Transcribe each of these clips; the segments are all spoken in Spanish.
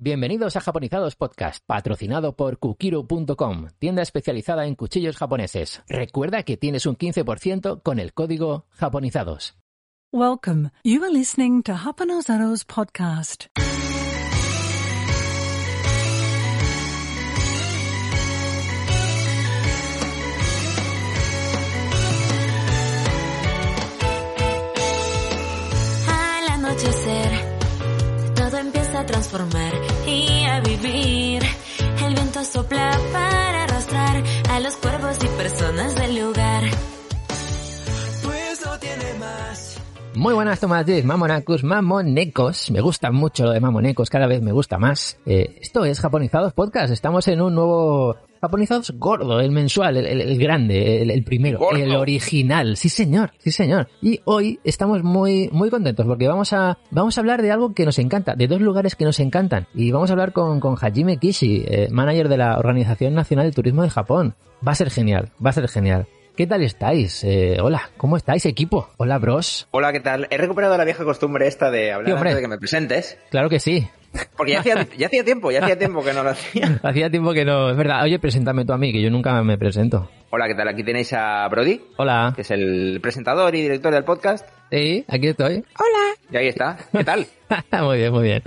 Bienvenidos a Japonizados Podcast, patrocinado por Kukiro.com, tienda especializada en cuchillos japoneses. Recuerda que tienes un 15% con el código Japonizados. Welcome. You are listening to Hapanozaro's podcast. Transformar y a vivir. El viento sopla para arrastrar a los cuervos y personas del lugar. Muy buenas tomates, mamonacos, mamonecos. Me gusta mucho lo de mamonecos, cada vez me gusta más. Eh, esto es Japonizados Podcast. Estamos en un nuevo Japonizados gordo, el mensual, el, el- el grande, el, el primero, Gordo. el original. Sí, señor, sí, señor. Y hoy estamos muy, muy contentos porque vamos a, vamos a hablar de algo que nos encanta, de dos lugares que nos encantan. Y vamos a hablar con, con Hajime Kishi, eh, manager de la Organización Nacional de Turismo de Japón. Va a ser genial, va a ser genial. ¿Qué tal estáis? Eh, hola, ¿cómo estáis, equipo? Hola, bros. Hola, ¿qué tal? He recuperado la vieja costumbre esta de hablar antes de que me presentes. Claro que sí. Porque ya hacía, ya hacía tiempo, ya hacía tiempo que no lo hacía. Hacía tiempo que no. Es verdad. Oye, preséntame tú a mí, que yo nunca me presento. Hola, ¿qué tal? Aquí tenéis a Brody, Hola. que es el presentador y director del podcast. Sí, aquí estoy. Y ahí está. ¿Qué tal? muy bien, muy bien.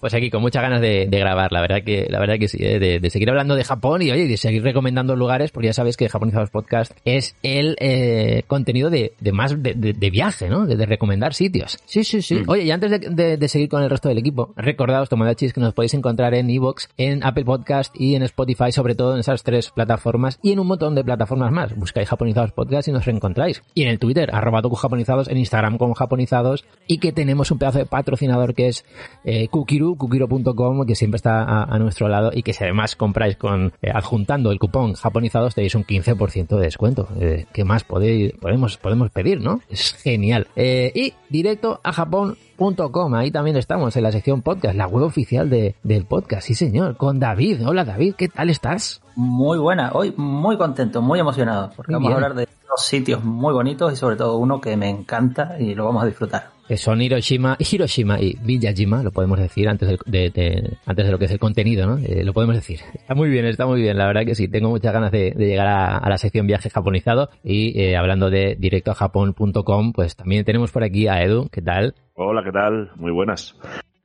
Pues aquí con muchas ganas de, de grabar, la verdad que, la verdad que sí, ¿eh? de, de seguir hablando de Japón y oye, de seguir recomendando lugares, porque ya sabes que Japonizados Podcast es el eh, contenido de, de más de, de- de viaje, ¿no? De, de recomendar sitios. Sí, sí, sí. Oye, y antes de, de- de seguir con el resto del equipo, recordaos, Tomodachis, que nos podéis encontrar en Evox, en Apple Podcast y en Spotify, sobre todo en esas tres plataformas y en un montón de plataformas más. Buscáis Japonizados Podcast y nos reencontráis. Y en el Twitter, arroba Japonizados, en Instagram como Japonizados y que tenemos un pedazo de patrocinador que es eh, Kukiru, kukiro.com, que siempre está a, a nuestro lado y que si además compráis con eh, adjuntando el cupón Japonizados tenéis un 15% de descuento. Eh, ¿Qué más podéis, podemos, podemos pedir, no? Es genial. Eh, y directo a japón.com, ahí también estamos en la sección podcast, la web oficial de, del podcast, sí señor, con David. Hola David, ¿qué tal estás? Muy buena, hoy muy contento, muy emocionado, porque Muy vamos bien. a hablar de dos sitios muy bonitos y sobre todo uno que me encanta y lo vamos a disfrutar. que son Hiroshima, Hiroshima y Miyajima, lo podemos decir antes de, de- de- antes de lo que es el contenido, ¿no? Eh, lo podemos decir. Está muy bien, está muy bien, la verdad que sí. Tengo muchas ganas de, de llegar a, a la sección viaje japonizado y eh, hablando de directo a japón.com, pues también tenemos por aquí a Edu. ¿Qué tal? Hola, ¿qué tal? Muy buenas.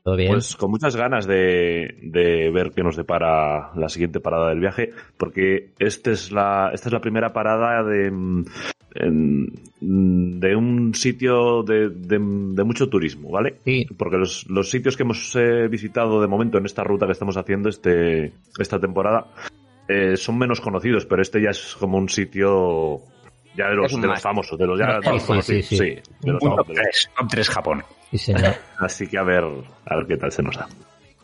¿Todo bien? Pues con muchas ganas de, de ver qué nos depara la siguiente parada del viaje, porque este es la, esta es la primera parada de, en- de un sitio de, de- de mucho turismo, ¿vale? Sí. Porque los, los sitios que hemos eh, visitado de momento en esta ruta que estamos haciendo este, esta temporada eh, son menos conocidos, pero este ya es como un sitio ya de los, de los famosos, de los ya de los Sí, sí, conocidos, sí, sí. sí, de los top famosos. 3, top 3 Japón. Sí, señor. Así que a ver, a ver qué tal se nos da.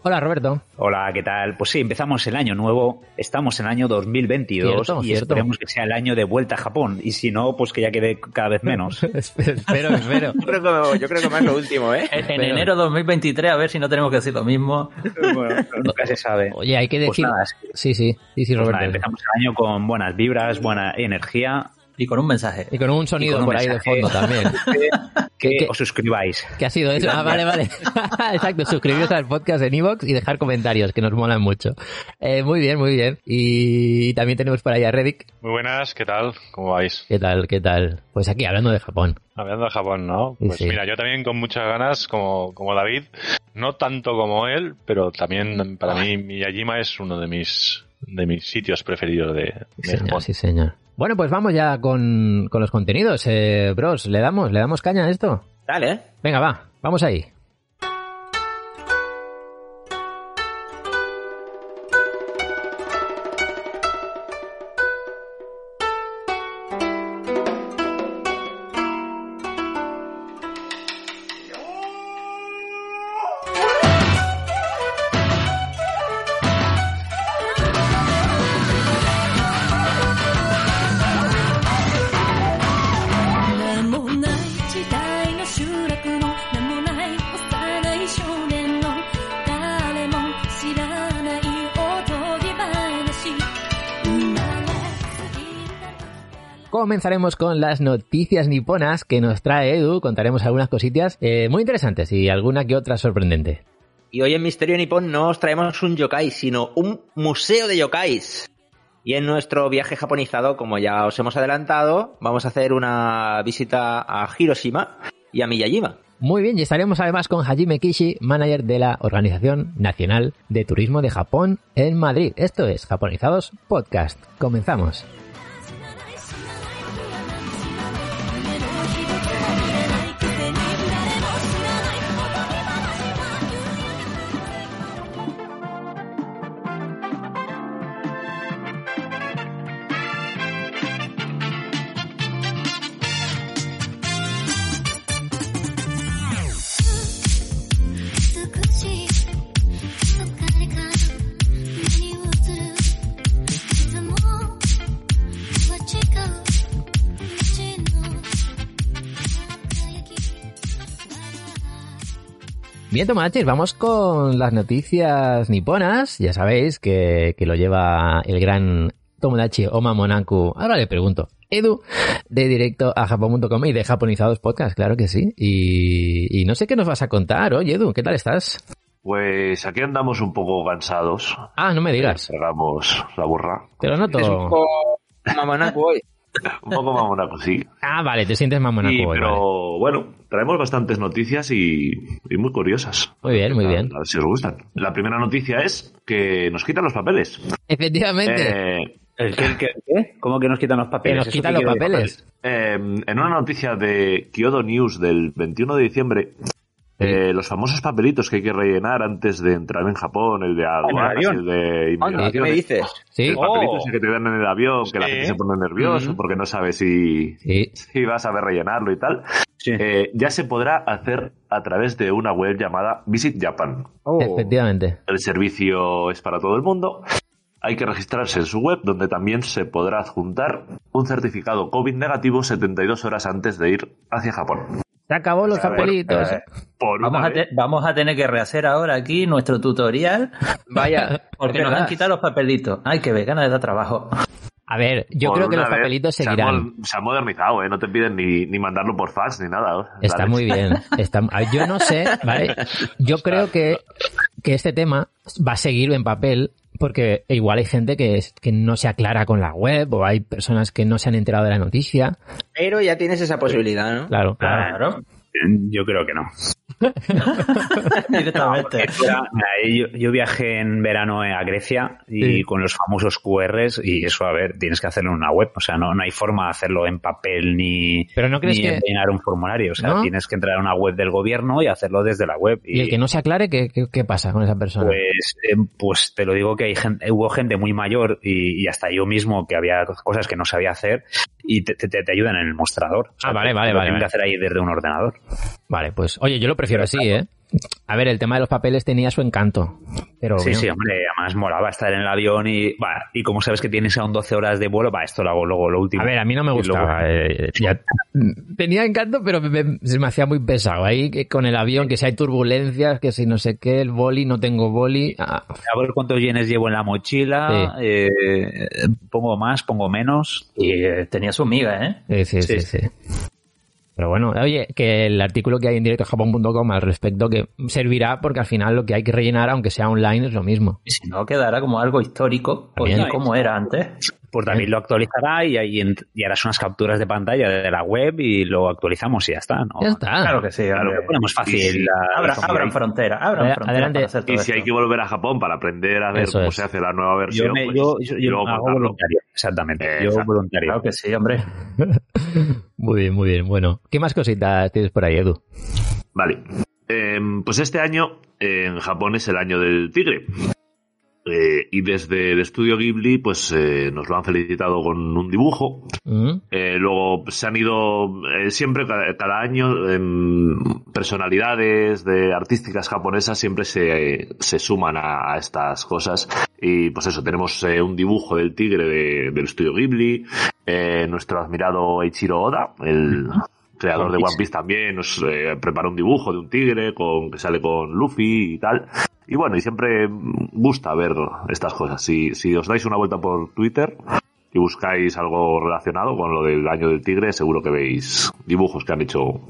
Hola Roberto. Hola, ¿qué tal? Pues sí, empezamos el año nuevo, estamos en el año 2022 Cierto, y cierto. esperemos que sea el año de vuelta a Japón y si no, pues que ya quede cada vez menos. espero, espero. Yo creo que, yo creo que más lo último, ¿eh? En, en enero 2023 a ver si no tenemos que decir lo mismo. bueno, nunca se sabe. Oye, hay que Pues decir... nada, sí. Sí, sí, sí, sí, Pues Roberto. nada, empezamos el año con buenas vibras, buena energía. Y con un mensaje. y con un sonido Y con un por ahí de fondo también. Que os suscribáis. ¿Qué ha sido eso? Ah, vale, vale. Exacto, suscribiros al podcast en iVoox y dejar comentarios, que nos molan mucho. Eh, muy bien, muy bien. Y también tenemos por ahí a Reddick. Muy buenas, ¿qué tal? ¿Cómo vais? ¿Qué tal, qué tal? Pues aquí, hablando de Japón. Hablando de Japón, ¿no? Pues sí. mira, yo también con muchas ganas, como, como David, no tanto como él, pero también para mí Miyajima es uno de mis, de mis sitios preferidos de, de Señor, Japón. sí, señor. Bueno, pues vamos ya con, con los contenidos. Eh, bros, ¿le damos, ¿le damos caña a esto? Dale, ¿eh? Venga, va, vamos ahí. Comenzaremos con las noticias niponas que nos trae Edu. Contaremos algunas cositas eh, muy interesantes y alguna que otra sorprendente. Y hoy en Misterio Nippon no os traemos un yokai, sino un museo de yokais. Y en nuestro viaje japonizado, como ya os hemos adelantado, vamos a hacer una visita a Hiroshima y a Miyajima. Muy bien, y estaremos además con Hajime Kishi, manager de la Organización Nacional de Turismo de Japón en Madrid. Esto es Japonizados Podcast. Comenzamos. Bien, vamos con las noticias niponas. Ya sabéis que, que lo lleva el gran Tomodachi Oma Monaku. Ahora le pregunto. Edu, de directo a japón.com y de Japonizados Podcast, claro que sí. Y, y no sé qué nos vas a contar. Oye, Edu, ¿qué tal estás? Pues aquí andamos un poco cansados. Ah, no me digas. Hagamos la burra. Te lo noto. Es un poco hoy. Un poco mamonaco, sí. Ah, vale, te sientes más monaco Y, hoy, pero vale. bueno, traemos bastantes noticias y, y muy curiosas. Muy bien, muy bien. A ver si os gustan. La primera noticia es que nos quitan los papeles. Efectivamente. Eh, ¿El qué, el qué, el qué? ¿Cómo que nos quitan los que papeles? nos ¿Eso quitan los decir? papeles. eh, en una noticia de Kyodo News del 21 de diciembre, eh, los famosos papelitos que hay que rellenar antes de entrar en Japón, el de aduanas, avión. el de ¿qué inmigración, me dices? Sí. el papelito ese que te dan en el avión, que la gente se pone nervioso porque no sabe si, Sí. si va a saber rellenarlo y tal, Sí. eh, ya se podrá hacer a través de una web llamada Visit Japan. Oh. Efectivamente. El servicio es para todo el mundo. Hay que registrarse en su web, donde también se podrá adjuntar un certificado COVID negativo 72 horas antes de ir hacia Japón. Se acabó los papelitos. Vamos a, vamos tener que rehacer ahora aquí nuestro tutorial Vaya, porque nos han quitado los papelitos. Ay, que ve, ganas de dar trabajo. A ver, yo Por creo que los papelitos seguirán. Se ha, modernizado, ¿eh? No te piden ni, ni mandarlo por fax ni nada. ¿eh? Está Dale. muy bien. Está, yo no sé, ¿vale? Yo creo que, que este tema va a seguir en papel porque igual hay gente que, es- que no se aclara con la web o hay personas que no se han enterado de la noticia. Pero ya tienes esa posibilidad, ¿no? Claro, claro. Claro. Yo creo que no. Directamente. Yo, yo viajé en verano a Grecia y Sí. con los famosos QRs y eso, a ver, tienes que hacerlo en una web. O sea, no, no hay forma de hacerlo en papel ni, Pero ¿no crees ni que- llenar un formulario. O sea, ¿No? tienes que entrar a una web del gobierno y hacerlo desde la web. Y el que no se aclare, ¿qué, qué, qué pasa con esa persona? Pues, eh, pues te lo digo que hay gente, hubo gente muy mayor y, y hasta yo mismo que había cosas que no sabía hacer y te, te- te ayudan en el mostrador. O sea, Ah, vale, vale, lo vale, tienen vale. que hacer ahí desde un ordenador. Vale, pues oye, yo lo prefiero así, ¿eh? A ver, el tema de los papeles tenía su encanto. Pero Sí, sí, hombre, además molaba estar en el avión y, y como sabes que tienes aún 12 horas de vuelo, va, esto lo hago luego lo último. A ver, a mí no me gustaba. luego- eh, ya- tenía encanto, pero me- me- se me hacía muy pesado. Ahí que con el avión, que si hay turbulencias, que si no sé qué, el boli, no tengo boli. ah, A ver cuántos yenes llevo en la mochila, eh, pongo más, pongo menos. Y eh, tenía su miga, ¿eh? sí, sí, sí, sí. Pero bueno, oye, que el artículo que hay en directojapón.com al respecto que servirá porque al final lo que hay que rellenar, aunque sea online, es lo mismo. Y si no, quedará como algo histórico, También. oye, como era antes. Pues también lo actualizará y ahí y harás unas capturas de pantalla de la web y lo actualizamos y ya está. ¿no? Ya está. Claro que sí, Claro, lo ponemos fácil. Sí. la- Abra- abran frontera, abran Adel- frontera adelante. para hacer todo Y si hay que volver a Japón para aprender a ver Eso cómo es. se hace la nueva versión, Yo, me, pues, yo, yo, y yo luego hago voluntario, exactamente. Yo Exacto. voluntario. Claro que sí, hombre. Muy bien, muy bien. Bueno, ¿qué más cositas tienes por ahí, Edu? Vale. Em, pues este año en Japón es el año del tigre. Eh, y desde el estudio Ghibli, pues eh, nos lo han felicitado con un dibujo. ¿Mm? Eh, luego se han ido eh, siempre, cada, cada año, em, personalidades de artísticas japonesas siempre se, se suman a, a estas cosas. Y pues eso, tenemos un dibujo del tigre de- del estudio Ghibli, nuestro admirado Eiichiro Oda, el creador de One Piece también, nos eh, preparó un dibujo de un tigre con que sale con Luffy y tal. Y bueno, y siempre gusta ver estas cosas. Si, si os dais una vuelta por Twitter, y buscáis algo relacionado con lo del año del tigre, seguro que veis dibujos que han hecho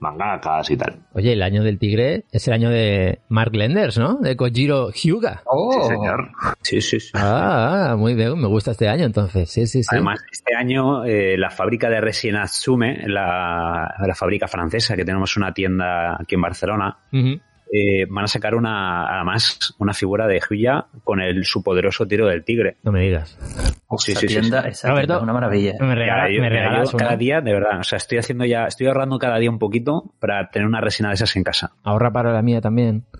mangakas y tal. Oye, el año del tigre es el año de Mark Lenders, ¿no? De Kojiro Hyuga. Oh, Sí, señor. Sí, sí, sí. Ah, muy bien, me gusta este año entonces. Sí, sí, sí. Además, este año eh, la fábrica de resina Tsume, la, la fábrica francesa, que tenemos una tienda aquí en Barcelona, Ujú. Eh, van a sacar una, además, una figura de Hyuya con el, su poderoso tiro del tigre. No me digas. Sí, esa sí, sí, tienda, sí. esa Roberto. tienda es una maravilla. Me, regala- Ya, yo- me mira, regalas cada día, de verdad, o sea, estoy haciendo ya, estoy ahorrando cada día un poquito para tener una resina de esas en casa. Ahorra para la mía también.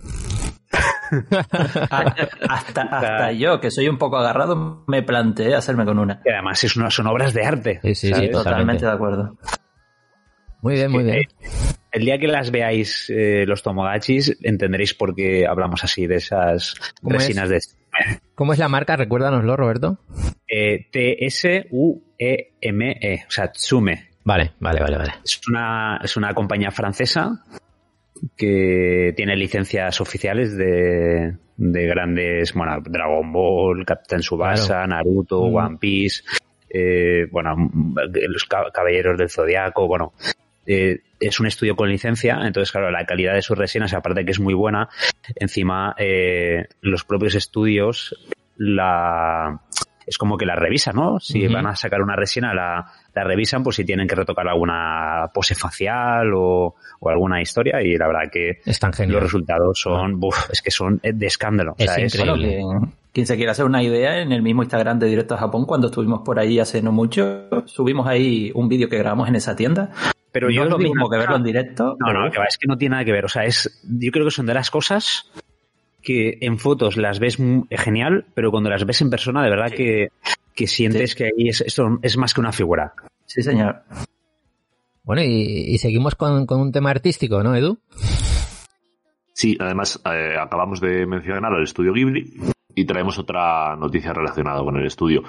Ah, hasta, hasta yo, que soy un poco agarrado, me planteé hacerme con una. Y además es una, son obras de arte. Sí, sí, totalmente. Totalmente de acuerdo. Muy bien, muy bien. El día que las veáis eh, los tomodachis, entenderéis por qué hablamos así de esas ¿Cómo es? resinas de ¿Cómo es la marca? Recuérdanoslo, Roberto. eh, T-S-U-E-M-E, o sea, Tsume. Vale, vale, vale, vale. Es una, es una compañía francesa que tiene licencias oficiales de, de grandes, bueno, Dragon Ball, Captain Subasa, Naruto, Mm. One Piece, eh, bueno, los ca- Caballeros del Zodiaco, bueno, eh, es un estudio con licencia, entonces claro, la calidad de sus resinas, aparte de que es muy buena, encima eh, los propios estudios la es como que la revisan, ¿no? Si van a sacar una resina, la, la revisan por si tienen que retocar alguna pose facial o, o alguna historia y la verdad que Es tan los resultados son, buf, es que son de escándalo. Es increíble. Bueno, quien, se quiera hacer una idea, en el mismo Instagram de Directo a Japón, cuando estuvimos por ahí hace no mucho, subimos ahí un vídeo que grabamos en esa tienda. Pero no yo es lo mismo una que verlo en cosa. directo. No, no, es que no tiene nada que ver. O sea, es, yo creo que son de las cosas que en fotos las ves genial, pero cuando las ves en persona, de verdad que, que sientes que ahí es, esto es más que una figura. Sí, señor. Bueno, y, y seguimos con, con un tema artístico, ¿no, Edu? Sí, además eh, acabamos de mencionar al estudio Ghibli y traemos otra noticia relacionada con el estudio.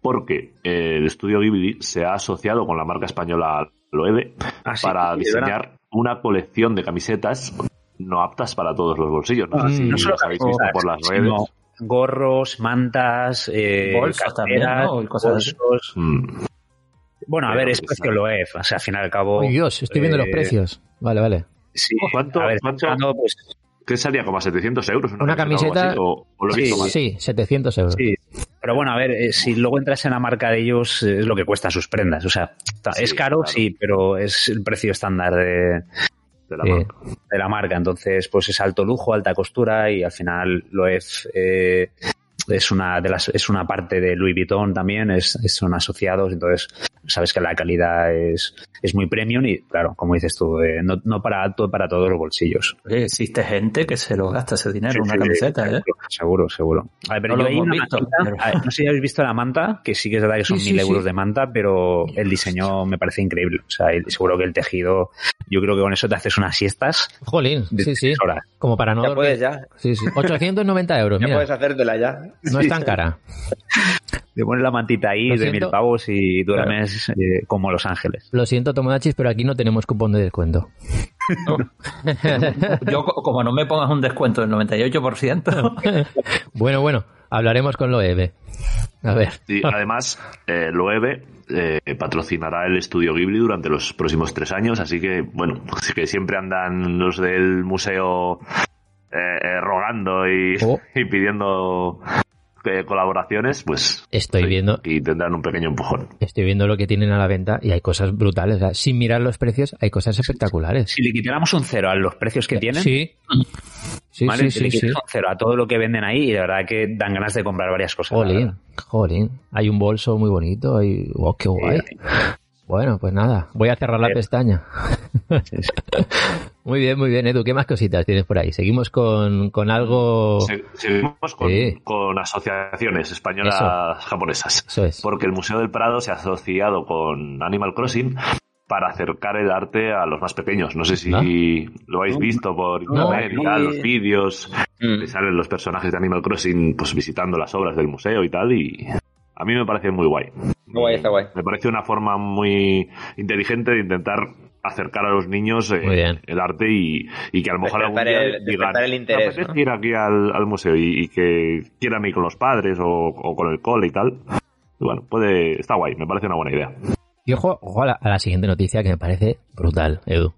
Porque eh, el estudio Ghibli se ha asociado con la marca española Loewe Ah, sí, para sí, diseñar una colección de camisetas no aptas para todos los bolsillos. No, Ah, sé si no solo los habéis visto por las sino redes. gorros, mantas, eh, Bolsos también. Mm. Bueno, a Pero ver, es precio está- lo es. O sea, al fin y al cabo. ¡Ay, Dios! Estoy viendo los eh, precios. Vale, vale. Sí, ¿Cuánto- a ver, cuánto- hablando, pues, ¿Qué salía? ¿Como a 700 euros? Una camiseta- o así? ¿O, o lo visto Sí? Sí, 700 euros. Sí, pero bueno, a ver, eh, si luego entras en la marca de ellos, eh, es lo que cuestan sus prendas. O sea, está- Sí, es caro, claro. sí, pero es el precio estándar de, De la Sí. marca. de la marca. Entonces, pues es alto lujo, alta costura y al final lo es. eh, es una de las es una parte de Louis Vuitton también es, es- son asociados entonces sabes que la calidad es, es muy premium y claro como dices tú eh, no, no para alto para todos los bolsillos Oye, existe gente que se lo gasta ese dinero en Sí, una sí, camiseta, ¿eh? Seguro, seguro. A ver, pero No yo lo hay hemos una visto, manta, pero- a ver, no sé si habéis visto la manta, que sí que es verdad que son mil sí. euros de manta, pero el diseño me parece increíble. O sea, el- seguro que el tejido, yo creo que con eso te haces unas siestas Jolín, de sí, sí. horas. Como para no Ya dormir. puedes, ya. Sí, sí. 890 euros, Ya mira. puedes hacértela ya. No es tan cara. Te pones la mantita ahí Lo de siento. mil pavos y duermes eh, como Los Ángeles. Lo siento, Tomodachis, pero aquí no tenemos cupón de descuento. Yo, co- como no me pongas un descuento del 98%, bueno, bueno, hablaremos con Loewe. A ver. Y además, eh, Loewe eh, patrocinará el estudio Ghibli durante los próximos tres años, así que, bueno, sí que siempre andan los del museo eh, eh, rogando y, Oh. y pidiendo eh, colaboraciones, pues Estoy sí, viendo. y tendrán un pequeño empujón. Estoy viendo lo que tienen a la venta y hay cosas brutales. O sea, sin mirar los precios, hay cosas espectaculares. Si le quitáramos un cero a los precios que tienen, Sí. Sí, ¿vale? sí, Si le sí, sí. un cero a todo lo que venden ahí y de verdad que dan ganas de comprar varias cosas. la Jolín, jolín. Hay un bolso muy bonito. Hay... Oh, qué guay. Bueno, pues nada, voy a cerrar la pestaña. Sí, sí. Muy bien, muy bien, Edu. ¿Qué más cositas tienes por ahí? Seguimos con, con algo... Se- Seguimos con, Sí. con asociaciones españolas japonesas. Eso es. Porque el Museo del Prado se ha asociado con Animal Crossing para acercar el arte a los más pequeños. No sé si ¿Ah? lo habéis visto por internet y no. tal, los vídeos, Mm. que salen los personajes de Animal Crossing pues visitando las obras del museo y tal, y a mí me parece muy guay. Guay, está guay. Me parece una forma muy inteligente de intentar acercar a los niños eh, el arte y, y que a lo mejor algún día el- digan, despertar el interés, "Me apetece ¿no?". ir aquí al, al museo y, y que quieran ir con los padres o, o con el cole y tal. Y bueno, puede, está guay, me parece una buena idea. Y ojo, ojo a, la, a la siguiente noticia que me parece brutal, Edu.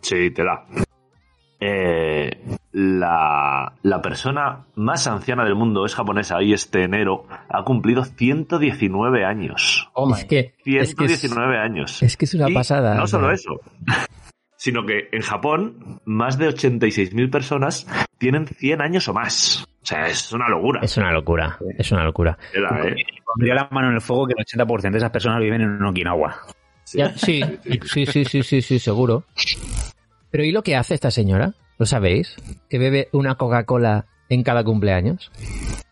Sí, te da. Eh, la, la persona más anciana del mundo es japonesa y este enero ha cumplido 119 años. Oh, my. Es que, es que es, 119 años. es que es una Y pasada. No solo eso, sino que en Japón más de 86.000 personas tienen 100 años o más. O sea, es una locura. Es una locura, es una locura. ¿eh? Pondría la mano en el fuego que el 80% de esas personas viven en Okinawa. Ya, sí, sí, sí, sí, sí, sí, seguro. Pero ¿y lo que hace esta señora? ¿Lo sabéis? Que bebe una Coca-Cola en cada cumpleaños.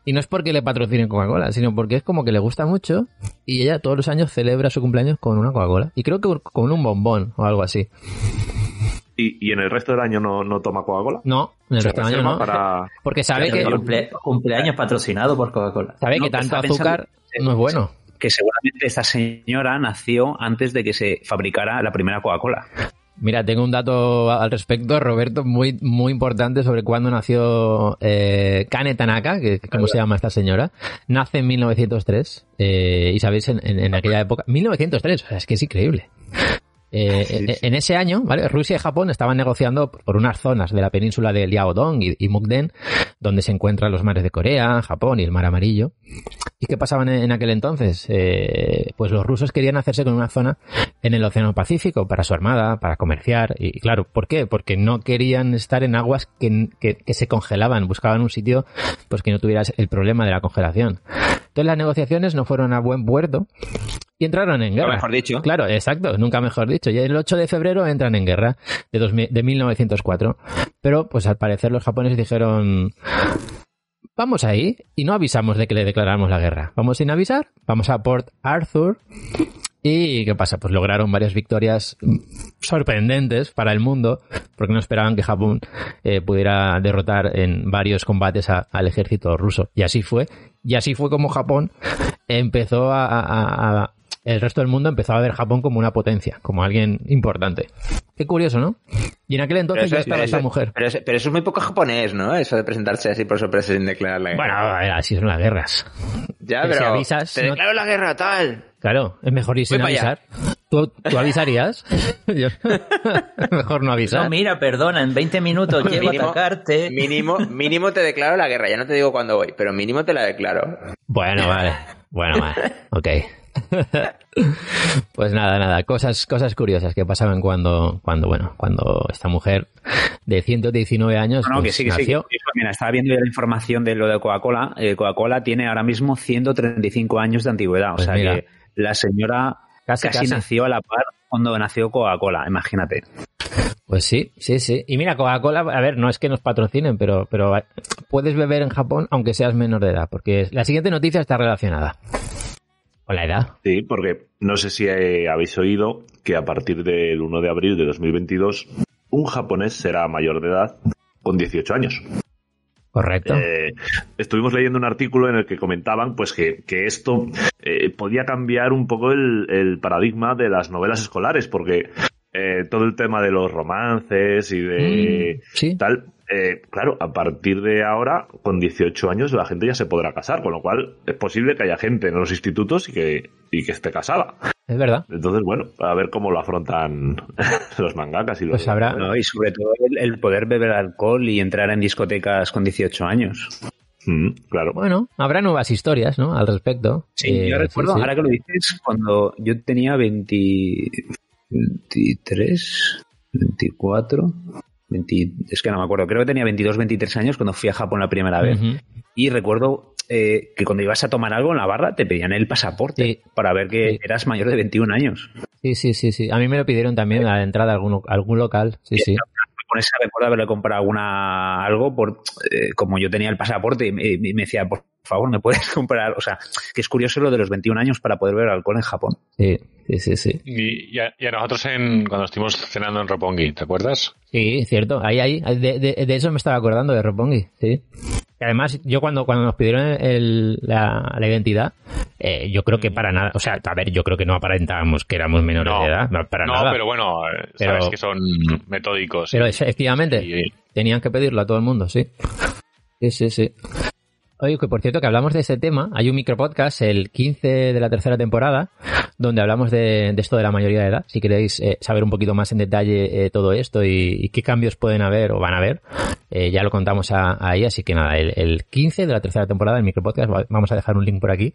Y no es porque le patrocinen Coca-Cola, sino porque es como que le gusta mucho y ella todos los años celebra su cumpleaños con una Coca-Cola. Y creo que con un bombón o algo así. ¿Y, y en el resto del año no, no toma Coca-Cola? No, en el Se resto del año reserva no. para- Porque sabe que, cumple- cumpleaños patrocinado por Coca-Cola. sabe No, que que tanto pensando- azúcar no es bueno. Que seguramente esta señora nació antes de que se fabricara la primera Coca-Cola. Mira, tengo un dato al respecto, Roberto, muy, muy importante sobre cuándo nació eh, Kane Tanaka, que cómo se llama esta señora. Nace en 1903, eh, y sabéis, en, en- en aquella época... 1903, o sea, es que es increíble. Eh, Sí, en- sí. En ese año, ¿vale? Rusia y Japón estaban negociando por unas zonas de la península de Liaodong y, y Mukden, donde se encuentran los mares de Corea, Japón y el Mar Amarillo. ¿Y qué pasaba en, en aquel entonces? Eh, pues los rusos querían hacerse con una zona en el Océano Pacífico para su armada, para comerciar. Y, y claro, ¿por qué? Porque no querían estar en aguas que, que- que se congelaban, buscaban un sitio pues que no tuviera el problema de la congelación. Entonces las negociaciones no fueron a buen puerto y entraron en guerra. mejor dicho. Claro, exacto, nunca mejor dicho. Y el 8 de febrero entran en guerra de, 2000 de 1904. Pero, pues al parecer los japoneses dijeron, vamos ahí y no avisamos de que le declaramos la guerra. Vamos sin avisar, vamos a Port Arthur. ¿Y qué pasa? Pues lograron varias victorias sorprendentes para el mundo, porque no esperaban que Japón eh, pudiera derrotar en varios combates al ejército ruso. Y así fue. Y así fue como Japón empezó a- el resto del mundo empezó a ver Japón como una potencia, como alguien importante. Qué curioso, ¿no? Y en aquel entonces ya estaba esta mujer. Pero, eso- pero eso es muy poco japonés, ¿no? Eso de presentarse así por sorpresa sin declarar la guerra. Bueno, a ver, así son las guerras. ya, que si pero avisas, te no- declaro la guerra, tal. Claro, es mejor ir sin Voy avisar. ¿Tú, tú avisarías? Mejor no avisar. No, mira, perdona, en 20 minutos llego a Mínimo- atacarte. Mínimo, mínimo te declaro la guerra. Ya no te digo cuándo voy, pero mínimo te la declaro. Bueno, vale. Bueno, vale. Ok. Pues nada, nada. Cosas, cosas curiosas que pasaban cuando, cuando, bueno, cuando esta mujer de 119 años No, no, que pues, sí, que sí. nació. Mira, estaba viendo ya la información de lo de Coca-Cola. Eh, Coca-Cola tiene ahora mismo 135 años de antigüedad. O Pues sea mira. que la señora Casi, casi, casi. nació a la par cuando nació Coca-Cola, imagínate. Pues sí, sí, sí. Y mira, Coca-Cola, a ver, no es que nos patrocinen, pero, pero puedes beber en Japón aunque seas menor de edad, porque la siguiente noticia está relacionada con la edad. Sí, porque no sé si eh, habéis oído que a partir del 1 de abril de 2022 un japonés será mayor de edad con 18 años. Correcto. Eh, estuvimos leyendo un artículo en el que comentaban pues que, que esto eh, podía cambiar un poco el, el paradigma de las novelas escolares, porque eh, todo el tema de los romances y de Mm, sí. tal, eh, claro, a partir de ahora, con 18 años, la gente ya se podrá casar, con lo cual es posible que haya gente en los institutos y que, y que esté casada. Es verdad. Entonces, bueno, a ver cómo lo afrontan los mangakas y los... Pues habrá, ¿no? Y sobre todo el, el poder beber alcohol y entrar en discotecas con 18 años. Mm, claro. bueno, habrá nuevas historias, ¿no? Al respecto. Sí, Eh, yo recuerdo, sí. ahora que lo dices, cuando yo tenía 20, 23, 24, 20, es que no me acuerdo, creo que tenía 22, 23 años cuando fui a Japón la primera vez. Y recuerdo eh, que cuando ibas a tomar algo en la barra te pedían el pasaporte Sí. para ver que Sí. eras mayor de 21 años. Sí, sí, sí, sí. A mí me lo pidieron también a la entrada a algún, algún local. Sí, sí. Con esa recuerdo haberle comprado alguna algo por eh, como yo tenía el pasaporte y me, y me decía, por favor, ¿me puedes comprar? O sea, que es curioso lo de los 21 años para poder beber alcohol en Japón. Sí, sí, sí, sí. Y, y a, y a nosotros en, cuando estuvimos cenando en Roppongi, ¿te acuerdas? Sí, cierto. Ahí, ahí. De, de- de eso me estaba acordando de Roppongi, sí. Y además, yo cuando, cuando nos pidieron el- la, la identidad, eh, yo creo que para nada, o sea, a ver, yo creo que no aparentábamos que éramos menores No. de edad, no, para no, nada. pero bueno, eh, Pero- sabes que son metódicos. Pero efectivamente, tenían que pedirlo a todo el mundo, sí. Sí, sí, sí. Oye, que por cierto que hablamos de ese tema, hay un micropodcast, el 15 de la tercera temporada, donde hablamos de, de esto de la mayoría de edad. Si queréis eh, saber un poquito más en detalle eh, todo esto y, y qué cambios pueden haber o van a haber, eh, ya lo contamos a- ahí. Así que nada, el, el 15 de la tercera temporada del micropodcast, va- vamos a dejar un link por aquí.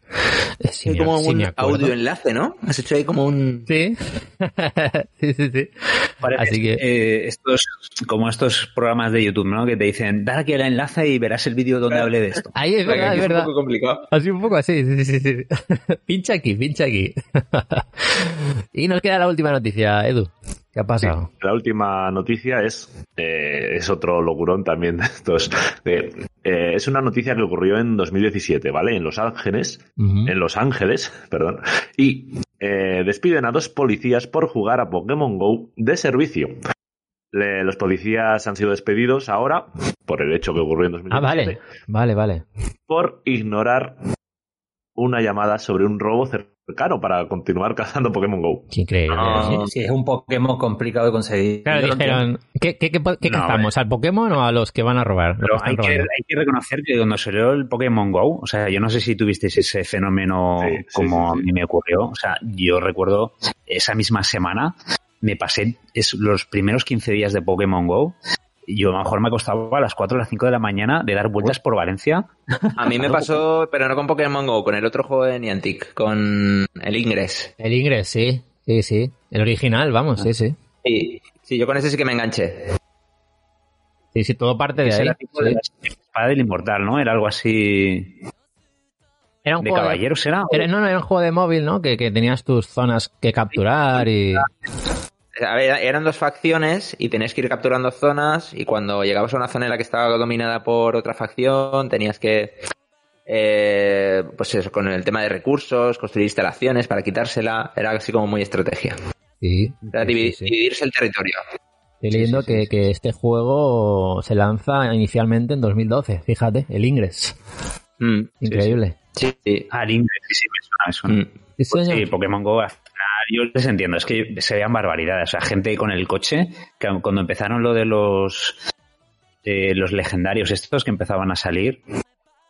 Si me- como si un audio enlace, ¿no? Has hecho ahí como un... Sí, sí, sí, sí. Parece, Así que- estos, como estos programas de YouTube, ¿no? Que te dicen, dale aquí el enlace y verás el vídeo donde hable de esto. Ahí es verdad, es un poco complicado. Así un poco así, sí, sí, sí. pincha aquí, pincha aquí. y nos queda la última noticia, Edu. ¿Qué ha pasado? La última noticia es, eh, es otro locurón también de estos. Eh, eh, es una noticia que ocurrió en 2017, ¿vale? En Los Ángeles, en Los Ángeles, perdón, y eh, despiden a dos policías por jugar a Pokémon Go de servicio. Le- los policías han sido despedidos ahora por el hecho que ocurrió en 2017 Ah, vale, vale, vale. por ignorar una llamada sobre un robo cercano para continuar cazando Pokémon Go. Qué increíble. Ah. Sí, sí, es un Pokémon complicado de conseguir. Claro, Yo dijeron, ¿qué, qué, qué, qué No, cazamos? ¿Al Pokémon o a los que van a robar? Pero que hay que, robando. hay que reconocer que cuando salió el Pokémon Go, o sea, yo no sé si tuvisteis ese fenómeno Sí, sí, como sí, sí. a mí me ocurrió. O sea, yo recuerdo esa misma semana me pasé es, los primeros 15 días de Pokémon Go. y Yo a lo mejor me acostaba a las 4 o las 5 de la mañana de dar vueltas por Valencia. A mí me pasó, pero no con Pokémon GO, con el otro juego de Niantic, con el Ingress. El Ingress, sí, sí, sí. El original, vamos, sí, sí. Sí, sí, yo con ese sí que me enganché. Sí, sí, todo parte de Ese ahí. era tipo de la espada del inmortal, ¿no? Era algo así Era un de juego de- caballeros, ¿era? Era, no, no, era un juego de móvil, ¿no? Que, que tenías tus zonas que capturar y... A ver, eran dos facciones y tenías que ir capturando zonas y cuando llegabas a una zona en la que estaba dominada por otra facción tenías que, eh, pues eso, con el tema de recursos, construir instalaciones para quitársela, era así como muy estrategia. Sí, Era sí, dividir- sí, sí. dividirse el territorio. Estoy leyendo sí, sí, que, sí. que este juego se lanza inicialmente en 2012, fíjate, el Ingress. Mm, Increíble. sí, sí. Ah, el Ingress, sí, sí, me suena, me suena. Mm. Sí, Pues sí, Pokémon Go yo les entiendo, es que se veían barbaridades. O sea, gente con el coche, que cuando empezaron lo de los eh, los legendarios estos que empezaban a salir,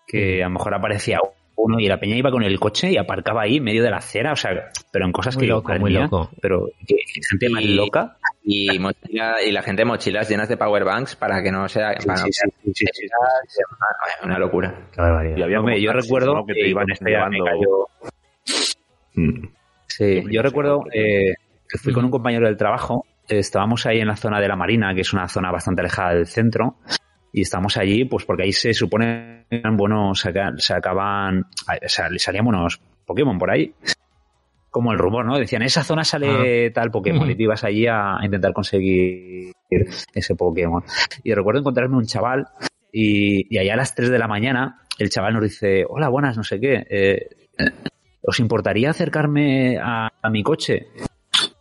que a lo mejor aparecía uno y la peña iba con el coche y aparcaba ahí en medio de la acera, o sea, pero en cosas Muy que yo loco, muy perdía, loco. pero que gente más Y- loca. Y, mochila- y la gente mochilas llenas de powerbanks para que no sea... para no Sí, sí, sea- sí, sí, sí, sí. Una- locura. Qué barbaridad. Y había Hombre, como yo taxis, recuerdo ¿no? que que te iban cayó- Mm. Sí, yo recuerdo eh, que fui con un compañero del trabajo, eh, estábamos ahí en la zona de la Marina, que es una zona bastante alejada del centro, y estamos allí pues porque ahí se supone que eran buenos, saca- sacaban, o sea, le salían buenos Pokémon por ahí. Como el rumor, ¿no? Decían, esa zona sale tal Pokémon y te ibas allí a, intentar conseguir ese Pokémon. Y recuerdo encontrarme un chaval y, y allá a las 3 de la mañana el chaval nos dice, hola, buenas, no sé qué, eh, eh, ¿os importaría acercarme a, a mi coche?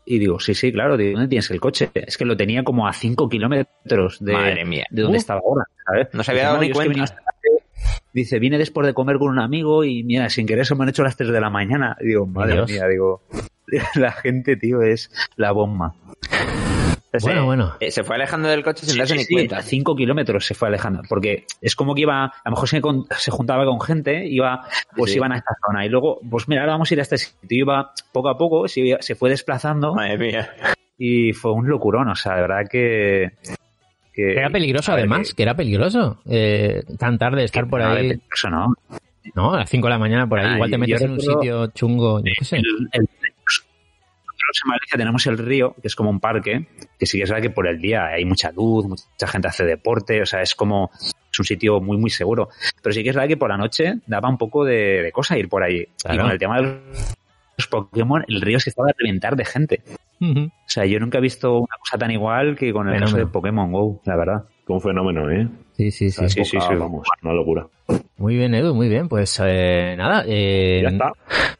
Y digo, sí, sí, claro, digo, ¿dónde tienes el coche? Es que lo tenía como a 5 kilómetros de, Madre mía. de donde Uh. estaba ahora, ¿sabes? No se había dado ni es que cuenta. Dice, vine después de comer con un amigo y mira, sin querer se me han hecho las 3 de la mañana. Y digo, madre Dios. mía, digo, la gente, tío, es la bomba. Bueno, bueno. Eh, se fue alejando del coche sin Sí, darse sí, ni sí, cuenta. a 5 kilómetros se fue alejando. Porque es como que iba, a lo mejor se, con- se juntaba con gente, iba, pues Sí. iban a esta zona. Y luego, pues mira, ahora vamos a ir a este sitio. Iba poco a poco, se, iba- se fue desplazando Madre mía. y fue un locurón. O sea, de verdad que. que Era peligroso además, que era peligroso. Eh, tan tarde estar por no, ahí, peligroso, ¿no? ¿no? A las 5 de la mañana por ahí. Ah, Igual te yo- metes yo en un recuerdo- sitio chungo, yo qué sé. El- el- nosotros en Valencia tenemos el río, que es como un parque, que sí que es verdad que por el día hay mucha luz, mucha gente hace deporte, o sea, es como, es un sitio muy, muy seguro. Pero sí que es verdad que por la noche daba un poco de, de cosa ir por allí. Y Claro. con el tema de los Pokémon, el río es que estaba a reventar de gente. Ujú. O sea, yo nunca he visto una cosa tan igual que con el caso Fenómeno. de Pokémon GO, la verdad. Un fenómeno, ¿eh? Sí, sí, sí. Sí, sí, sí. Vamos, una locura. Muy bien, Edu, muy bien. Pues eh, nada, eh, Ya está.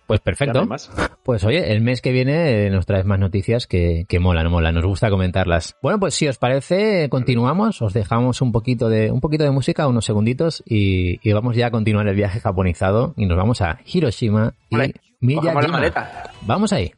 pues no perfecto. más. Pues oye, el mes que viene eh, nos traes más noticias que, que molan, molan, nos gusta comentarlas. Bueno, pues si os parece, continuamos, os dejamos un poquito de, un poquito de música, unos segunditos, y, y vamos ya a continuar el viaje japonizado y nos vamos a Hiroshima y Vale, Miyajima. maleta. Vamos ahí.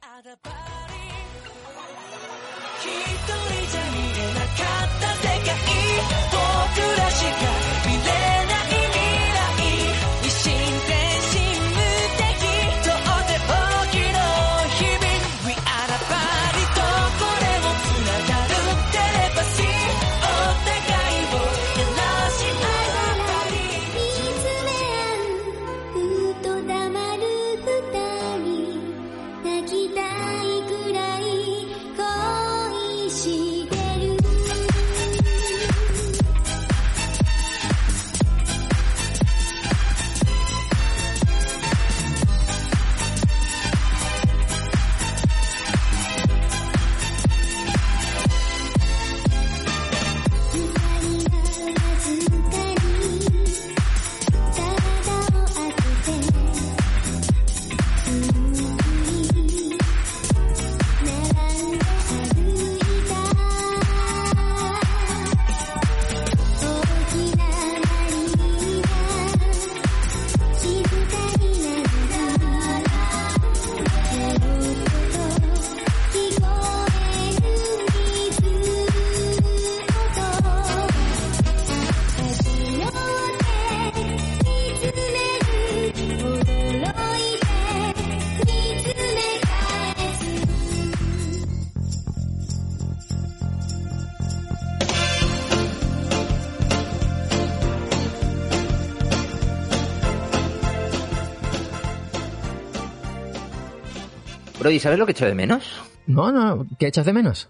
Brody, ¿sabes lo que echo de menos? No, no, ¿qué echas de menos?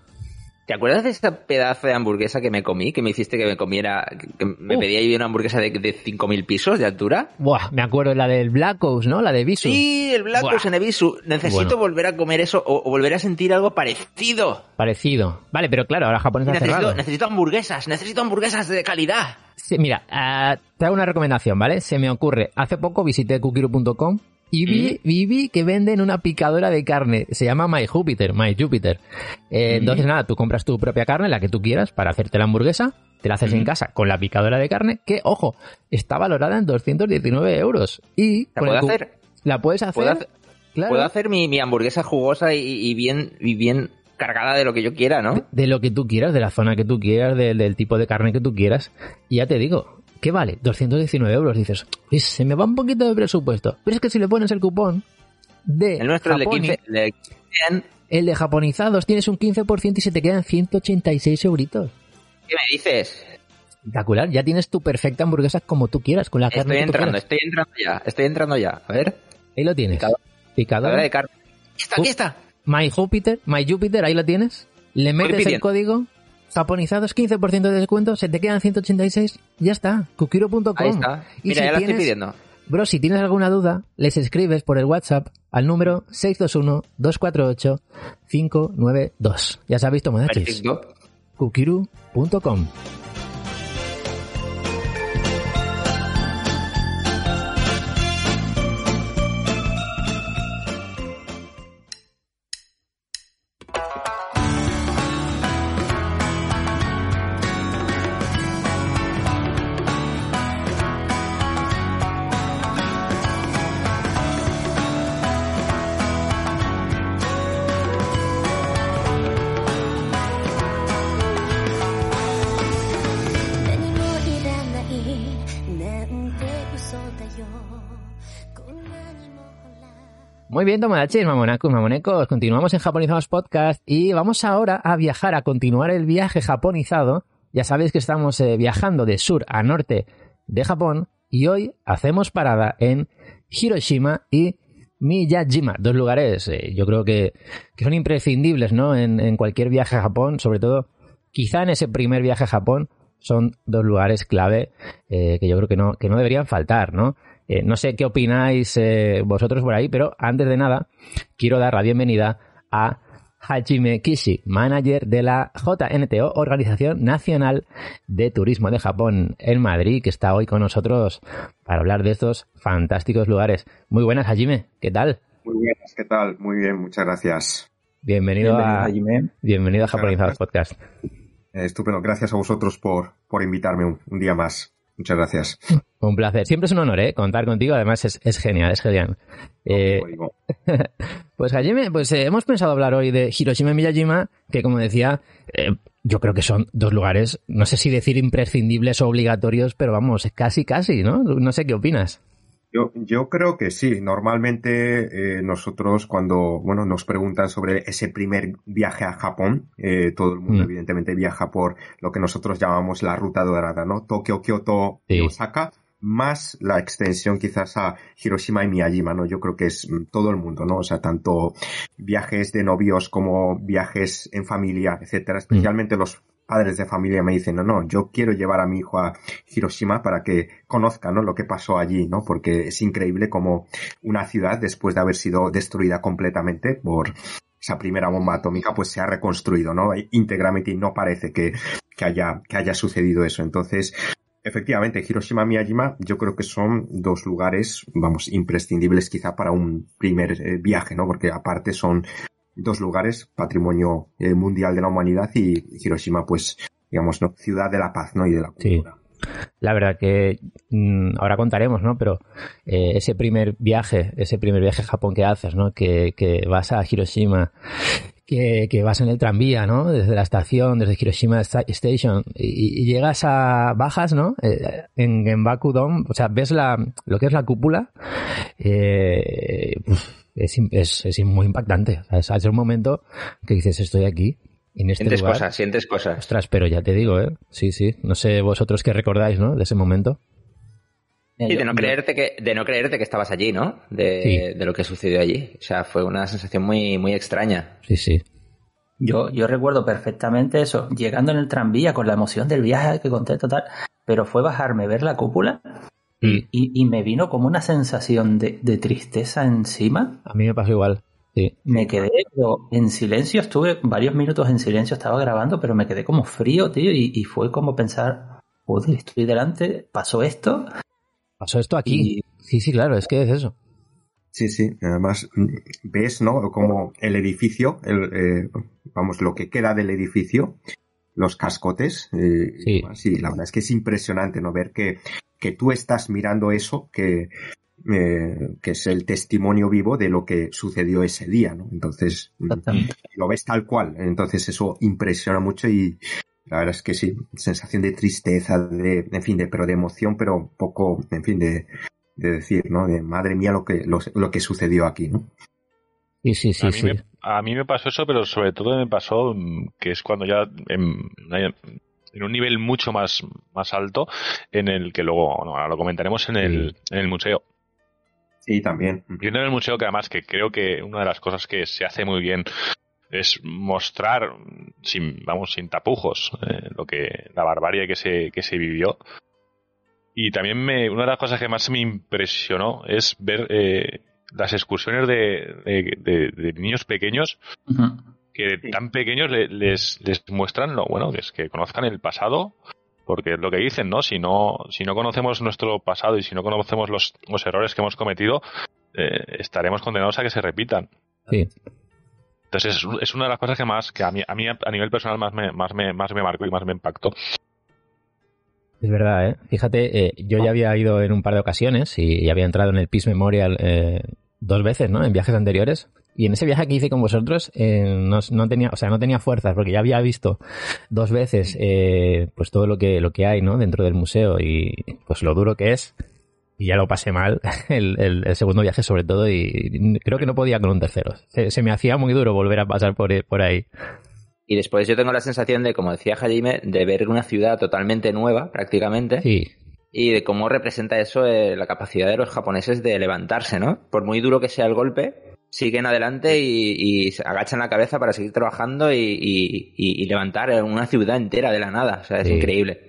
¿Te acuerdas de esta pedazo de hamburguesa que me comí? Que me hiciste que me comiera. que me Uh. pedí ahí una hamburguesa de, de 5.000 pisos de altura. Buah, me acuerdo de la del Black Ops, ¿no? La de Visu. Sí, el Black. Ops en Ebisu. Necesito Bueno. volver a comer eso o, o volver a sentir algo parecido. Parecido. Vale, pero claro, ahora Japón está Necesito, cerrado. necesito hamburguesas, necesito hamburguesas de calidad. Sí, mira, ah, te hago una recomendación, ¿vale? Se me ocurre, hace poco visité kukiru.com y vi, vi, vi que venden una picadora de carne. Se llama My Jupiter, My Jupiter. Eh, Entonces, nada, tú compras tu propia carne, la que tú quieras, para hacerte la hamburguesa. Te la haces en casa con la picadora de carne, que, ojo, está valorada en 219 euros. Y ¿La puedo hacer? La puedes hacer. ¿Puedo hacer, claro, puedo hacer mi, mi hamburguesa jugosa y, y bien, y bien cargada de lo que yo quiera, ¿no? de lo que tú quieras, de la zona que tú quieras, de- del tipo de carne que tú quieras. Y ya te digo, ¿qué vale? 219 euros. Dices, "Uy, se me va un poquito de presupuesto. Pero es que si le pones el cupón de El nuestro, el de Japoni- 15, el de 100, el de japonizados, tienes un 15% y se te quedan 186 euritos. ¿qué me dices? Espectacular, ya tienes tu perfecta hamburguesa como tú quieras, con la carne Estoy que tú entrando, estoy entrando ya, estoy entrando ya. A ver, Ahí lo tienes. Picadora. picadora de carne. Aquí está, aquí está. My Jupiter, My Jupiter, ahí lo tienes. Le metes el código japonizados, 15% de descuento, se te quedan 186, ya está. Kukiro.com. Ahí está. Y Mira, si ya la tienes- estoy pidiendo. Bro, si tienes alguna duda, les escribes por el WhatsApp al número 621-248-592. Ya sabéis, tomodachis. Perfecto. Muy bien, tomodachis, mamonacos, mamonecos. Continuamos en Japonizados Podcast y vamos ahora a viajar, a continuar el viaje japonizado. Ya sabéis que estamos eh, viajando de sur a norte de Japón y hoy hacemos parada en Hiroshima y Miyajima, dos lugares eh, yo creo que, que son imprescindibles ¿no? En, en cualquier viaje a Japón, sobre todo quizá en ese primer viaje a Japón son dos lugares clave eh, que yo creo que no, que no deberían faltar, ¿no? Eh, no sé qué opináis eh, vosotros por ahí, pero antes de nada quiero dar la bienvenida a Hajime Kishi, manager de la JNTO, Organización Nacional de Turismo de Japón en Madrid, que está hoy con nosotros para hablar de estos fantásticos lugares. Muy buenas, Hajime, ¿qué tal? Muy buenas, ¿qué tal? Muy bien, muchas gracias. Bienvenido, Bienvenido, a, Hajime. bienvenido a Japonizados gracias. Podcast. Eh, estupendo, gracias a vosotros por, por invitarme un, un día más. Muchas gracias. Un placer. Siempre es un honor, ¿eh? Contar contigo. Además, es, es genial, es genial. Eh, pues, Hajime, pues eh, hemos pensado hablar hoy de Hiroshima y Miyajima, que como decía, eh, yo creo que son dos lugares, no sé si decir imprescindibles o obligatorios, pero vamos, casi, casi, ¿no? No sé qué opinas. Yo, yo creo que sí. Normalmente eh, nosotros cuando bueno nos preguntan sobre ese primer viaje a Japón, eh, todo el mundo Mm. evidentemente viaja por lo que nosotros llamamos la ruta dorada, ¿no? Tokio, Kyoto Sí. Osaka, más la extensión quizás a Hiroshima y Miyajima, ¿no? Yo creo que es mm, todo el mundo, ¿no? O sea, tanto viajes de novios como viajes en familia, etcétera. Especialmente los padres de familia me dicen, no, no, yo quiero llevar a mi hijo a Hiroshima para que conozca, ¿no? Lo que pasó allí, ¿no? Porque es increíble como una ciudad, después de haber sido destruida completamente por esa primera bomba atómica, pues se ha reconstruido, ¿no? Íntegramente y no parece que, que haya, que haya sucedido eso. Entonces, Efectivamente, Hiroshima y Miyajima yo creo que son dos lugares, vamos, imprescindibles quizá para un primer eh, viaje, ¿no? Porque aparte son dos lugares, patrimonio eh, mundial de la humanidad y Hiroshima, pues, digamos, ¿no? Ciudad de la paz, ¿no? Y de la Sí. cultura. La verdad que mm, ahora contaremos, ¿no? Pero eh, ese primer viaje, ese primer viaje a Japón que haces, ¿no? Que, que vas a Hiroshima, que, que vas en el tranvía, ¿no? Desde la estación, desde Hiroshima Sta- Station, y, y llegas a, bajas, ¿no? Eh, en Genbaku Dome, o sea, ves la, lo que es la cúpula, eh, es, es, es muy impactante. O sea, es un momento que dices, estoy aquí, en este Sientes lugar. cosas, sientes cosas. Ostras, pero ya te digo, ¿eh? Sí, sí. No sé vosotros qué recordáis, ¿no? De ese momento. Y de no creerte que, de no creerte que estabas allí, ¿no? De, Sí. de lo que sucedió allí. O sea, fue una sensación muy, muy extraña. Sí, sí. Yo, yo recuerdo perfectamente eso, llegando en el tranvía con la emoción del viaje que conté total, pero fue bajarme, ver la cúpula y, y me vino como una sensación de, de tristeza encima. A mí me pasó igual. Sí. Me quedé pero en silencio, estuve varios minutos en silencio, estaba grabando, pero me quedé como frío, tío, y, y fue como pensar, joder, estoy delante, pasó esto. Pasó esto aquí. Sí, sí, claro, es que es eso. Sí, sí. Además, ves, ¿no? Como el edificio, el, eh, vamos, lo que queda del edificio, los cascotes. eh, Sí. sí, la verdad es que es impresionante, ¿no? Ver que, que tú estás mirando eso, que, eh, que es el testimonio vivo de lo que sucedió ese día, ¿no? Entonces, mm, lo ves tal cual. Entonces, eso impresiona mucho y la verdad es que sí, sensación de tristeza, de, en fin, de, pero de emoción, pero un poco, en fin, de, de decir, ¿no? De madre mía lo que, lo, lo que sucedió aquí, ¿no? Sí, sí, sí, a, mí sí. me, a mí me pasó eso, pero sobre todo me pasó mm, que es cuando ya en, en un nivel mucho más, más alto, en el que luego, bueno, ahora lo comentaremos en el, en el museo. Sí, también. Viendo en el museo que además que creo que una de las cosas que se hace muy bien es mostrar sin vamos sin tapujos eh, lo que la barbarie que se que se vivió y también me una de las cosas que más me impresionó es ver eh, las excursiones de, de- de- de niños pequeños que tan pequeños le- les, les muestran lo bueno que es que conozcan el pasado porque es lo que dicen no si no si no conocemos nuestro pasado y si no conocemos los, los errores que hemos cometido eh, estaremos condenados a que se repitan. Sí. entonces es, es una de las cosas que más que a mí a mí a nivel personal más me más me más me marcó y más me impactó Es verdad, ¿eh? Fíjate, eh, yo ya había ido en un par de ocasiones y, y había entrado en el Peace Memorial eh, dos veces, ¿no? En viajes anteriores. Y en ese viaje que hice con vosotros eh, no, no tenía, o sea, no tenía fuerzas porque ya había visto dos veces eh, pues todo lo que lo que hay, ¿no? Dentro del museo y pues lo duro que es. Y ya lo pasé mal el, el- el segundo viaje sobre todo y creo que no podía con un tercero. Se, se me hacía muy duro volver a pasar por, por ahí. Y después yo tengo la sensación de, como decía Hajime, de ver una ciudad totalmente nueva, prácticamente. Sí, Y de cómo representa eso eh, la capacidad de los japoneses de levantarse, ¿no? Por muy duro que sea el golpe, siguen adelante y, y se agachan la cabeza para seguir trabajando y, y- y- y levantar una ciudad entera de la nada. O sea, es Sí. increíble.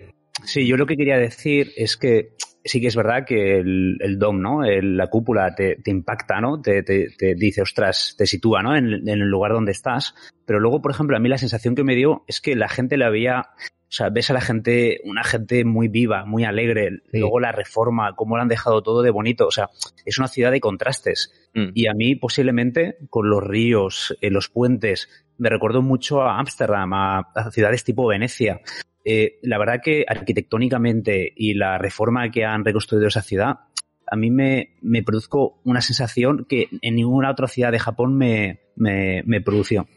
Sí, yo lo que quería decir es que sí que es verdad que el, el dom, ¿no? El- la cúpula te, te impacta, ¿no? Te, te- te dice, ostras, te sitúa, ¿no? En, en el lugar donde estás. Pero luego, por ejemplo, a mí la sensación que me dio es que la gente la veía, o sea, ves a la gente, una gente muy viva, muy alegre. Sí. Luego la reforma, cómo lo han dejado todo de bonito. O sea, es una ciudad de contrastes. Mm. Y a mí, posiblemente, con los ríos, eh, los puentes, me recordó mucho a Ámsterdam, a, a ciudades tipo Venecia. Eh, la verdad que arquitectónicamente y la reforma que han reconstruido esa ciudad, a mí me, me produzco una sensación que en ninguna otra ciudad de Japón me, me, me produció.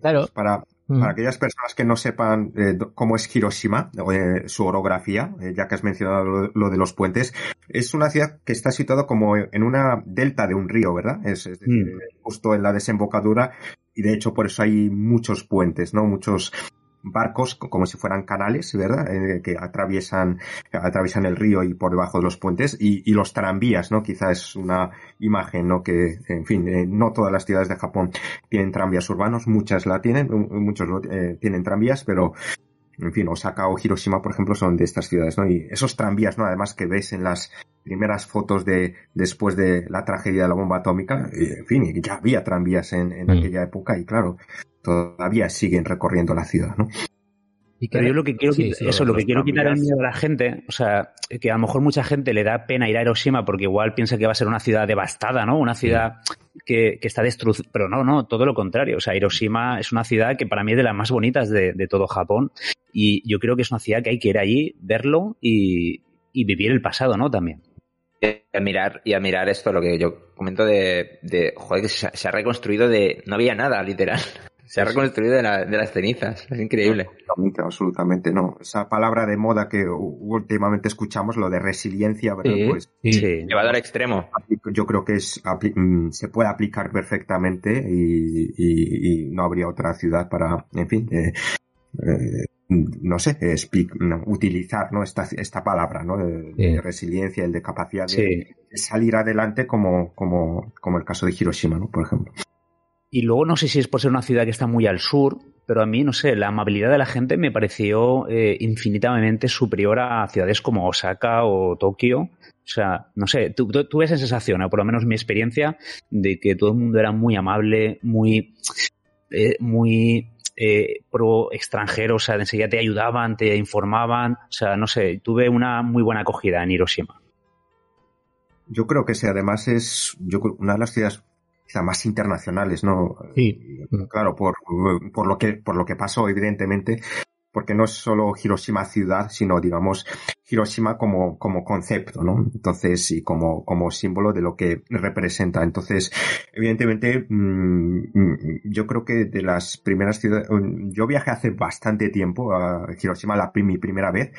claro. Para, Mm. para aquellas personas que no sepan eh, cómo es Hiroshima, eh, su orografía, eh, ya que has mencionado lo, lo de los puentes, es una ciudad que está situada como en una delta de un río, ¿verdad? Es, es decir, Mm. justo en la desembocadura y de hecho por eso hay muchos puentes, ¿no? Muchos barcos co- como si fueran canales, ¿verdad? Eh, que atraviesan, atraviesan el río y por debajo de los puentes y, y los tranvías, ¿no? Quizá es una imagen, ¿no? Que, en fin, eh, no todas las ciudades de Japón tienen tranvías urbanos, muchas la tienen, mu- muchos eh, tienen tranvías, pero en fin, Osaka o Hiroshima, por ejemplo, son de estas ciudades, ¿no? Y esos tranvías, ¿no? Además que ves en las primeras fotos de después de la tragedia de la bomba atómica, en fin, ya había tranvías en, en Mm. aquella época y claro, todavía siguen recorriendo la ciudad, ¿no? Y que- Pero yo lo que quiero, Sí, eso, lo que quiero quitar el miedo a la gente, o sea, que a lo mejor mucha gente le da pena ir a Hiroshima porque igual piensa que va a ser una ciudad devastada, ¿no? Una ciudad que, que está destruida. Pero no, no, todo lo contrario. O sea, Hiroshima es una ciudad que para mí es de las más bonitas de, de todo Japón. Y yo creo que es una ciudad que hay que ir allí, verlo y, y vivir el pasado, ¿no? También. Y admirar, y admirar esto, lo que yo comento de, de joder, que se ha reconstruido de, no había nada, literal. Se ha reconstruido de, la- de las cenizas. Es increíble. Absolutamente, absolutamente, no. Esa palabra de moda que últimamente escuchamos, lo de resiliencia, ¿verdad? Sí, Pues sí. Llevado al extremo. yo creo que es apli- mm, se puede aplicar perfectamente y, y- y no habría otra ciudad para, en fin, eh, eh, no sé, no, utilizar ¿no? esta, esta palabra ¿no? de, Sí. de resiliencia y de capacidad de, Sí. de salir adelante como, como, como el caso de Hiroshima, ¿no? por ejemplo. Y luego no sé si es por ser una ciudad que está muy al sur, pero a mí, no sé, la amabilidad de la gente me pareció eh, infinitamente superior a ciudades como Osaka o Tokio. O sea, no sé, tu- tu- tuve esa sensación, o por lo menos mi experiencia, de que todo el mundo era muy amable, muy, eh, muy eh, pro extranjero, o sea, enseguida te ayudaban, te informaban, o sea, no sé, tuve una muy buena acogida en Hiroshima. Yo creo que ese además es yo creo, una de las ciudades quizá más internacionales, ¿no? Sí. Claro, por, por lo que por lo que pasó, evidentemente, porque no es solo Hiroshima ciudad, sino digamos Hiroshima como, como concepto, ¿no? Entonces, y como, como símbolo de lo que representa. Entonces, evidentemente, mm, mm, yo creo que de las primeras ciudades, yo viajé hace bastante tiempo a Hiroshima la mi primera vez,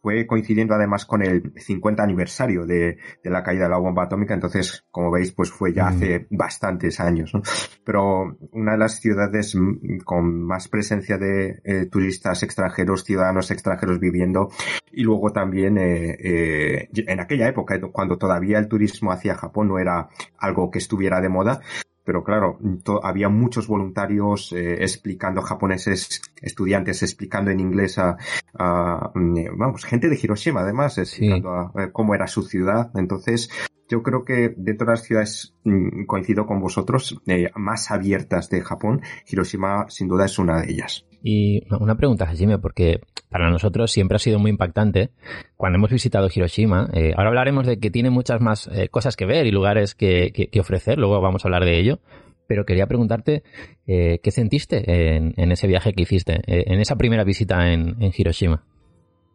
fue coincidiendo además con el 50 aniversario de, de la caída de la bomba atómica, entonces, como veis, pues fue ya Mm. hace bastantes años, ¿no? Pero una de las ciudades mm, con más presencia de eh, turistas extranjeros, ciudadanos extranjeros viviendo, y luego también eh, eh, en aquella época, cuando todavía el turismo hacia Japón no era algo que estuviera de moda, pero claro, había muchos voluntarios eh, explicando japoneses, estudiantes explicando en inglés a, a, mm, vamos, gente de Hiroshima además, explicando a- eh, cómo era su ciudad. Entonces, yo creo que dentro de las ciudades, mm, coincido con vosotros, eh, más abiertas de Japón, Hiroshima sin duda es una de ellas. Y una- una pregunta, Hajime, porque para nosotros siempre ha sido muy impactante cuando hemos visitado Hiroshima. eh, ahora hablaremos de que tiene muchas más eh, cosas que ver y lugares que, que- que ofrecer, luego vamos a hablar de ello. Pero quería preguntarte eh, qué sentiste en, en ese viaje que hiciste, eh, en esa primera visita en, en Hiroshima.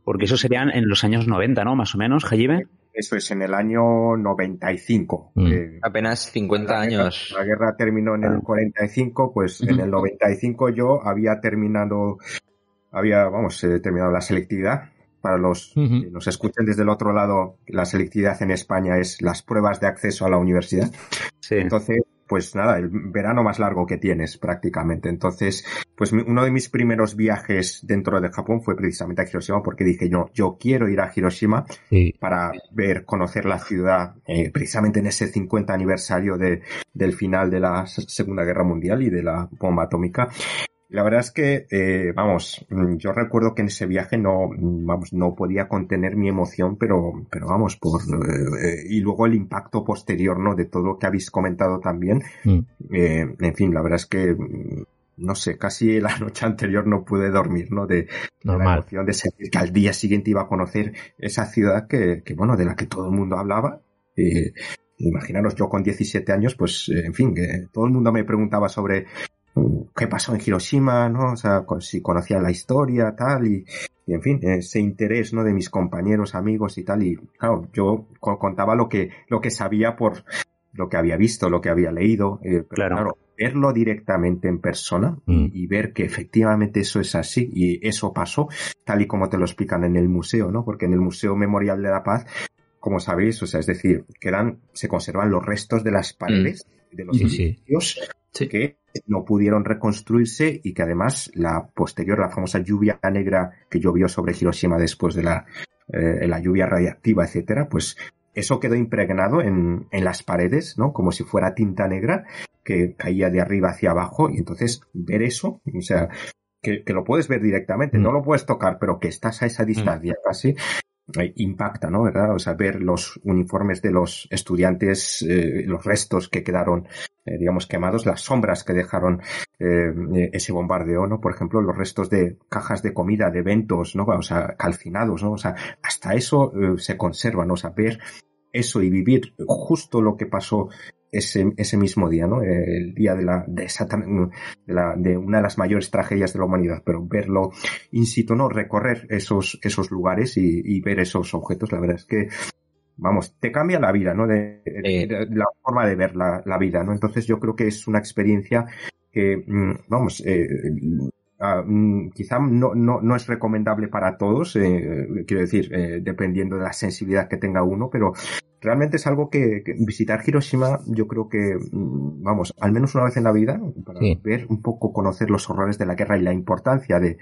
Porque eso serían en los años 90, ¿no? Más o menos, Hajime. Eso es en el año 95. Mm. eh, Apenas 50 la guerra- años. La guerra terminó en el 45, pues en el 95 yo había terminado, había, vamos, eh, terminado la selectividad. Para los Ujú. que nos escuchen desde el otro lado, la selectividad en España es las pruebas de acceso a la universidad. Sí. Entonces, pues nada, el verano más largo que tienes prácticamente. Entonces, pues uno de mis primeros viajes dentro de Japón fue precisamente a Hiroshima porque dije, no, yo quiero ir a Hiroshima Sí. para ver, conocer la ciudad, eh, precisamente en ese 50 aniversario de, del final de la Segunda Guerra Mundial y de la bomba atómica. La verdad es que, eh, vamos, mm, yo recuerdo que en ese viaje no, mm, vamos, no podía contener mi emoción, pero, pero vamos, por, eh, eh, y luego el impacto posterior, ¿no? De todo lo que habéis comentado también. Mm. Eh, en fin, la verdad es que, no sé, casi la noche anterior no pude dormir, ¿no? De, la emoción de sentir que al día siguiente iba a conocer esa ciudad que, que bueno, de la que todo el mundo hablaba. Imaginaros, yo con 17 años, pues, en fin, que todo el mundo me preguntaba sobre qué pasó en Hiroshima, ¿no? O sea, si conocía la historia, tal, y, y en fin, ese interés, ¿no? De mis compañeros, amigos y tal, y claro, yo co- contaba lo que, lo que sabía por lo que había visto, lo que había leído, eh, pero Claro. claro, verlo directamente en persona Mm. y ver que efectivamente eso es así y eso pasó, tal y como te lo explican en el museo, ¿no? Porque en el Museo Memorial de la Paz, como sabéis, o sea, es decir, quedan, se conservan los restos de las paredes de los Sí, sí. edificios Sí. que no pudieron reconstruirse y que además la posterior, la famosa lluvia negra que llovió sobre Hiroshima después de la, eh, la lluvia radiactiva, etcétera, pues eso quedó impregnado en, en las paredes, ¿no? Como si fuera tinta negra que caía de arriba hacia abajo y entonces ver eso, o sea, que, que lo puedes ver directamente, Mm. no lo puedes tocar, pero que estás a esa distancia casi, impacta, ¿no? ¿Verdad? O sea, ver los uniformes de los estudiantes, eh, los restos que quedaron, eh, digamos, quemados, las sombras que dejaron eh, ese bombardeo, ¿no? Por ejemplo, los restos de cajas de comida, de eventos, ¿no? O sea, calcinados, ¿no? O sea, hasta eso eh, se conserva, ¿no? O sea, ver eso y vivir justo lo que pasó ese, ese mismo día, ¿no? El día de la, de esa, de la, de una de las mayores tragedias de la humanidad, pero verlo in situ, ¿no? Recorrer esos, esos lugares y, y ver esos objetos, la verdad es que, vamos, te cambia la vida, ¿no? De, de- de la forma de ver la, la vida, ¿no? Entonces yo creo que es una experiencia que, mm, vamos, eh, ah, mm, quizá no, no, no es recomendable para todos, eh, quiero decir, eh, dependiendo de la sensibilidad que tenga uno, pero realmente es algo que, que visitar Hiroshima yo creo que, mm, vamos, al menos una vez en la vida, para Sí. ver un poco, conocer los horrores de la guerra y la importancia de,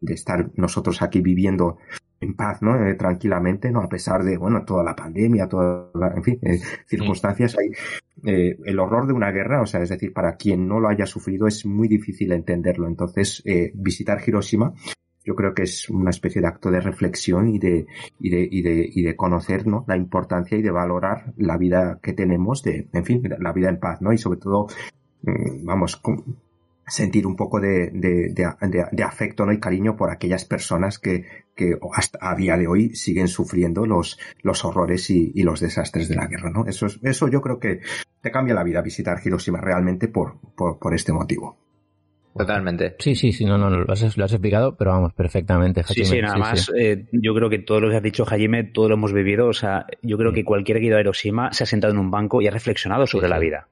de estar nosotros aquí viviendo en paz, ¿no? Eh, tranquilamente, ¿no? A pesar de, bueno, toda la pandemia, toda la, en fin, eh, circunstancias, hay eh, el horror de una guerra, o sea, es decir, para quien no lo haya sufrido es muy difícil entenderlo. Entonces, eh, visitar Hiroshima, yo creo que es una especie de acto de reflexión y de, y de, y de, y de conocer, ¿no? La importancia y de valorar la vida que tenemos, de, en fin, la vida en paz, ¿no? Y sobre todo, mm, vamos, sentir un poco de, de- de afecto ¿no? y cariño por aquellas personas que, que hasta a día de hoy siguen sufriendo los, los horrores y, y los desastres de la guerra. ¿no? Eso, es, eso yo creo que te cambia la vida visitar Hiroshima realmente por, por, por este motivo. Totalmente. Sí, sí, sí, no, no, no, lo has, lo has explicado, pero vamos, perfectamente. Sí, Hajime, sí, nada más. eh, yo creo que todo lo que has dicho, Jaime, todo lo hemos vivido. O sea, yo creo que cualquiera que ha ido a Hiroshima se ha sentado en un banco y ha reflexionado sobre Sí, la sí. vida.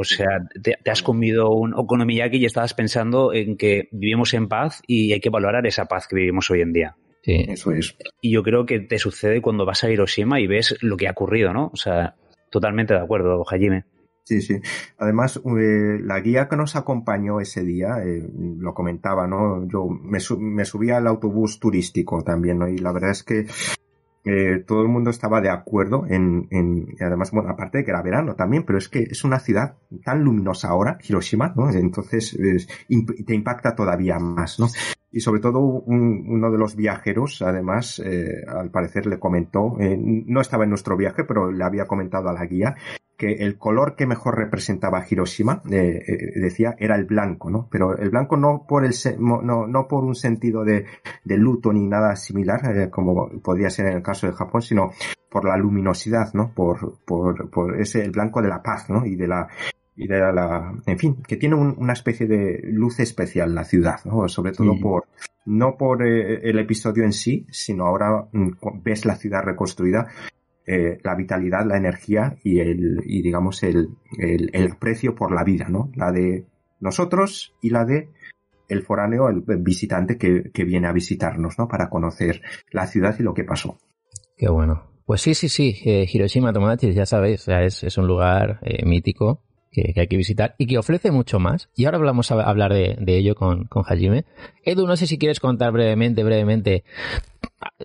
O sea, te, te has comido un okonomiyaki y estabas pensando en que vivimos en paz y hay que valorar esa paz que vivimos hoy en día. Sí. Eso es. Y yo creo que te sucede cuando vas a Hiroshima y ves lo que ha ocurrido, ¿no? O sea, totalmente de acuerdo, Jaime. Sí, sí. Además, eh, la guía que nos acompañó ese día, eh, lo comentaba, ¿no? Yo me, su- me subí al autobús turístico también, ¿no? Y la verdad es que eh, todo el mundo estaba de acuerdo en, en, y además, bueno, aparte de que era verano también, pero es que es una ciudad tan luminosa ahora, Hiroshima, ¿no? Entonces, te impacta todavía más, ¿no? Y sobre todo un- uno de los viajeros, además, eh, al parecer le comentó, eh, no estaba en nuestro viaje, pero le había comentado a la guía que el color que mejor representaba Hiroshima, eh, eh, decía, era el blanco, ¿no? Pero el blanco no por el no, no por un sentido de, de luto ni nada similar, eh, como podría ser en el caso de Japón, sino por la luminosidad, ¿no? Por, por, por ese el blanco de la paz, ¿no? Y de la y de la, en fin, que tiene un- una especie de luz especial la ciudad, ¿no? Sobre todo Sí. por, no por eh, el episodio en sí, sino ahora mm, ves la ciudad reconstruida eh, la vitalidad, la energía y el, y digamos el, el, el aprecio por la vida, ¿no? La de nosotros y la de el foráneo, el visitante que, que viene a visitarnos, ¿no? Para conocer la ciudad y lo que pasó. Qué bueno. Pues sí, sí, sí, eh, Hiroshima Tomodachi, ya sabéis, es, es un lugar eh, mítico que, que hay que visitar y que ofrece mucho más. Y ahora vamos a hablar de, de ello con, con Hajime. Edu, no sé si quieres contar brevemente, brevemente.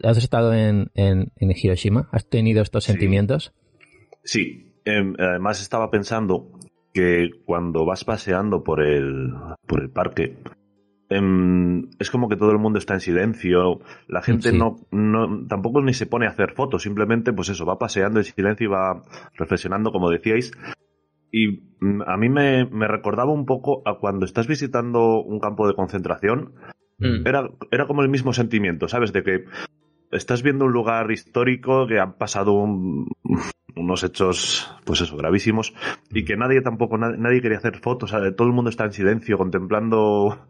¿Has estado en, en, en Hiroshima? ¿Has tenido estos Sí. sentimientos? Sí, em, además estaba pensando que cuando vas paseando por el, por el parque, em, es como que todo el mundo está en silencio, la gente Sí. no, no, tampoco ni se pone a hacer fotos, simplemente pues eso, va paseando en silencio y va reflexionando, como decíais. Y mm, a mí me, me recordaba un poco a cuando estás visitando un campo de concentración, Mm. era, era como el mismo sentimiento, ¿sabes? De que estás viendo un lugar histórico que han pasado un- unos hechos, pues eso, gravísimos, y que nadie tampoco, na- nadie quería hacer fotos, ¿sabes? todo el mundo está en silencio contemplando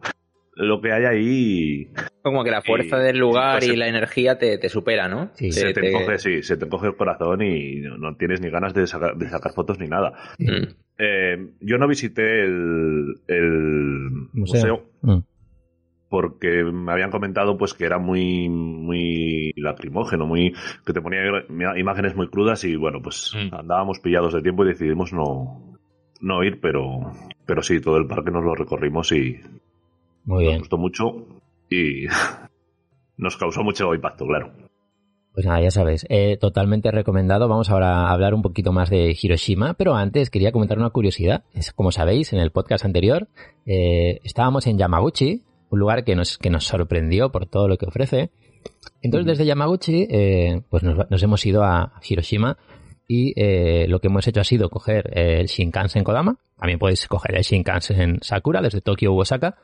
lo que hay ahí. Como que la fuerza Y- del lugar pues y la energía te, te supera, ¿no? Sí. Se te, te- encoge, sí, se te encoge el corazón y no, no tienes ni ganas de sacar, de sacar fotos ni nada. Mm. Eh, yo no visité el, el museo Mm. porque me habían comentado pues que era muy muy lacrimógeno, muy que te ponía imágenes muy crudas y bueno, pues Mm. andábamos pillados de tiempo y decidimos no no ir, pero pero sí, todo el parque nos lo recorrimos y Muy nos bien. gustó mucho y nos causó mucho impacto, claro. Pues nada, ya sabes, eh, totalmente recomendado. Vamos ahora a hablar un poquito más de Hiroshima, pero antes quería comentar una curiosidad. Es, como sabéis, en el podcast anterior eh, estábamos en Yamaguchi, un lugar que nos, que nos sorprendió por todo lo que ofrece. Entonces, desde Yamaguchi, eh, pues nos, nos hemos ido a Hiroshima y eh, lo que hemos hecho ha sido coger el Shinkansen Kodama. También podéis coger el Shinkansen Sakura desde Tokio u Osaka.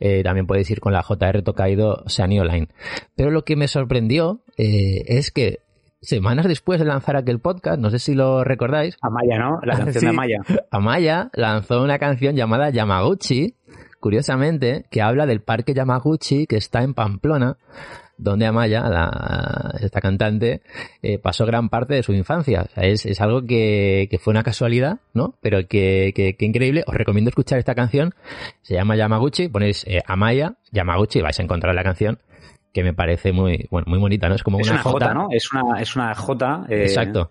Eh, también podéis ir con la JR Tokaido Sanyo Line. Pero lo que me sorprendió eh, es que semanas después de lanzar aquel podcast, no sé si lo recordáis, Amaya, ¿no? La canción Sí. de Amaya. Amaya lanzó una canción llamada Yamaguchi, curiosamente, que habla del parque Yamaguchi que está en Pamplona, donde Amaya, la- esta cantante, eh, pasó gran parte de su infancia. O sea, es, es algo que, que fue una casualidad, ¿no? Pero que, que, que increíble. Os recomiendo escuchar esta canción. Se llama Yamaguchi. Ponéis eh, Amaya, Yamaguchi, y vais a encontrar la canción que me parece muy, bueno, muy bonita, ¿no? Es como Es una, una J, ¿no? Es una, es una J. eh, Exacto.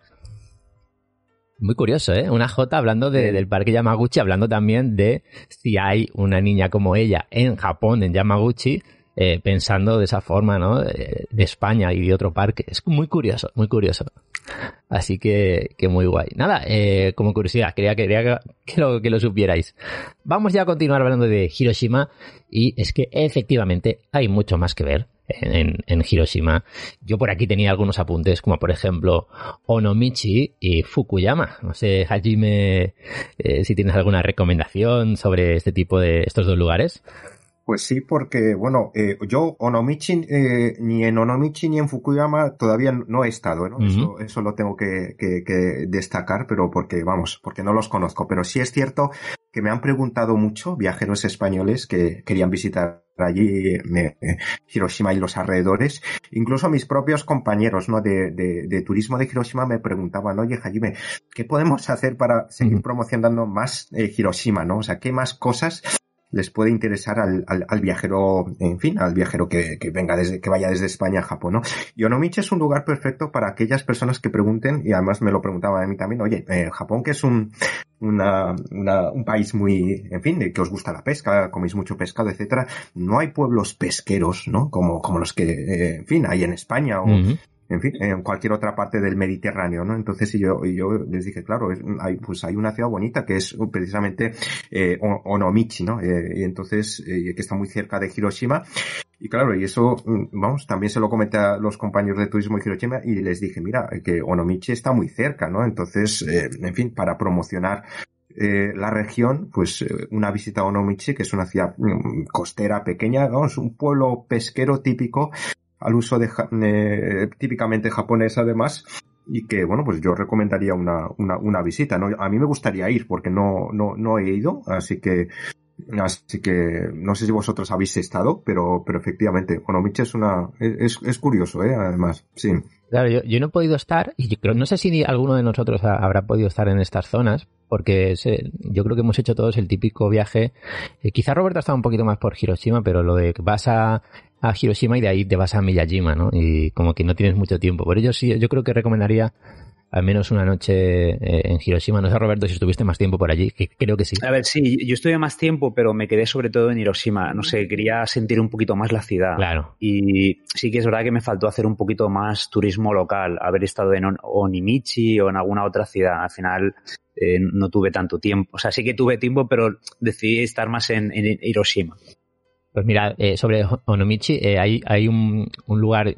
Muy curioso, ¿eh? Una J hablando de- Sí. del parque Yamaguchi, hablando también de si hay una niña como ella en Japón, en Yamaguchi, eh, pensando de esa forma, ¿no? De España y de otro parque. Es muy curioso, muy curioso. Así que, que muy guay. Nada, eh, como curiosidad, quería, quería que, lo, que lo supierais. Vamos ya a continuar hablando de Hiroshima y es que efectivamente hay mucho más que ver en- en Hiroshima. Yo por aquí tenía algunos apuntes, como por ejemplo Onomichi y Fukuyama. No sé, Hajime, eh, si tienes alguna recomendación sobre este tipo de estos dos lugares. Pues sí, porque, bueno, eh, yo Onomichi, eh, ni en Onomichi ni en Fukuyama todavía no he estado, ¿no? Eso, eso lo tengo que, que- que destacar, pero porque, vamos, porque no los conozco. Pero sí es cierto que me han preguntado mucho viajeros españoles que querían visitar allí me- eh, Hiroshima y los alrededores. Incluso mis propios compañeros, ¿no? De, de, de turismo de Hiroshima me preguntaban, oye, Hajime, ¿qué podemos hacer para seguir promocionando más Hiroshima, ¿no? O sea, ¿qué más cosas les puede interesar al, al, al viajero, en fin, al viajero que, que venga desde, que vaya desde España a Japón, ¿no? Y Onomichi es un lugar perfecto para aquellas personas que pregunten, y además me lo preguntaban a mí también, oye, eh, Japón que es un, una, una- un país muy, en fin, de que os gusta la pesca, coméis mucho pescado, etcétera, no hay pueblos pesqueros, ¿no? Como, como los que, eh, en fin, hay en España o. en fin, en cualquier otra parte del Mediterráneo, ¿no? Entonces, y yo, y yo les dije, claro, es- hay, pues hay una ciudad bonita que es precisamente eh, Onomichi, ¿no? Eh, y entonces, eh, que está muy cerca de Hiroshima. Y claro, y eso, mm, vamos, también se lo comenté a los compañeros de turismo de Hiroshima y les dije, mira, que Onomichi está muy cerca, ¿no? Entonces, eh, en fin, para promocionar eh, la región, pues una visita a Onomichi, que es una ciudad mm, costera pequeña, vamos, un pueblo pesquero típico, al uso de eh, típicamente japonés además y que bueno pues yo recomendaría una, una, una visita no a mí me gustaría ir porque no no no he ido así que así que no sé si vosotros habéis estado pero pero efectivamente Onomichi es una es, es curioso eh además sí Claro, yo, no he podido estar, y yo creo, no sé si alguno de nosotros ha- habrá podido estar en estas zonas, porque eh, yo creo que hemos hecho todos el típico viaje. eh, quizá Roberto ha estado un poquito más por Hiroshima, pero lo de que vas a, a Hiroshima y de ahí te vas a Miyajima, ¿no? Y como que no tienes mucho tiempo. Por ello sí, yo creo que recomendaría al menos una noche eh, en Hiroshima. No sé, Roberto, si estuviste más tiempo por allí, que creo que sí. A ver, sí, yo estuve más tiempo, pero me quedé sobre todo en Hiroshima. No sé, quería sentir un poquito más la ciudad. Claro. Y sí que es verdad que me faltó hacer un poquito más turismo local, haber estado en On- Onimichi o en alguna otra ciudad. Al final eh, no tuve tanto tiempo. O sea, sí que tuve tiempo, pero decidí estar más en, en Hiroshima. Pues mira, eh, sobre Onomichi eh, hay, hay un, un lugar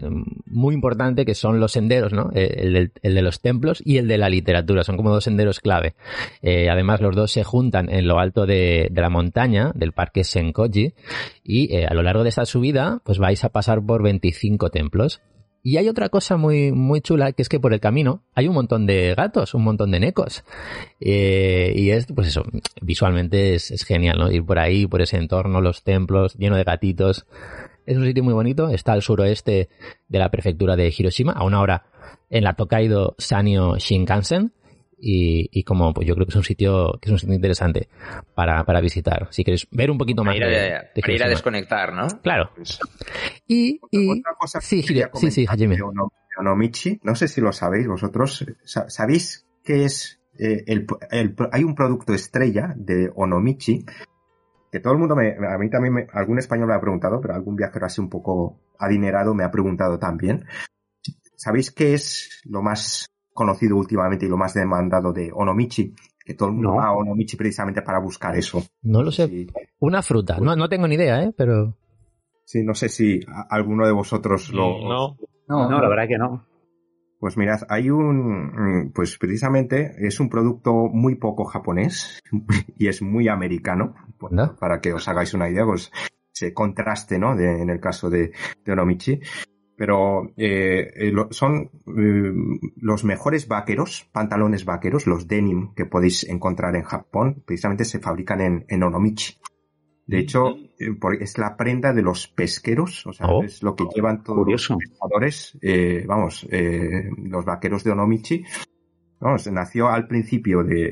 muy importante que son los senderos, ¿no? Eh, el, el de los templos y el de la literatura. Son como dos senderos clave. Eh, además, los dos se juntan en lo alto de, de la montaña, del parque Senkoji, y a lo largo de esta subida, pues vais a pasar por 25 templos. Y hay otra cosa muy, muy chula, que es que por el camino hay un montón de gatos, un montón de necos. Eh, y es, pues eso, visualmente es, genial, ¿no? Ir por ahí, por ese entorno, los templos, lleno de gatitos. Es un sitio muy bonito, está al suroeste de la prefectura de Hiroshima, a una hora en la Tokaido Sanyo Shinkansen. Y, y como, pues yo creo que es un sitio, que es un sitio interesante para, para visitar. Si quieres ver un poquito más Para ir, a, de, de para ir a desconectar, ¿no? Claro. Y, y, otra cosa que sí, sí, sí, Hajime. Onomichi, no sé si lo sabéis vosotros, Sa- ¿sabéis qué es eh, el, el- hay un producto estrella de Onomichi que todo el mundo me, a mí también me- algún español me ha preguntado, pero algún viajero así un poco adinerado me ha preguntado también. ¿Sabéis qué es lo más conocido últimamente y lo más demandado de Onomichi? Que todo el mundo No. va a Onomichi precisamente para buscar eso. No lo sé. Sí. Una fruta. No, no tengo ni idea, ¿eh? Pero... Sí, no sé si alguno de vosotros lo, No, No, No, la verdad que no. Pues mirad, hay un, mm, pues precisamente es un producto muy poco japonés y es muy americano, para que os hagáis una idea, pues ese contraste, ¿no? De- en el caso de, de Onomichi. Pero eh, eh, son eh, los mejores vaqueros, pantalones vaqueros, los denim que podéis encontrar en Japón, precisamente se fabrican en, en Onomichi. De hecho, eh, por- es la prenda de los pesqueros, o sea, Oh. es lo que llevan todos Curioso. los pescadores, vamos, los vaqueros de Onomichi. Vamos, nació al principio de,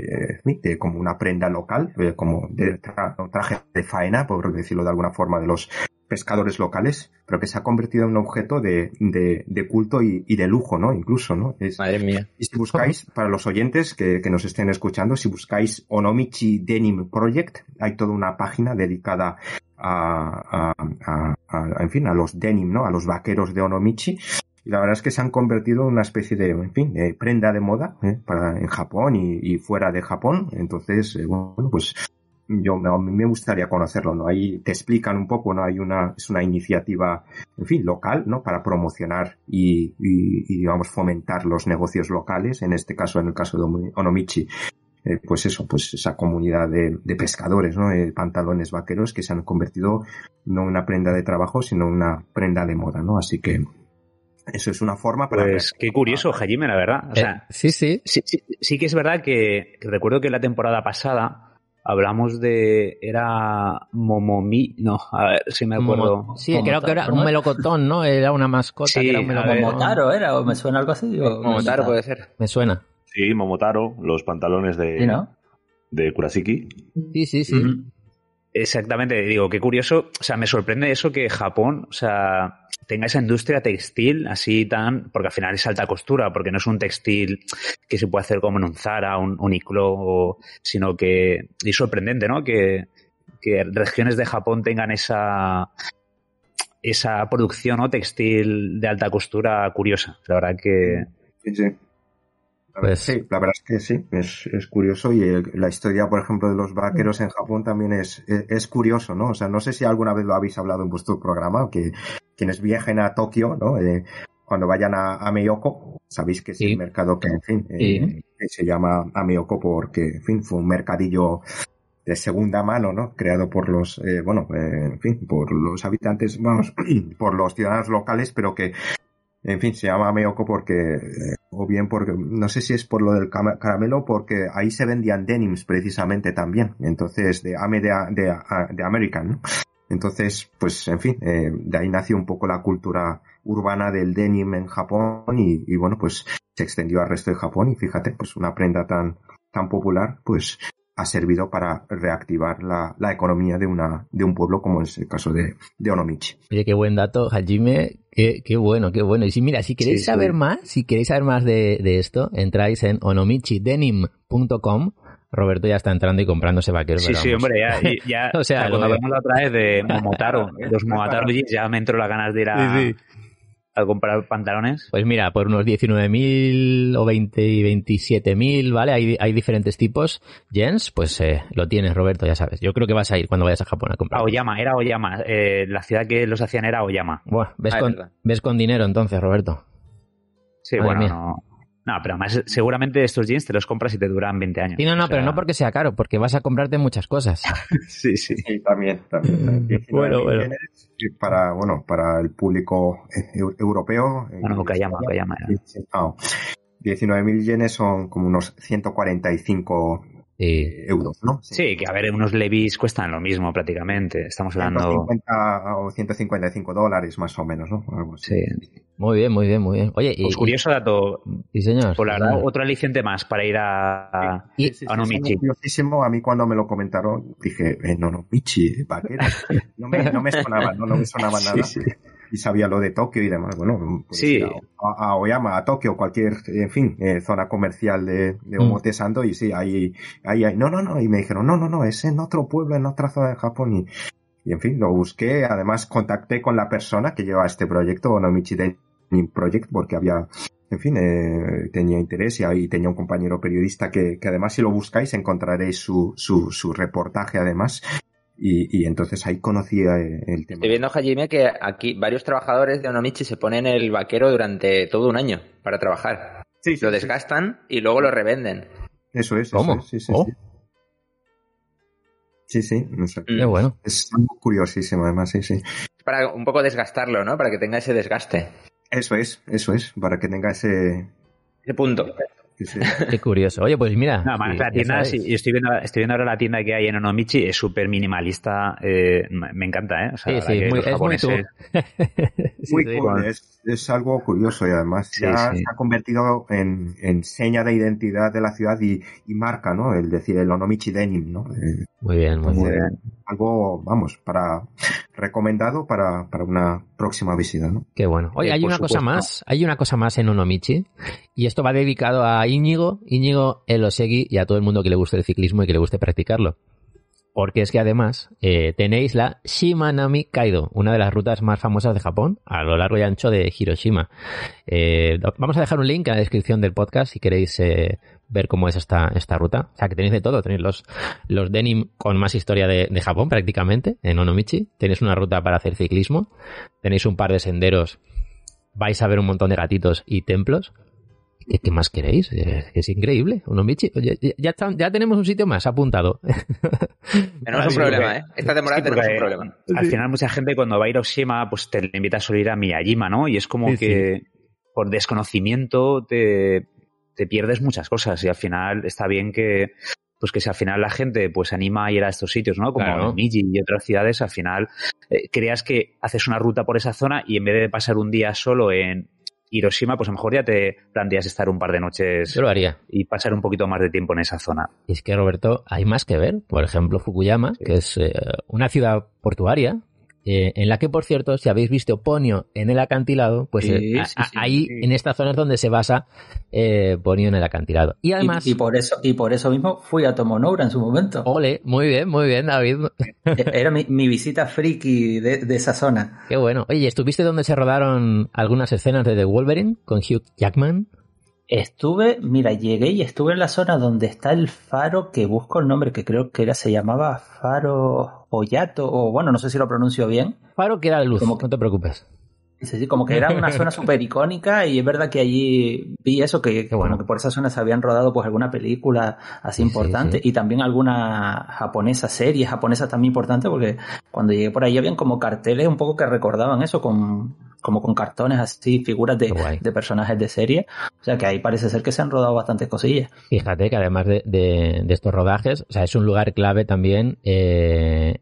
eh, de como una prenda local, eh, como de tra- traje de faena, por decirlo de alguna forma, de los pescadores locales, pero que se ha convertido en un objeto de, de, de culto y, y de lujo, ¿no? Incluso, ¿no? Es, Madre mía. y si buscáis, para los oyentes que, que nos estén escuchando, si buscáis Onomichi Denim Project, hay toda una página dedicada a, a, a- a- en fin, a los denim, ¿no? A los vaqueros de Onomichi. Y la verdad es que se han convertido en una especie de, en fin, de prenda de moda ¿eh? para en Japón y, fuera de Japón. Entonces, eh, bueno, pues yo me gustaría conocerlo, ¿no? Ahí te explican un poco, ¿no? Hay una, es una iniciativa, en fin, local, ¿no? Para promocionar y, digamos, fomentar los negocios locales, en este caso, en el caso de Omi- Onomichi, eh, pues eso, pues esa comunidad de, de pescadores, ¿no? Eh, pantalones vaqueros que se han convertido no en una prenda de trabajo, sino en una prenda de moda, ¿no? Así que eso es una forma para... Pues qué curioso, Hajime, la verdad. O Eh, sea, sí, sí. sí, sí, sí que es verdad que, que recuerdo que la temporada pasada hablamos de. Era Momomi. No, a ver si me acuerdo. Momo- sí, creo que era un melocotón, ¿no? Era una mascota. Sí, que era un melocotón. Momotaro era, o me suena algo así. o- Momotaro puede ser. Me suena. Sí, Momotaro, los pantalones de, Sí, ¿no? de Kurashiki. Sí, sí, sí. Exactamente, digo, qué curioso, o sea, me sorprende eso que Japón, o sea, tenga esa industria textil así tan, porque al final es alta costura, porque no es un textil que se puede hacer como en un Zara, un Uniqlo, sino que, y sorprendente, ¿no? Que, que regiones de Japón tengan esa, esa producción ¿no? textil de alta costura curiosa. La verdad que, Sí, sí. Pues- sí, la verdad es que sí, es, es curioso y el- la historia, por ejemplo, de los vaqueros en Japón también es, es, es curioso, ¿no? O sea, no sé si alguna vez lo habéis hablado en vuestro programa, que quienes viajen a Tokio, ¿no? Eh, cuando vayan a, a Meyoko, sabéis que es Sí. el mercado que, en fin, eh, se llama Ameoko porque, en fin, fue un mercadillo de segunda mano, ¿no? Creado por los, eh, bueno, eh, en fin, por los habitantes, vamos, por los ciudadanos locales, pero que, en fin, se llama Meoko porque, eh, o bien porque, no sé si es por lo del caramelo, porque ahí se vendían denims precisamente también. Entonces, de Ame de, de, de American, ¿no? Entonces, pues, en fin, eh, de ahí nació un poco la cultura urbana del denim en Japón y, y bueno, pues se extendió al resto de Japón y fíjate, pues una prenda tan, tan popular, pues ha servido para reactivar la, la economía de una, de un pueblo como es el caso de, de Onomichi. Oye, qué buen dato, Hajime. Qué, qué bueno, qué bueno. Y si, mira, si queréis Sí, sí. saber más, si queréis saber más de, de esto, entráis en onomichidenim.com. Roberto ya está entrando y comprándose vaqueros. sí, sí, hombre, ya, O sea, cuando hablamos la otra vez de Momotaro, los Momotaro ya me entró las ganas de ir a, Sí, sí. A comprar pantalones. Pues mira, por unos 19.000 o 20 y 27.000, ¿vale? Hay, hay diferentes tipos. Jens, pues eh, lo tienes, Roberto, ya sabes. Yo creo que vas a ir cuando vayas a Japón a comprar. A Oyama, era Oyama. Eh, la ciudad que los hacían era Oyama. Buah, ves, Ah, con, ves con dinero entonces, Roberto. Sí, Madre bueno, no. No, pero además seguramente estos jeans te los compras y te duran 20 años. Sí, no, no, O sea, pero no porque sea caro, porque vas a comprarte muchas cosas. Sí, sí. Sí, también, también. 19.000 Bueno, bueno. y Para, bueno, para el público eh, eu- europeo. eh, Bueno, Okayama, Okayama era. sí, ah, 19.000 yenes son como unos 145 Sí. euros, ¿no? Sí, que a ver, unos Levis cuestan lo mismo prácticamente. Estamos hablando. 150 o 155 dólares más o menos, ¿no? Algo así. Sí. Muy bien, muy bien, muy bien. Oye, y, Pues curioso dato. y- sí, señor. Por la sí, verdad, señor. otro aliciente más para ir a. Sí, sí, a es curiosísimo. A mí cuando me lo comentaron dije, eh, no, no, Michi, vaquero. No me, no me sonaba, no, no me sonaba nada. Y sabía lo de Tokio y demás. Bueno, puedes Sí. a, a Oyama, a Tokio, cualquier, en fin, eh, zona comercial de, de Mm. Omotesando y sí, ahí, ahí, ahí, no, no, no. Y me dijeron, no, no, no, es en otro pueblo, en otra zona de Japón y, y en fin, lo busqué. Además, contacté con la persona que lleva este proyecto, Onomichi Denim Project, porque había, en fin, eh, tenía interés y ahí tenía un compañero periodista que, que además si lo buscáis encontraréis su, su, su reportaje además. Y, y entonces ahí conocía eh, el tema. Estoy viendo, Hajime, que aquí varios trabajadores de Onomichi se ponen el vaquero durante todo un año para trabajar. Sí, sí, Lo sí. desgastan y luego lo revenden. Eso es, eso ¿Cómo? es, sí, sí, Oh. sí. Sí, sí, no sé. Qué bueno. Es algo curiosísimo además, sí, sí. Para un poco desgastarlo, ¿no? Para que tenga ese desgaste. Eso es, eso es, para que tenga ese... Ese punto. Qué curioso. Oye, pues mira. Sí, la tienda, sabéis. sí, yo estoy viendo, estoy viendo ahora la tienda que hay en Onomichi, es súper minimalista, eh, me encanta, ¿eh? O sea, Sí, sí, muy, es muy tú. muy cool, es, es algo curioso y además Sí, ya sí. se ha convertido en, en seña de identidad de la ciudad y, y marca, ¿no? El decir el Onomichi Denim, ¿no? Eh, Muy bien, muy entonces, bien. Algo, vamos, para recomendado para, para una próxima visita, ¿no? Qué bueno. Oye, Eh, hay una cosa más, hay una cosa más en Onomichi y esto va dedicado a Íñigo, Íñigo Elosegui y a todo el mundo que le guste el ciclismo y que le guste practicarlo. Porque es que además eh, tenéis la Shimanami Kaido, una de las rutas más famosas de Japón, a lo largo y ancho de Hiroshima. Eh, vamos a dejar un link en la descripción del podcast si queréis eh, ver cómo es esta, esta ruta. O sea, que tenéis de todo. Tenéis los, los denim con más historia de, de Japón prácticamente, en Onomichi. Tenéis una ruta para hacer ciclismo. Tenéis un par de senderos. Vais a ver un montón de gatitos y templos. ¿Qué, qué más queréis? Es increíble. Onomichi. Oye, ya, ya, está- ya tenemos un sitio más apuntado. Tenemos un Sí, problema, ¿eh? Esta temporada Sí, tenemos un problema. Al final mucha gente cuando va a Hiroshima pues te invita a solo ir a Miyajima, ¿no? Y es como Sí, que por desconocimiento te, te pierdes muchas cosas y al final está bien que pues que si al final la gente pues se anima a ir a estos sitios, ¿no? Como Claro. Miji y otras ciudades, al final eh, creas que haces una ruta por esa zona y en vez de pasar un día solo en Hiroshima, pues a lo mejor ya te planteas estar un par de noches Yo lo haría. y pasar un poquito más de tiempo en esa zona. Y es que, Roberto, hay más que ver. Por ejemplo, Fukuyama, que es eh, una ciudad portuaria, eh, en la que, por cierto, si habéis visto Ponio en el acantilado, pues Sí, eh, sí, a- ahí, en esta zona es donde se basa eh, Ponio en el acantilado. Y Y, además, y por eso, y por eso mismo fui a Tomonoura en su momento. ole, muy bien, muy bien, David. Era mi, mi visita friki de, de esa zona. Qué bueno. Oye, ¿estuviste donde se rodaron algunas escenas de The Wolverine con Hugh Jackman? Estuve, mira, llegué y estuve en la zona donde está el faro que busco el nombre, que creo que era, se llamaba Faro Oyato, o bueno, no sé si lo pronuncio bien. Faro que era de luz, Como que- no te preocupes. Sí, sí, como que era una zona súper icónica y es verdad que allí vi eso, que, bueno. como que por esa zona se habían rodado pues alguna película así Sí, importante sí, sí. y también alguna japonesa, serie japonesa también importante porque cuando llegué por ahí habían como carteles un poco que recordaban eso, con, como con cartones así, figuras de, de personajes de serie. O sea que ahí parece ser que se han rodado bastantes cosillas. Fíjate que además de, de- de estos rodajes, o sea, es un lugar clave también. Eh,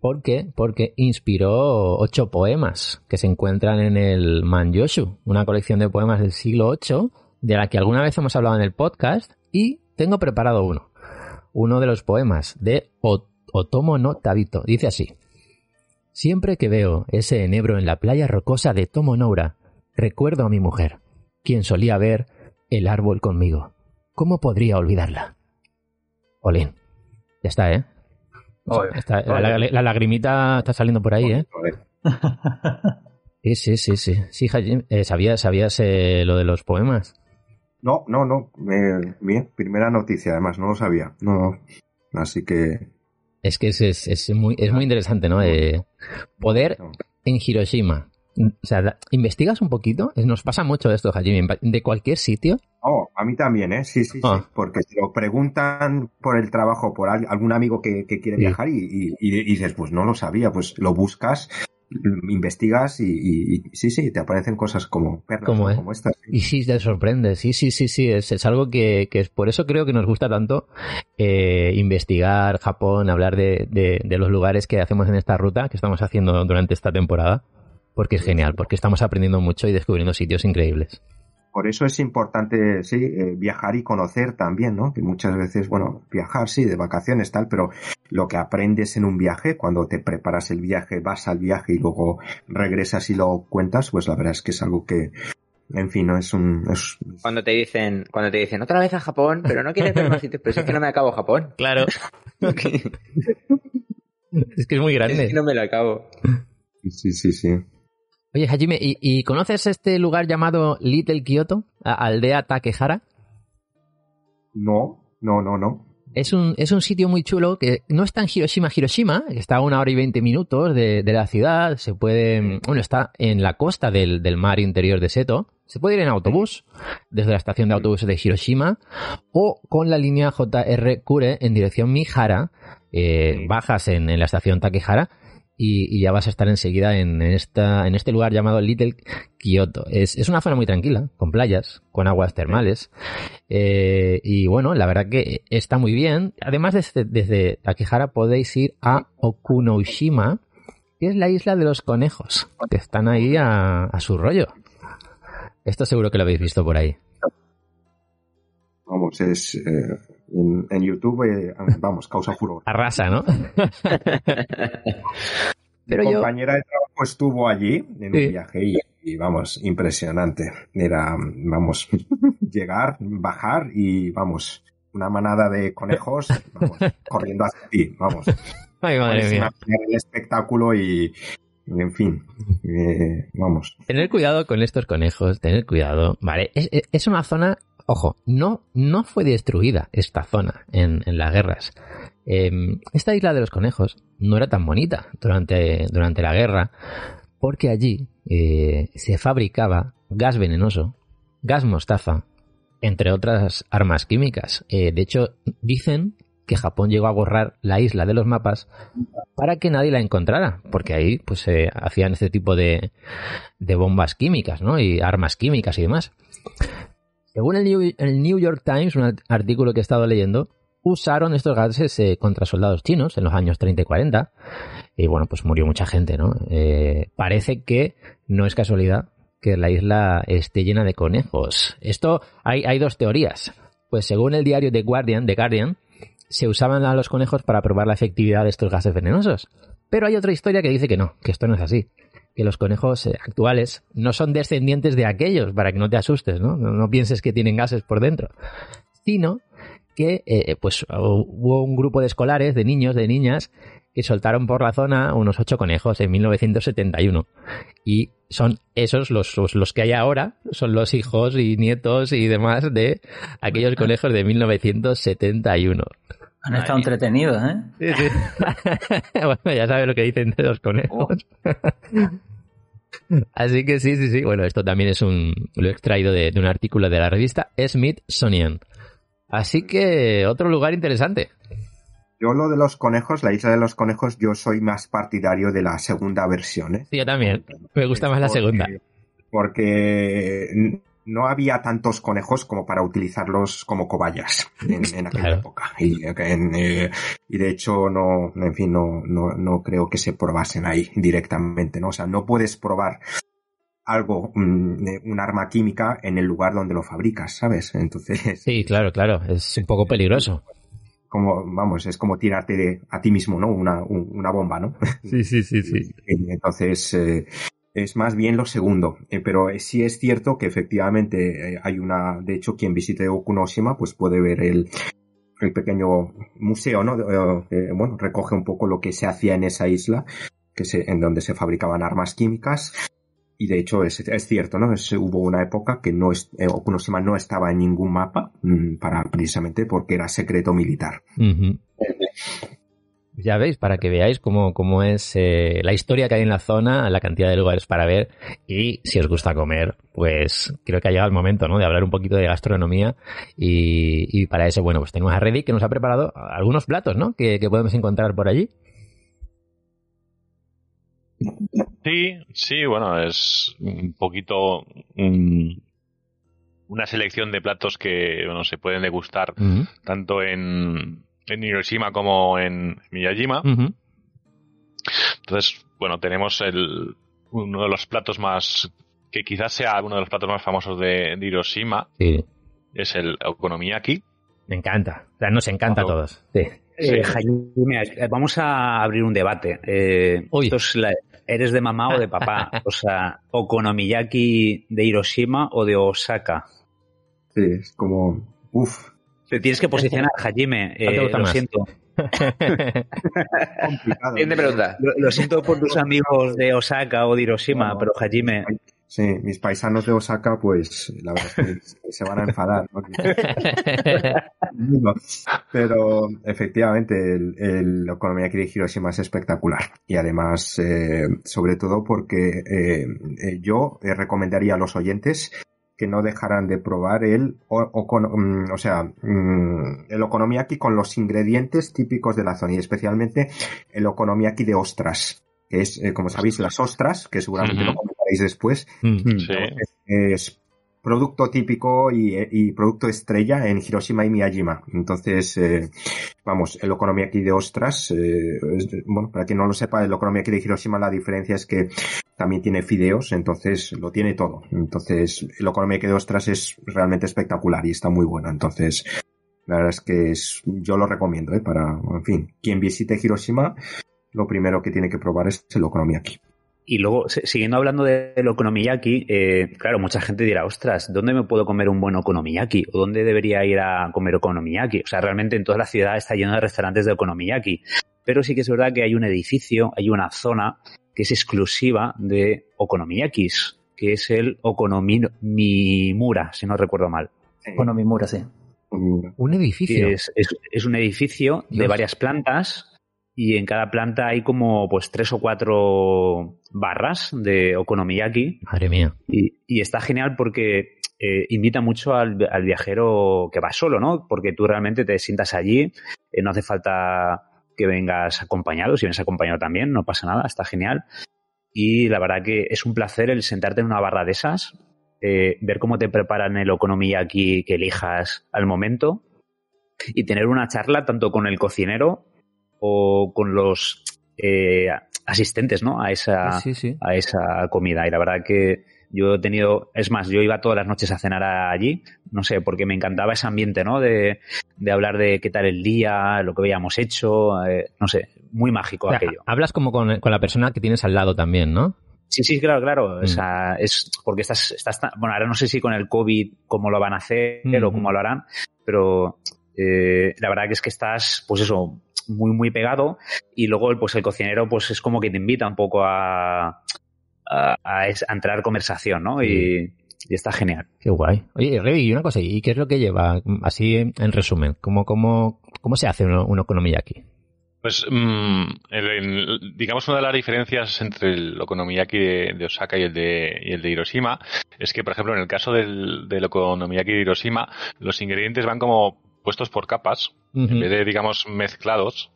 ¿Por qué? Porque inspiró ocho poemas que se encuentran en el Manyoshu, una colección de poemas del siglo VIII, de la que alguna vez hemos hablado en el podcast, y tengo preparado uno. Uno de los poemas de Otomo no Tabito. Dice así. Siempre que veo ese enebro en la playa rocosa de Tomonoura, recuerdo a mi mujer, quien solía ver el árbol conmigo. ¿Cómo podría olvidarla? Olin. Ya está, ¿eh? Está- la, la- la lagrimita está saliendo por ahí, ¿eh? Sí, sí, sí, sí. Sí, Hajime, eh, ¿sabías, sabías eh, lo de los poemas? No, no, no. eh, bien, primera noticia, además, no lo sabía. No, no. Así que. Es que es, es, es muy, es muy interesante, ¿no? Eh, poder en Hiroshima. O sea, investigas un poquito. Nos pasa mucho esto, Hajime. De cualquier sitio. Oh, a mí también, ¿eh? Sí, sí, Ah. sí. Porque si lo preguntan por el trabajo, por al- algún amigo que, que quiere Sí. viajar y, y- y dices, pues no lo sabía, pues lo buscas, investigas y, y- y sí, sí, te aparecen cosas como perlas, como estas. Y sí, te sorprende. Sí, sí, sí, sí. Es, es algo que, que es por eso creo que nos gusta tanto eh, investigar Japón, hablar de, de- de los lugares que hacemos en esta ruta que estamos haciendo durante esta temporada. Porque es genial, porque estamos aprendiendo mucho y descubriendo sitios increíbles. Por eso es importante, sí, eh, viajar y conocer también, ¿no? Que muchas veces, bueno, viajar, sí, de vacaciones, tal, pero lo que aprendes en un viaje, cuando te preparas el viaje, vas al viaje y luego regresas y lo cuentas, pues la verdad es que es algo que, en fin, no es un... Es, Cuando te dicen, cuando te dicen otra vez a Japón, pero no quieres ver más sitios, pero es que no me acabo Japón. Claro. es que es muy Es grande. que no me lo acabo. sí, sí, sí. Oye, Hajime, ¿y, y conoces este lugar llamado Little Kyoto? A- Aldea Takehara. No, no, no, no. Es un, es un sitio muy chulo que no está en Hiroshima, Hiroshima, que está a una hora y veinte minutos de, de la ciudad. Se puede, bueno, está en la costa del, del mar interior de Seto. Se puede ir en autobús desde la estación de autobuses de Hiroshima o con la línea JR Kure en dirección Mihara. eh, bajas en, en la estación Takehara y, ya vas a estar enseguida en, esta, en este lugar llamado Little Kyoto. Es, es una zona muy tranquila, con playas, con aguas termales. Eh, y bueno, la verdad que está muy bien. Además, desde, desde podéis ir a Okunoshima, que es la isla de los conejos, que están ahí a, a su rollo. Esto seguro que lo habéis visto por ahí. Vamos, es... eh, en, en YouTube, eh, vamos, causa furor. Arrasa, ¿no? Pero Mi yo... compañera de trabajo estuvo allí en Sí. un viaje y, y, vamos, impresionante. Era, vamos, llegar, bajar y vamos, una manada de conejos vamos, corriendo hacia ti, vamos. Ay, madre Puedes mía. el espectáculo y, en fin, eh, vamos. Tener cuidado con estos conejos, tener cuidado, ¿vale? Es una zona, ojo, no, no fue destruida esta zona en, las guerras. Eh, esta isla de los conejos no era tan bonita durante, durante la guerra porque allí eh, se fabricaba gas venenoso, gas mostaza, entre otras armas químicas. Eh, de hecho, dicen que Japón llegó a borrar la isla de los mapas para que nadie la encontrara, porque ahí pues se hacían este tipo de, de bombas químicas, ¿no? Y armas químicas y demás. Según el New, el New York Times, un art- artículo que he estado leyendo, usaron estos gases eh, contra soldados chinos en los años 30 y 40. Y bueno, pues murió mucha gente, ¿no? Eh, parece que no es casualidad que la isla esté llena de conejos. Esto, hay, hay dos teorías. Pues según el diario The Guardian, The Guardian, se usaban a los conejos para probar la efectividad de estos gases venenosos. Pero hay otra historia que dice que no, que esto no es así. Que los conejos eh, actuales no son descendientes de aquellos, para que no te asustes, ¿no? No, pienses que tienen gases por dentro. Sino que, eh, pues, hubo un grupo de escolares, de niños, de niñas, que soltaron por la zona unos ocho conejos en 1971. Y son esos los, los, los que hay ahora, son los hijos y nietos y demás de aquellos conejos de 1971. Han estado entretenidos, ¿eh? Sí, sí. bueno, ya sabes lo que dicen de los conejos. Así que sí, sí, sí. Bueno, esto también es un. Lo he extraído de, de un artículo de la revista Smithsonian. Así que otro lugar interesante. Yo lo de los conejos, la isla de los conejos, yo soy más partidario de la segunda versión, ¿eh? Sí, yo también. Me gusta más la segunda. Porque no había tantos conejos como para utilizarlos como cobayas en, en aquella Claro. época. Y, en, eh, y de hecho, no, en fin, no, no, no creo que se probasen ahí directamente, ¿no? O sea, no puedes probar algo, mm, un arma química en el lugar donde lo fabricas, ¿sabes? Entonces, Sí, claro, claro. Es un poco peligroso. como, vamos, es como tirarte de- a ti mismo, ¿no? Una, un- una bomba, ¿no? Sí, sí, sí, sí. Entonces, eh, es más bien lo segundo. Eh, pero eh, sí es cierto que efectivamente eh, hay una, de hecho, quien visite Okunoshima, pues puede ver el, el pequeño museo, ¿no? Eh, eh, bueno, recoge un poco lo que se hacía en esa isla, que se, en donde se fabricaban armas químicas. Y de hecho es, es cierto, ¿no? Es- hubo una época que no es, eh, Okunoshima no estaba en ningún mapa, mm, para, precisamente porque era secreto militar. Ya veis, para que veáis cómo, cómo es eh, la historia que hay en la zona, la cantidad de lugares para ver y si os gusta comer, pues creo que ha llegado el momento ¿no? de hablar un poquito de gastronomía y, y para eso, bueno, pues tenemos a Reddy que nos ha preparado algunos platos ¿no? que, que podemos encontrar por allí. Sí, sí, bueno, es un poquito una selección de platos que bueno, se pueden degustar tanto en, en Hiroshima como en Miyajima. Entonces, bueno, tenemos el, uno de los platos más, que quizás sea uno de los platos más famosos de, de Hiroshima, Sí, es el okonomiyaki. me encanta. O sea, nos encanta a todos. Sí. Eh, Jaime, vamos a abrir un debate. Eh, Uy. esto es la- ¿Eres de mamá o de papá? O sea, ¿Okonomiyaki de Hiroshima o de Osaka? Sí, es como, uff, Te tienes que posicionar, Hajime. ¿Cuál te Eh, lo más? siento. Siguiente pregunta. Lo, lo siento por tus amigos de Osaka o de Hiroshima, No, pero Hajime, Sí, mis paisanos de Osaka, pues la verdad es que se van a enfadar. Pero efectivamente, el, el Okonomiyaki de Hiroshima es espectacular. Y además, eh, sobre todo porque eh, yo recomendaría a los oyentes que no dejaran de probar el, o, okono- mm, o sea, mm, el okonomiyaki con los ingredientes típicos de la zona y especialmente el okonomiyaki de ostras, que es, eh, como sabéis, las ostras, que seguramente lo comentaréis después, Mm. Sí. es producto típico y, y producto estrella en Hiroshima y Miyajima. Entonces, eh, vamos, el okonomiyaki de ostras, eh, es- bueno, para quien no lo sepa, el okonomiyaki de Hiroshima la diferencia es que también tiene fideos, entonces lo tiene todo. Entonces, el okonomiyaki de ostras es realmente espectacular y está muy bueno. Entonces, la verdad es que es, yo lo recomiendo, ¿eh? Para, en fin, quien visite Hiroshima, lo primero que tiene que probar es el okonomiyaki. y luego, siguiendo hablando de- del okonomiyaki, eh, claro, mucha gente dirá, ostras, ¿dónde me puedo comer un buen okonomiyaki? ¿O dónde debería ir a comer okonomiyaki? O sea, realmente en toda la ciudad está lleno de restaurantes de okonomiyaki. Pero sí que es verdad que hay un edificio, hay una zona que es exclusiva de okonomiyakis, que es el Okonomimura, si no recuerdo mal. Okonomimura, sí. Un edificio. Es, es- es un edificio de varias plantas y en cada planta hay como pues tres o cuatro barras de okonomiyaki Madre mía. y, y está genial porque eh, invita mucho al, al viajero que va solo, ¿no? Porque tú realmente te sientas allí, eh, no hace falta que vengas acompañado, si vienes acompañado también, no pasa nada, está genial. Y la verdad que es un placer el sentarte en una barra de esas, eh, ver cómo te preparan el okonomiyaki que elijas al momento y tener una charla tanto con el cocinero o con los eh, asistentes, ¿no? A esa, Sí, sí. a esa comida. Y la verdad que yo he tenido, es más, yo iba todas las noches a cenar allí, no sé, porque me encantaba ese ambiente, ¿no? De, de hablar de qué tal el día, lo que habíamos hecho, eh, no sé, muy mágico O sea, aquello. hablas como con, con la persona que tienes al lado también, ¿no? Sí, sí, claro, claro. Mm. O sea, es porque estás, estás, tan- bueno, ahora no sé si con el COVID cómo lo van a hacer o Ujú. cómo lo harán, pero eh, la verdad que es que estás, pues eso, muy, muy pegado y luego, pues el cocinero, pues es como que te invita un poco a, a, a es- a entrar conversación, ¿no? Y, y está genial. Qué guay. Oye, Revi, y una cosa, ¿y qué es lo que lleva? Así, en en resumen, ¿cómo, cómo, cómo se hace un, un okonomiyaki? Pues, mm, el- el- digamos, una de las diferencias entre el okonomiyaki de, de Osaka y el de, y el de Hiroshima es que, por ejemplo, en el caso del, del okonomiyaki de Hiroshima, los ingredientes van como puestos por capas, en vez de, digamos, mezclados,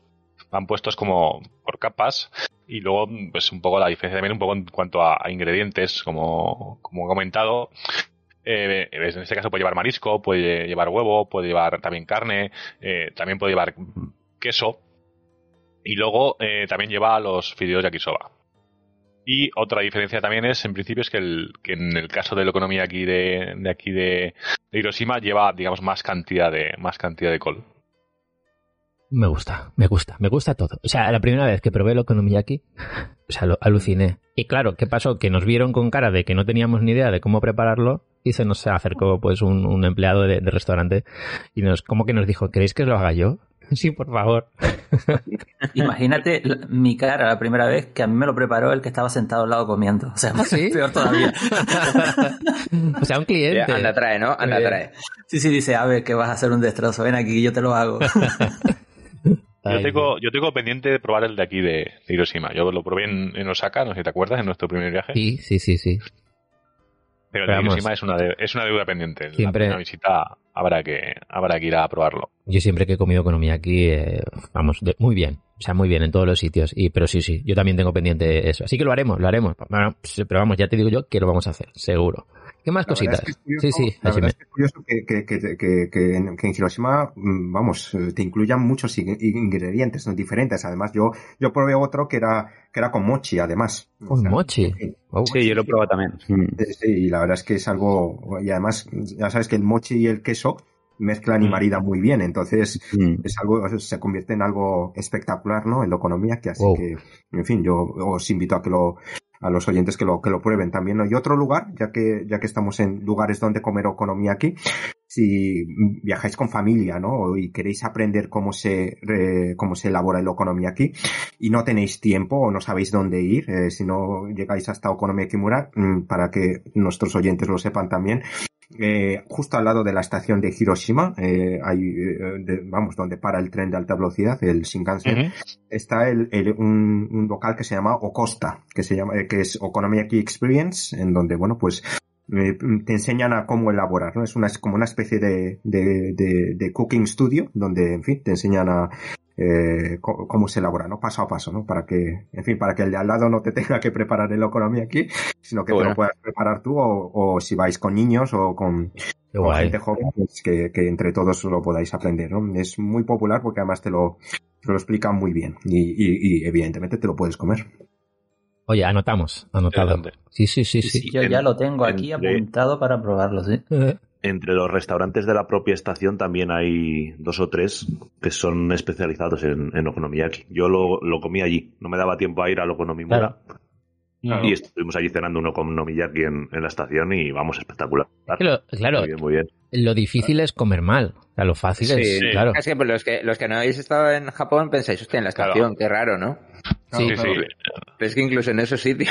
van puestos como por capas y luego, pues, un poco la diferencia también un poco en cuanto a, ingredientes, como, como he comentado. Eh, en este caso puede llevar marisco, puede llevar huevo, puede llevar también carne, eh, también puede llevar queso y luego eh, también lleva los fideos yakisoba. Y otra diferencia también es, en principio, es que, el, que en el caso de la economía aquí de, de aquí de Hiroshima lleva, digamos, más cantidad de más cantidad de col. Me gusta, me gusta, me gusta todo. O sea, la primera vez que probé el okonomiyaki, o sea, lo aluciné. Y claro, ¿qué pasó? Que nos vieron con cara de que no teníamos ni idea de cómo prepararlo y se nos acercó pues un, un empleado de, de restaurante y nos, como que nos dijo, ¿queréis que lo haga yo? Sí, por favor. Imagínate la- mi cara la primera vez que a mí me lo preparó el que estaba sentado al lado comiendo. O sea, ¿Ah, sí? peor todavía. o sea, un cliente. Ya, anda, trae, ¿no? Anda, trae. Sí, sí, dice, a ver, que vas a hacer un destrozo. Ven aquí, yo te lo hago. Yo tengo, yo tengo pendiente de probar el de aquí de, de Hiroshima. Yo lo probé en, en Osaka, no sé si te acuerdas, en nuestro primer viaje. Sí, sí, sí, sí. Pero el vamos. Hiroshima es una, de- es una deuda pendiente. Siempre- La visita habrá que, habrá que ir a probarlo. Yo siempre que he comido okonomiyaki, eh, vamos, de- muy bien. O sea, muy bien en todos los sitios. Y, pero sí, sí, yo también tengo pendiente eso. Así que lo haremos, lo haremos. Bueno, pero vamos, ya te digo yo que lo vamos a hacer, seguro. ¿Qué más La cositas? es que es curioso- sí, sí, la verdad es que es curioso que, que, que, que, que en, que en Hiroshima, mm, vamos, eh, te incluyan muchos ing- ingredientes diferentes. Además, yo, yo probé otro que era, que era con mochi, además. Con mochi. Oh, Sí, yo lo he probado también. Sí, y la verdad es que es algo, y además, ya sabes que el mochi y el queso mezclan y Mm. maridan muy bien, entonces Mm. es algo, se convierte en algo espectacular, ¿no? En la economía, que así Wow. que, en fin, yo os invito a que lo, a los oyentes que lo, que lo prueben también, ¿no? Y otro lugar, ya que, ya que estamos en lugares donde comer economía aquí, si viajáis con familia, ¿no? Y queréis aprender cómo se, cómo se elabora el okonomiyaki y no tenéis tiempo o no sabéis dónde ir, eh, si no llegáis hasta Okonomiyaki Mura, mm, para que nuestros oyentes lo sepan también, eh, justo al lado de la estación de Hiroshima, eh, hay, eh, de- vamos, donde para el tren de alta velocidad, el Shinkansen, está el, el- un, un local que se llama Ocosta, que se llama, eh, que es Okonomiyaki Experience, en donde, bueno, pues, eh, te enseñan a cómo elaborar, ¿no? Es una, es como una especie de, de, de, de cooking studio, donde, en fin, te enseñan a, eh, cómo se elabora, ¿no? Paso a paso, ¿no? Para que, en fin, para que el de al lado no te tenga que preparar el economía aquí, sino que te lo puedas preparar tú o, o si vais con niños o con, gente joven, pues que, que entre todos lo podáis aprender, ¿no? Es muy popular porque además te lo, te lo explican muy bien y, y, y evidentemente te lo puedes comer. Oye, anotamos, anotado. Sí, sí, sí, sí. Yo ya lo tengo aquí Entre- apuntado para probarlo, sí. Entre los restaurantes de la propia estación también hay dos o tres que son especializados en, en okonomiyaki. Yo lo, lo comí allí. No me daba tiempo a ir al okonomimura. Y estuvimos allí cenando uno con Nomiyaki en, en la estación y vamos, espectacular. Claro, claro. Muy bien, muy bien. Lo difícil es comer mal. O sea, lo fácil es, Sí, claro. Es que pues, los que los que no habéis estado en Japón pensáis, hostia, en la estación, qué raro, ¿no? Sí, Sí, sí. Pero es que incluso en esos sitios.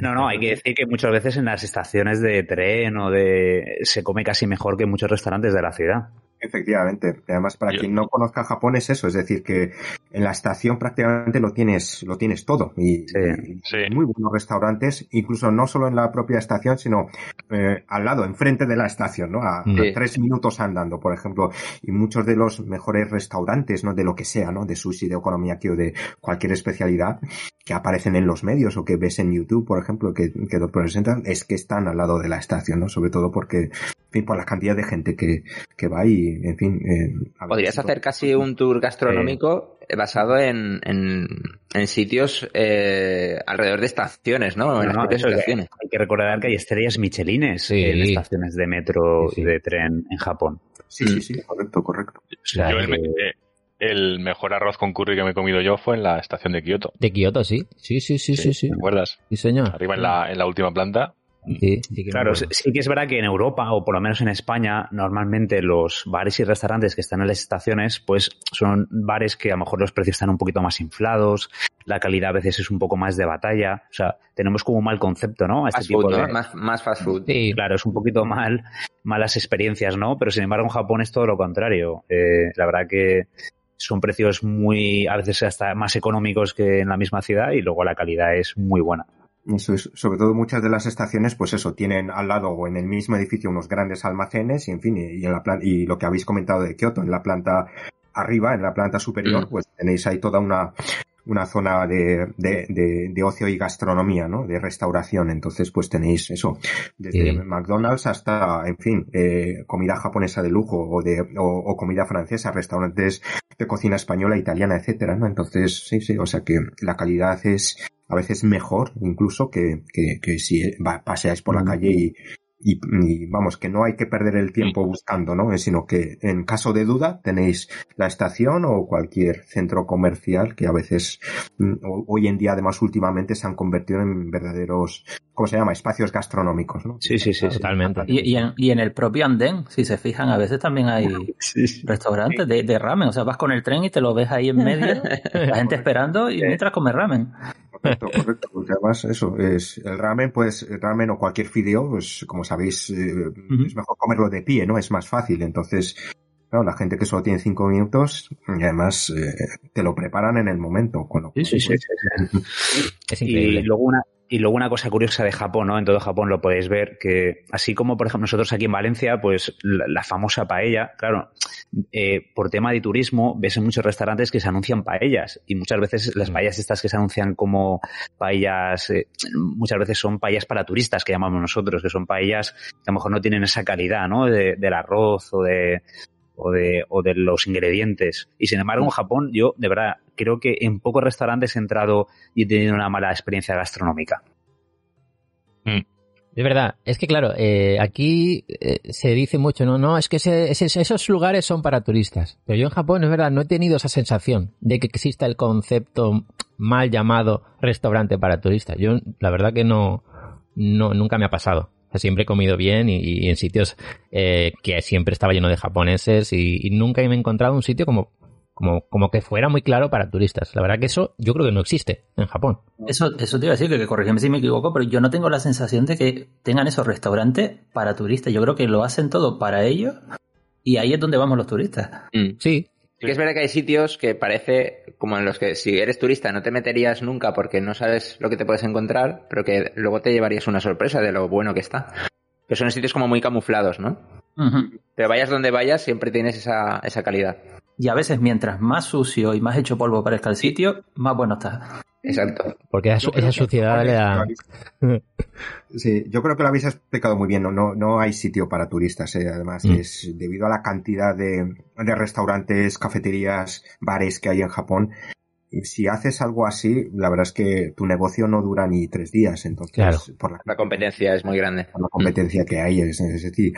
No, no, hay que decir que muchas veces en las estaciones de tren o de... se come casi mejor que en muchos restaurantes de la ciudad. Efectivamente. Y Además, para Yo- quien no conozca Japón es eso, es decir, que en la estación prácticamente lo tienes, lo tienes todo. Y, Sí. y Sí. muy buenos restaurantes, incluso no solo en la propia estación, sino eh, al lado, enfrente de la estación, ¿no? A, a Sí. tres minutos andando, por ejemplo. Y muchos de los mejores restaurantes, ¿no? De lo que sea, ¿no? De sushi, de economía o de cualquier especialidad que aparecen en los medios o que ves en YouTube, por ejemplo, que, que lo presentan, es que están al lado de la estación, ¿no? Sobre todo porque, en fin, por la cantidad de gente que, que va y, en fin... eh, a Podrías hacer casi un tour gastronómico basado en, en, en sitios eh, alrededor de estaciones, ¿no? En No, eso estaciones. hay que recordar que hay estrellas michelines Sí. en estaciones de metro Sí, sí. y de tren en Japón. Sí, sí, sí, correcto, correcto. O sea, Yo que- eh, el mejor arroz con curry que me he comido yo fue en la estación de Kioto. De Kioto, sí. Sí, sí, sí, sí, sí. ¿Te acuerdas? Sí, señor. Arriba en la, en la última planta. Sí, sí que Claro, sí que es verdad que en Europa, o por lo menos en España, normalmente los bares y restaurantes que están en las estaciones, pues son bares que a lo mejor los precios están un poquito más inflados, la calidad a veces es un poco más de batalla. O sea, tenemos como un mal concepto, ¿no? A este Fast tipo food, de... ¿no? Más, más fast food. Sí, Claro, es un poquito mal, malas experiencias, ¿no? Pero sin embargo en Japón es todo lo contrario. Eh, la verdad que son precios muy, a veces hasta más económicos que en la misma ciudad y luego la calidad es muy buena. Eso es, sobre todo muchas de las estaciones, pues eso, tienen al lado o en el mismo edificio unos grandes almacenes y en fin, y, en la y lo que habéis comentado de Kioto, en la planta arriba, en la planta superior, Mm. pues tenéis ahí toda una, una zona de, de, de, de ocio y gastronomía, ¿no? De restauración. Entonces, pues tenéis eso, desde Sí. McDonald's hasta, en fin, eh, comida japonesa de lujo o de, o, o comida francesa, restaurantes de cocina española, italiana, etcétera, ¿no? Entonces, sí, sí, o sea que la calidad es a veces mejor incluso que, que, que si paseáis por la calle y, y, y, vamos, que no hay que perder el tiempo buscando, ¿no? Eh, Sino que en caso de duda tenéis la estación o cualquier centro comercial que a veces mm, ho- hoy en día además últimamente se han convertido en verdaderos, ¿cómo se llama? Espacios gastronómicos, ¿no? Sí, sí, sí. sí. totalmente. Y, y en, y en el propio andén, si se fijan, a veces también hay restaurantes de, de ramen. O sea, vas con el tren y te lo ves ahí en medio, la gente esperando y mientras come ramen. Correcto, correcto. Porque además eso es el ramen, pues el ramen o cualquier fideo, pues como sabéis, eh, es mejor comerlo de pie, ¿no? Es más fácil. Entonces, claro, la gente que solo tiene cinco minutos, y además eh, te lo preparan en el momento. Con lo Sí, sí, sí. Es Y increíble. luego una y luego una cosa curiosa de Japón, ¿no? En todo Japón lo podéis ver que así como por ejemplo nosotros aquí en Valencia, pues la, la famosa paella, claro, eh, por tema de turismo ves en muchos restaurantes que se anuncian paellas y muchas veces las paellas estas que se anuncian como paellas, eh, muchas veces son paellas para turistas que llamamos nosotros, que son paellas que a lo mejor no tienen esa calidad, ¿no? De- del arroz o de o de, o de los ingredientes. Y sin embargo, en Japón, yo, de verdad, creo que en pocos restaurantes he entrado y he tenido una mala experiencia gastronómica. Es verdad, es que claro, eh, aquí eh, se dice mucho, no, no, es que esos lugares son para turistas. Pero yo en Japón, es verdad, no he tenido esa sensación de que exista el concepto mal llamado restaurante para turistas. Yo, la verdad que no, no nunca me ha pasado. O sea, siempre he comido bien y, y en sitios eh, que siempre estaba lleno de japoneses y, y nunca me he encontrado un sitio como, como, como que fuera muy claro para turistas. La verdad que eso yo creo que no existe en Japón. Eso, eso te iba a decir, que, que corrígeme si me equivoco, pero yo no tengo la sensación de que tengan esos restaurantes para turistas. Yo creo que lo hacen todo para ellos y ahí es donde vamos los turistas. Mm. Sí, Sí que es verdad que hay sitios que parece como en los que si eres turista no te meterías nunca porque no sabes lo que te puedes encontrar, pero que luego te llevarías una sorpresa de lo bueno que está. Que son sitios como muy camuflados, ¿no? Pero vayas donde vayas, siempre tienes esa, esa calidad. Y a veces mientras más sucio y más hecho polvo parezca el sitio, más bueno está. Exacto. porque esa, esa que- suciedad le da... Sí, yo creo que lo habéis explicado muy bien. No, no, no hay sitio para turistas. ¿eh? Además, Mm. es debido a la cantidad de, de restaurantes, cafeterías, bares que hay en Japón. Si haces algo así, la verdad es que tu negocio no dura ni tres días. Entonces, Claro. por la La competencia es muy grande. por la competencia que hay, es, es decir,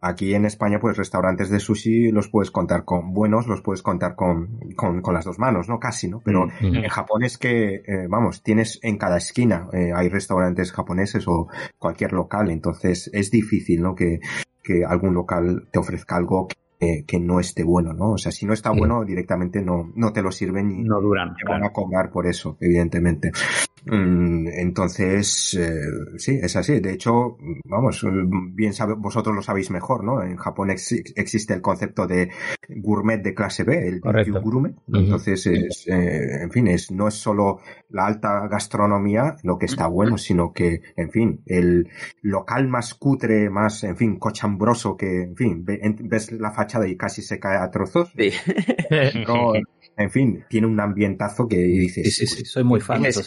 Aquí en España, pues restaurantes de sushi los puedes contar con buenos, los puedes contar con, con, con las dos manos, ¿no? Casi, ¿no? Pero Mm. en Japón es que, eh, vamos, tienes en cada esquina, eh, hay restaurantes japoneses o cualquier local, entonces es difícil, ¿no? Que, que algún local te ofrezca algo que, que no esté bueno, ¿no? O sea, si no está Sí. bueno, directamente no, no te lo sirven y No duran. te van a cobrar por eso, evidentemente. Mm, Entonces, eh, sí, es así. De hecho, vamos, eh, bien sabe, vosotros lo sabéis mejor, ¿no? En Japón ex- existe el concepto de gourmet de clase B, el gourmet. Entonces, es, eh, en fin, es, no es solo la alta gastronomía lo que está bueno, sino que, en fin, el local más cutre, más, en fin, cochambroso que, en fin, ves la fachada y casi se cae a trozos. Sí. No, en fin, tiene un ambientazo que dices, Sí, sí, sí, soy muy fan. Eso.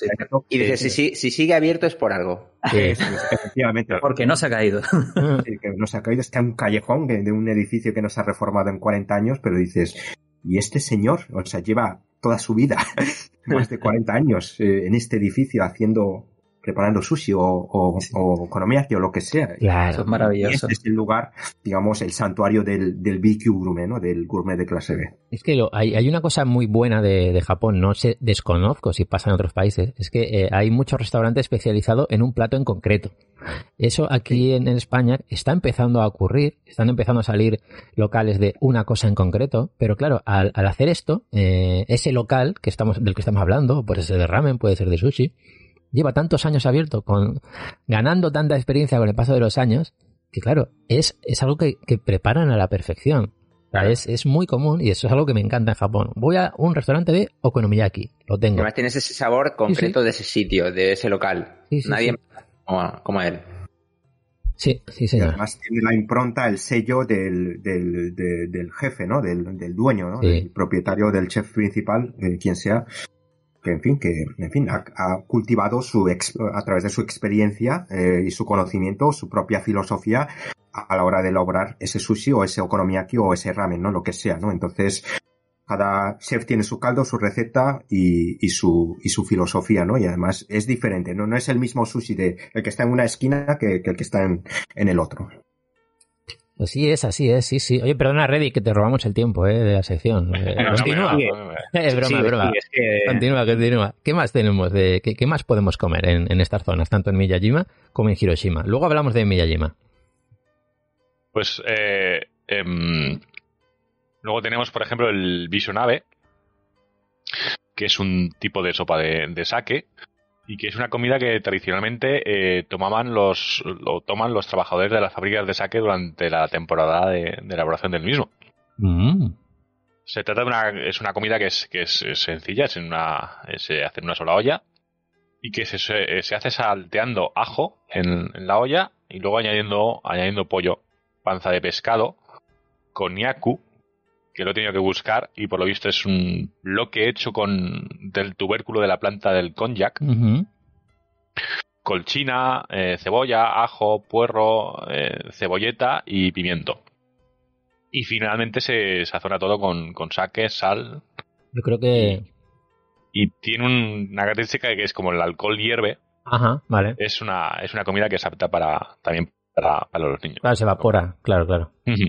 Y dices, si, si, si sigue abierto es por algo. Es, efectivamente. Porque no se ha caído. Sí, que no se ha caído, está en un callejón de, de un edificio que no se ha reformado en 40 años, pero dices, ¿y este señor? O sea, lleva toda su vida, más de 40 años, eh, en este edificio haciendo, preparando sushi o, o, o okonomiyaki o lo que sea. Eso Claro. es Y maravilloso. este es el lugar, digamos, el santuario del, del BQ gourmet, ¿no? Del gourmet de clase B. Es que lo- hay, hay una cosa muy buena de, de Japón, no sé, desconozco si pasa en otros países, es que eh, hay muchos restaurantes especializados en un plato en concreto. Eso aquí en, en España está empezando a ocurrir, están empezando a salir locales de una cosa en concreto, pero claro, al, al hacer esto, eh, ese local que estamos, del que estamos hablando, puede ser de ramen, puede ser de sushi, lleva tantos años abierto, con, ganando tanta experiencia con el paso de los años, que claro, es, es algo que, que preparan a la perfección. Es, es muy común y eso es algo que me encanta en Japón. Voy a un restaurante de okonomiyaki, lo tengo. Además tienes ese sabor concreto de ese sitio, de ese local. Sí, sí, Nadie sí. Como, como él. Sí, sí, Y señor. además tiene la impronta, el sello del, del, de- del jefe, ¿no? Del, del dueño, ¿no? Sí. Del propietario, del chef principal, eh, quien sea, en fin, que en fin, ha, cultivado su ex- a través de su experiencia eh, y su conocimiento, su propia filosofía a, la hora de elaborar ese sushi o ese okonomiyaki o ese ramen, ¿no? Lo que sea, ¿no? Entonces, cada chef tiene su caldo, su receta y, y su, y su filosofía, ¿no? Y además es diferente, ¿no? No es el mismo sushi de el que está en una esquina que, que el que está en, en el otro. Pues sí, es así, es, sí, sí. Oye, perdona, Reddy, que te robamos el tiempo eh, de la sección. Eh, No, continúa. no. Es broma, Sí, es broma. sí, es que- Continúa, continúa. ¿Qué más tenemos? De, qué, qué más podemos comer en, en estas zonas, tanto en Miyajima como en Hiroshima? Luego hablamos de Miyajima. Pues eh, em, luego tenemos, por ejemplo, el Bisonabe, que es un tipo de sopa de, de sake y que es una comida que tradicionalmente eh, tomaban los lo toman los trabajadores de las fábricas de sake durante la temporada de, de elaboración del mismo. Mm. Se trata de una es una comida que es que es, es sencilla, es en una se hace en una sola olla y que se, se, se hace salteando ajo en, en la olla y luego añadiendo añadiendo pollo, panza de pescado, koniaku, que lo he tenido que buscar y por lo visto es un bloque hecho con del tubérculo de la planta del konjac, Ujú. colchina, eh, cebolla, ajo, puerro, eh, cebolleta y pimiento. Y finalmente se sazona todo con, con sake, sal, Yo creo que... y tiene un- una característica que es como el alcohol hierve, Ajá, vale. es una, es una comida que es apta para también para, para los niños. Claro, se evapora, claro, claro. Ujú.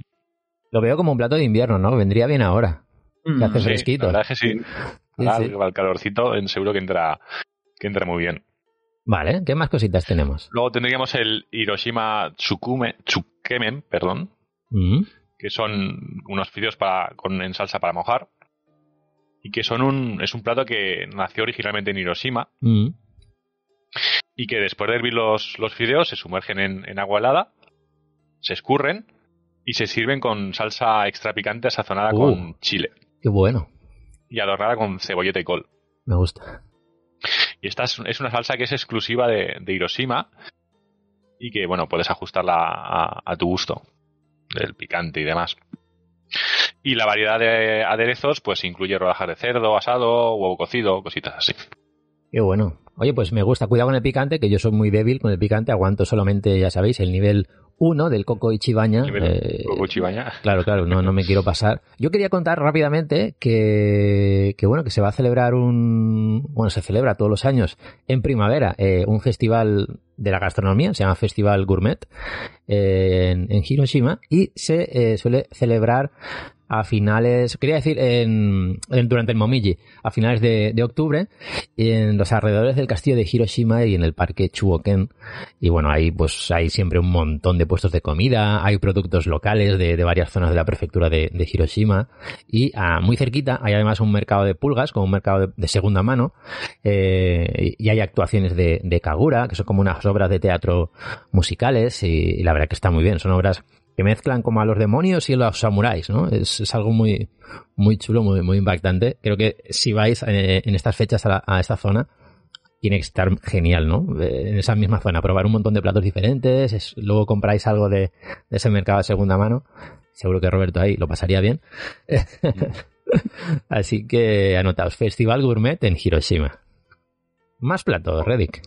Lo veo como un plato de invierno, ¿no? Vendría bien ahora. Que hace Sí, fresquito. La verdad es que sí. Sí, Ahora, sí. El calorcito seguro que entra, que entra muy bien. Vale, ¿qué más cositas tenemos? Luego tendríamos el Hiroshima Tsukume, Tsukemen, perdón, Mm. que son unos fideos para, con, en salsa para mojar. Y que son un, es un plato que nació originalmente en Hiroshima Mm. y que después de hervir los, los fideos se sumergen en, en agua helada, se escurren y se sirven con salsa extra picante sazonada Uh. con chile Qué bueno. y adornada con cebolleta y col. Me gusta. Y esta es, es una salsa que es exclusiva de, de Hiroshima y que, bueno, puedes ajustarla a, a tu gusto, del picante y demás. Y la variedad de aderezos, pues incluye rodajas de cerdo, asado, huevo cocido, cositas así. Qué bueno. Oye, pues me gusta. Cuidado con el picante, que yo soy muy débil con el picante. Aguanto solamente, ya sabéis, el nivel uno del Coco Ichibaña. Eh, Coco Ichibaña. Claro, claro, no, no me quiero pasar. Yo quería contar rápidamente que, que bueno, que se va a celebrar un, bueno, se celebra todos los años en primavera eh, un festival de la gastronomía, se llama Festival Gourmet, eh, en, en Hiroshima, y se eh, suele celebrar a finales, quería decir, en, durante el Momiji, a finales de, de octubre, en los alrededores del castillo de Hiroshima y en el parque Chuoken. Y bueno, ahí pues hay siempre un montón de puestos de comida, hay productos locales de, varias zonas de la prefectura de, Hiroshima. Y ah, muy cerquita hay además un mercado de pulgas, como un mercado de, segunda mano, eh, y hay actuaciones de, Kagura, que son como unas obras de teatro musicales, y la verdad que está muy bien, son obras que mezclan como a los demonios y a los samuráis, ¿no? Es, algo muy, muy chulo, muy, muy impactante. Creo que si vais eh, en estas fechas a, esta zona, tiene que estar genial, ¿no? Eh, En esa misma zona, probar un montón de platos diferentes, es- luego compráis algo de, de ese mercado de segunda mano. Seguro que Roberto ahí lo pasaría bien. Así que anotaos, Festival Gourmet en Hiroshima. Más platos, Reddick.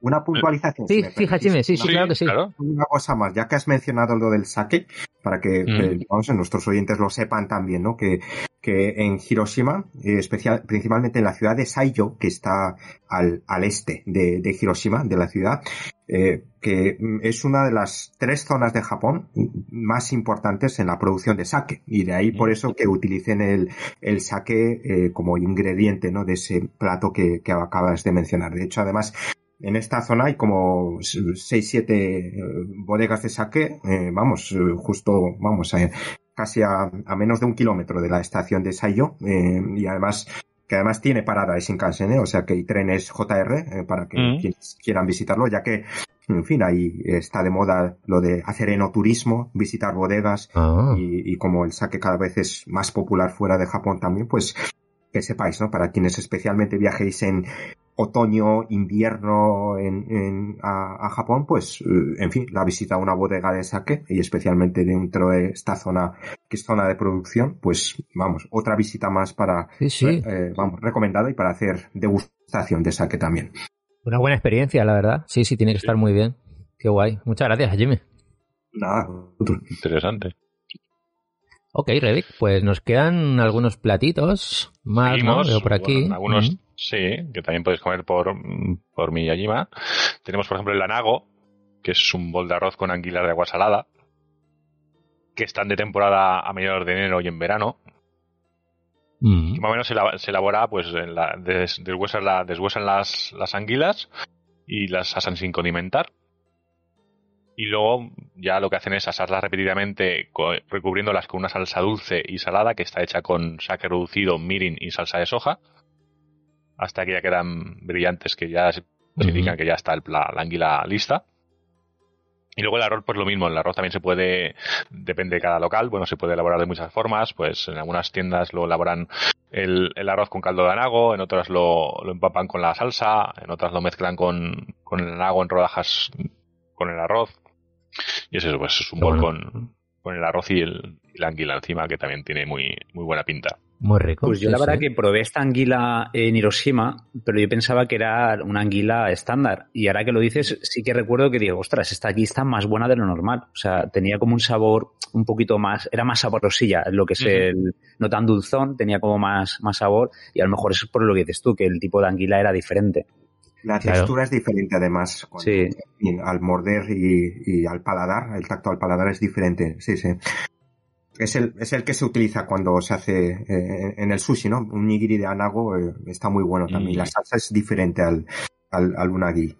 Una puntualización. Sí, sí. Hachime, sí, sí, claro que sí. Una cosa más, ya que has mencionado lo del sake, para que, Mm. vamos, nuestros oyentes lo sepan también, ¿no? Que, que en Hiroshima, eh, especial, principalmente en la ciudad de Saiyo, que está al, al este de, de Hiroshima, de la ciudad, eh, que mm, es una de las tres zonas de Japón mm, más importantes en la producción de sake. Y de ahí por eso que utilicen el, el sake eh, como ingrediente, ¿no? De ese plato que, que acabas de mencionar. De hecho, además, en esta zona hay como 6-7 bodegas de sake, eh, vamos, eh, justo, vamos, eh, casi a, a menos de un kilómetro de la estación de Saiyo, eh, y además, que además tiene parada de Shinkansen, ¿eh? o sea que hay trenes JR eh, para que Mm. quienes quieran visitarlo, ya que, en fin, ahí está de moda lo de hacer enoturismo, visitar bodegas, Ah. y, y como el sake cada vez es más popular fuera de Japón también, pues que sepáis, ¿no? Para quienes especialmente viajéis en otoño, invierno en, en- a, a Japón, pues, eh, en fin, la visita a una bodega de sake y especialmente dentro de esta zona que es zona de producción, pues vamos, otra visita más para, Sí, sí. eh, vamos, recomendada y para hacer degustación de sake también. Una buena experiencia, la verdad. Sí, sí, tiene que estar muy bien. Qué guay. Muchas gracias, Jimmy. Nada, Interesante. Ok, Reddick, pues nos quedan algunos platitos más, ¿no? Por aquí. bueno, algunos Mm. Sí, que también podéis comer por, por Miyajima. Tenemos, por ejemplo, el anago, que es un bol de arroz con anguilas de agua salada, que están de temporada a mediados de enero y en verano. Mm. Más o menos se, elab- se elabora, pues, en la, des- deshuesan, la- deshuesan las, las anguilas y las asan sin condimentar. Y luego ya lo que hacen es asarlas repetidamente recubriéndolas con una salsa dulce y salada que está hecha con sake reducido, mirin y salsa de soja. Hasta que ya quedan brillantes que ya se- Ujú. indican que ya está el- la, la anguila lista. Y luego el arroz, pues lo mismo, el arroz también se puede, depende de cada local, bueno, se puede elaborar de muchas formas, pues en algunas tiendas lo elaboran el, el arroz con caldo de anago, en otras lo, lo empapan con la salsa, en otras lo mezclan con, con el anago en rodajas con el arroz. Y es eso, pues es un bol con, con el arroz y, el, y la anguila encima, que también tiene muy, muy buena pinta. Muy rico. Pues yo sí, la verdad sí. que probé esta anguila en Hiroshima, pero yo pensaba que era una anguila estándar. Y ahora que lo dices, sí que recuerdo que digo, ostras, esta aquí está más buena de lo normal. O sea, tenía como un sabor un poquito más, era más saborosilla, lo que es el, no tan dulzón, tenía como más, más sabor. Y a lo mejor eso es por lo que dices tú, que el tipo de anguila era diferente. La Claro. textura es diferente además. cuando- Sí. en fin, al morder y, y al paladar, el tacto al paladar es diferente. Sí, sí. Es el, es el que se utiliza cuando se hace eh, en el sushi, ¿no? Un nigiri de anago eh, está muy bueno también. Y- La salsa es diferente al, al, al unagi.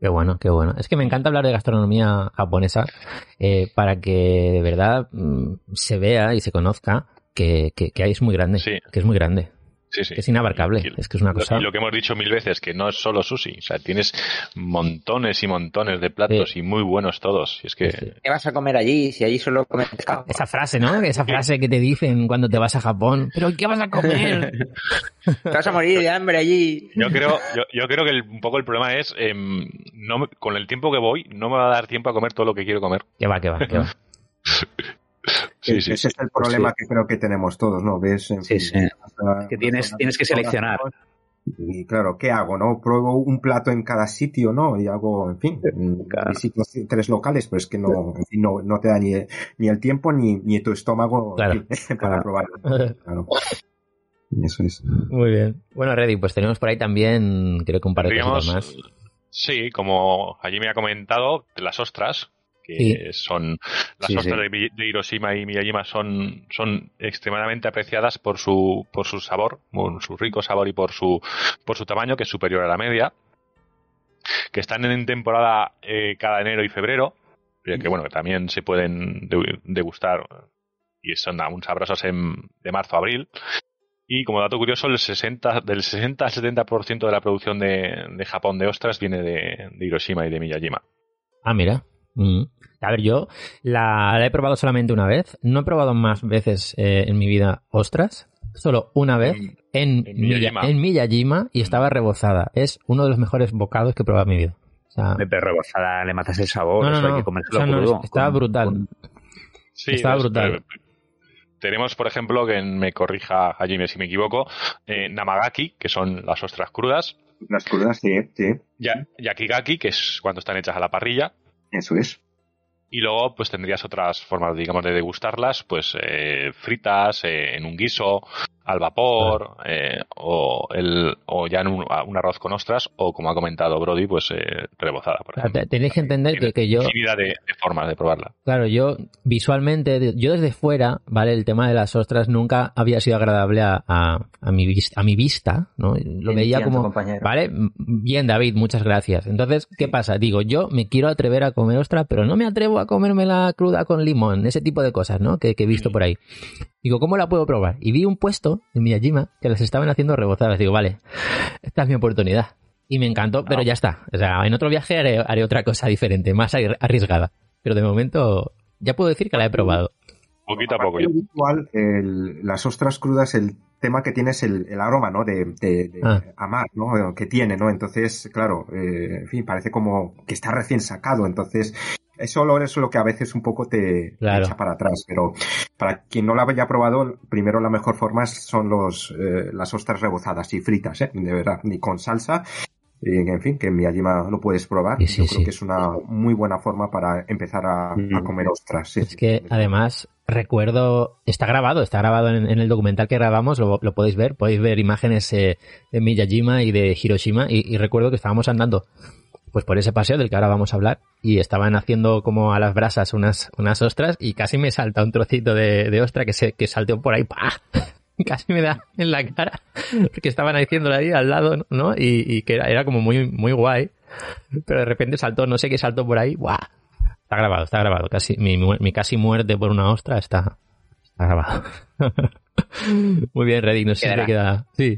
Qué bueno, qué bueno. Es que me encanta hablar de gastronomía japonesa eh, para que de verdad mm, se vea y se conozca que, que, que ahí es muy grande. Sí. Que es muy grande. Sí, sí. Que es inabarcable. Y- Es que es una Lo- cosa. Y lo que hemos dicho mil veces, que no es solo sushi. O sea, tienes montones y montones de platos Sí. y muy buenos todos. Y es que. ¿Qué vas a comer allí si allí solo comes pescado? Esa frase, ¿no? Esa frase que te dicen cuando te vas a Japón. ¿Pero qué vas a comer? Te vas a morir de hambre allí. yo creo, yo, yo creo que el- un poco el problema es, em, no con el tiempo que voy, no me va a dar tiempo a comer todo lo que quiero comer. Que va, que va, que va. Sí, sí, Ese sí. es el problema que creo que tenemos todos, ¿no? ¿Ves? En Sí, fin, sí. hasta- Que tienes- tienes que seleccionar. Y claro, ¿qué hago, no? Pruebo un plato en cada sitio, ¿no? Y hago, en fin, Claro. visito tres locales, pero es que no, en fin, no, no te da ni, ni el tiempo ni, ni tu estómago Claro. para probarlo. Claro. Y Eso es. Muy bien. Bueno, Reddy, pues tenemos por ahí también, creo que un par de cositas más. sí, como allí me ha comentado, las ostras, que Sí. son las Sí, ostras sí. de Hiroshima y Miyajima son, son extremadamente apreciadas por su, por su sabor, por su rico sabor y por su, por su tamaño, que es superior a la media, que están en temporada eh, cada enero y febrero, que bueno, que también se pueden de- degustar y son aún sabrosas en, de marzo a abril. Y como dato curioso, el 60, del 60 al 70% de la producción de, de Japón de ostras viene de, de Hiroshima y de Miyajima. Ah, mira. Mm. A ver, yo la, la he probado solamente una vez. No he probado más veces eh, en mi vida ostras. Solo una vez en, en Miya- Miyajima. en Miyajima y estaba rebozada. Es uno de los mejores bocados que he probado en mi vida. O sea, De rebozada le matas el sabor, no, no, eso hay no. que comérselo O sea, no, crudo. estaba con- brutal. con- Sí, Estaba es- brutal. eh, Tenemos, por ejemplo, que me corrija Hajime si me equivoco, eh, Namagaki, que son las ostras crudas, Las crudas, sí, sí, ya, Yakigaki, que es cuando están hechas a la parrilla, eso es. y luego pues tendrías otras formas, digamos, de degustarlas, pues eh, fritas, eh, en un guiso, al vapor, eh, o, el, o ya en un, un arroz con ostras, o como ha comentado Brody, pues eh, rebozada, por ejemplo. te- tenéis que entender que, que yo, de, de formas de probarla. claro, yo visualmente, yo desde fuera, ¿vale? El tema de las ostras nunca había sido agradable a, a, a mi, vista, a mi vista, ¿no? Lo veía Entiendo, como, compañero. Vale, bien David, muchas gracias. Entonces, ¿qué pasa? Digo, yo me quiero atrever a comer ostra, pero no me atrevo a comérmela cruda con limón, ese tipo de cosas, ¿no? Que, que he visto por ahí. Digo, ¿cómo la puedo probar? Y vi un puesto en Miyajima que las estaban haciendo rebozadas. Digo, vale, esta es mi oportunidad. Y me encantó, pero ya está. O sea, en otro viaje haré, haré otra cosa diferente, más arri- arriesgada. Pero de momento, ya puedo decir que la he probado. Poquito a poco. De visual, el- las ostras crudas, el tema que tiene es el, el aroma, ¿no? De, de, de Ah. amar, ¿no? Que tiene, ¿no? Entonces, claro, eh, en fin, parece como que está recién sacado. Entonces, ese olor es lo que a veces un poco te, te Claro. echa para atrás. Pero para quien no la haya probado, primero la mejor forma son los, eh, las ostras rebozadas y fritas, ¿eh? De verdad, ni con salsa. Y, en fin, que en Miyajima lo puedes probar. Sí, sí, Yo creo sí. que es una muy buena forma para empezar a, a Mm. comer ostras. Es que además recuerdo, está grabado, está grabado en, en el documental que grabamos, lo, lo podéis ver, podéis ver imágenes eh, de Miyajima y de Hiroshima y, y recuerdo que estábamos andando pues por ese paseo del que ahora vamos a hablar y estaban haciendo como a las brasas unas, unas ostras y casi me salta un trocito de, de ostra que se que salteó por ahí, ¡pah! casi me da en la cara porque estaban haciéndolo ahí al lado, ¿no? Y, y que era, era como muy, muy guay, pero de repente saltó, no sé qué saltó por ahí, ¡buah! Está grabado, está grabado. Casi, mi, mi casi muerte por una ostra está, está grabado. Muy bien, Reddy, no sé si te queda. Sí.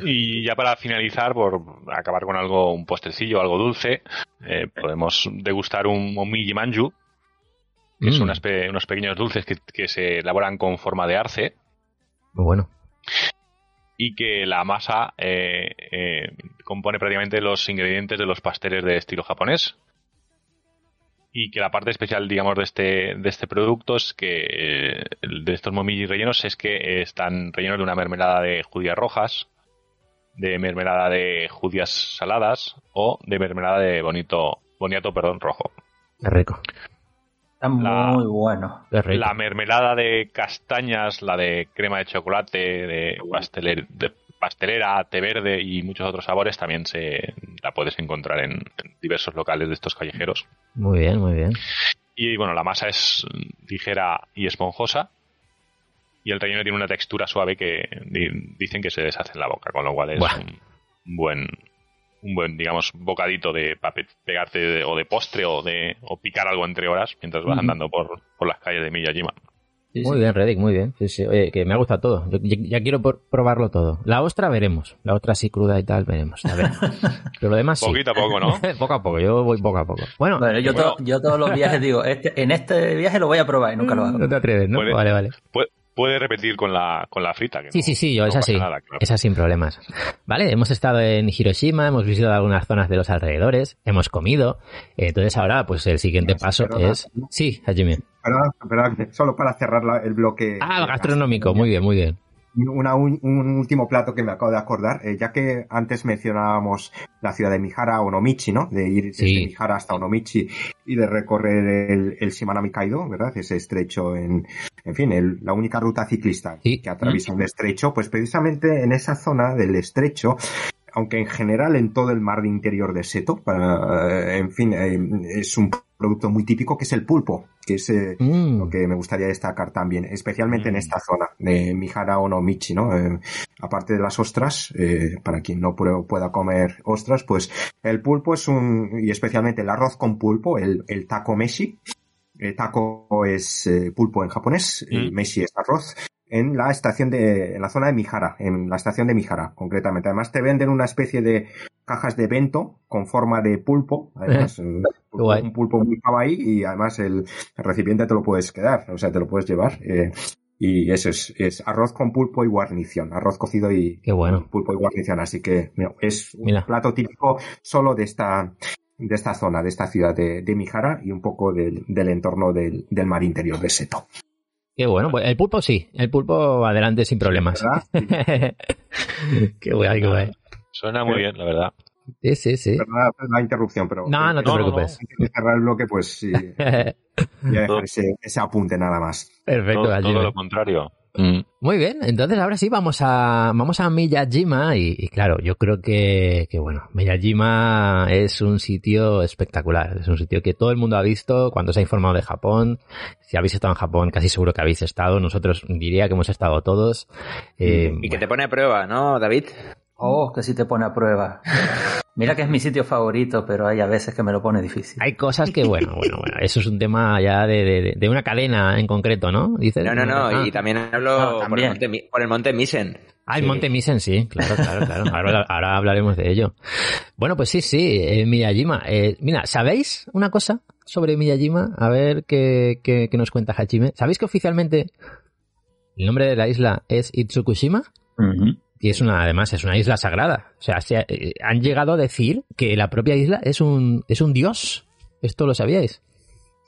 Y ya para finalizar, por acabar con algo, un postrecillo, algo dulce, eh, podemos degustar un omiji manju, que Mm, unas pe- unos pequeños dulces que, que se elaboran con forma de arce Muy bueno. y que la masa eh, eh, compone prácticamente los ingredientes de los pasteles de estilo japonés. Y que la parte especial, digamos, de este, de este producto es que, eh, de estos momiji rellenos, es que están rellenos de una mermelada de judías rojas, de mermelada de judías saladas o de mermelada de bonito, boniato, perdón, rojo. Qué rico. Está La- muy bueno. La mermelada de castañas, la de crema de chocolate, de, pasteler- de pastelera, té verde y muchos otros sabores también se la puedes encontrar en, en diversos locales de estos callejeros. Muy bien, muy bien. Y bueno, la masa es ligera y esponjosa. Y el relleno tiene una textura suave que di- dicen que se deshace en la boca, con lo cual es Buah. un buen, un buen, digamos, bocadito de para pe- pegarte de- o de postre o de o picar algo entre horas mientras vas andando por, por las calles de Miyajima. Sí, Muy sí. bien, Reddick, muy bien. Sí, sí. Oye, que me ha gustado todo. Yo, ya, ya quiero por- probarlo todo. La ostra veremos. La otra sí cruda y tal, veremos. A ver. Pero lo demás sí. Poquito a poco, ¿no? poco a poco, yo voy poco a poco. Bueno, Bueno, yo, Bueno. to- yo todos los viajes digo, este, en este viaje lo voy a probar y nunca lo hago. no te atreves, ¿no? Puede- Vale, vale. Puede, puede repetir con la, con la frita. que Sí, no- sí, sí, yo no esa pasa sí. nada, claro. Esa sin problemas. Vale, hemos estado en Hiroshima, hemos visitado algunas zonas de los alrededores, hemos comido. Entonces ahora, pues el siguiente paso perdona. es... Sí, Hajime. Perdón, perdón, solo para cerrar la- el bloque. Ah, gastronómico, muy bien, muy bien. Una- un, un último plato que me acabo de acordar, eh, ya que antes mencionábamos la ciudad de Mihara, Onomichi, ¿no? De ir desde. Mihara hasta Onomichi y de recorrer el, el Shimanami Kaido, ¿verdad? Ese estrecho en, en fin, el- la única ruta ciclista Sí. que atraviesa un estrecho, pues precisamente en esa zona del estrecho, aunque en general en todo el mar de interior de Seto, para, eh, en fin, eh, es un producto muy típico que es el pulpo, que es eh, Mm. lo que me gustaría destacar también, especialmente en Mm. esta zona de Mihara Onomichi, ¿no? Eh, aparte de las ostras, eh, para quien no pue- pueda comer ostras, pues el pulpo es un, y especialmente el arroz con pulpo, el, el taco meshi. El taco es pulpo en japonés, Mm. meshi es arroz. En la estación de, en la zona de Mihara, en la estación de Mihara, concretamente. Además te venden una especie de cajas de bento con forma de pulpo. Además, pulpo, guay. un pulpo muy kawaii y además el, recipiente te lo puedes quedar, o sea, te lo puedes llevar. eh, y eso es, es arroz con pulpo y guarnición, arroz cocido y Qué bueno. pulpo y guarnición. Así que mira, es un Mira. plato típico solo de esta, de esta zona, de esta ciudad de, de Mihara y un poco del, del entorno del, del mar interior de Seto. Qué bueno, pues el pulpo sí, el pulpo adelante sin problemas. Qué guay, qué guay. Suena muy bien, la verdad. Sí, sí, sí. Perdona la interrupción, pero No, no te No, preocupes. antes de cerrar el bloque, pues sí, voy a dejar ese, ese apunte nada más. Perfecto, Todo, todo lo contrario. Mm. Muy bien, entonces ahora sí vamos a vamos a Miyajima y, y claro, yo creo que, que bueno, Miyajima es un sitio espectacular, es un sitio que todo el mundo ha visto cuando se ha informado de Japón. Si habéis estado en Japón, casi seguro que habéis estado. Nosotros diría que hemos estado todos. Eh, Y que te pone a prueba, ¿no, David? Oh, que si te pone a prueba. Mira que es mi sitio favorito, pero hay a veces que me lo pone difícil. Hay cosas que, bueno, bueno, bueno, eso es un tema ya de, de, de una cadena en concreto, ¿no? Dices, No, no, no. Ah. Y también hablo No, por, el monte, Mi- por el monte Misen. Ah, el Sí. Monte Misen, sí, claro, claro, claro. Ahora, ahora hablaremos de ello. Bueno, pues sí, sí, eh, Miyajima. Eh, mira, ¿sabéis una cosa sobre Miyajima? A ver qué, qué, qué nos cuenta Hachime. ¿Sabéis que oficialmente el nombre de la isla es Itsukushima? Ujú. Y es una, además, es una isla sagrada. O sea, se ha- eh, han llegado a decir que la propia isla es un, es un dios. ¿Esto lo sabíais?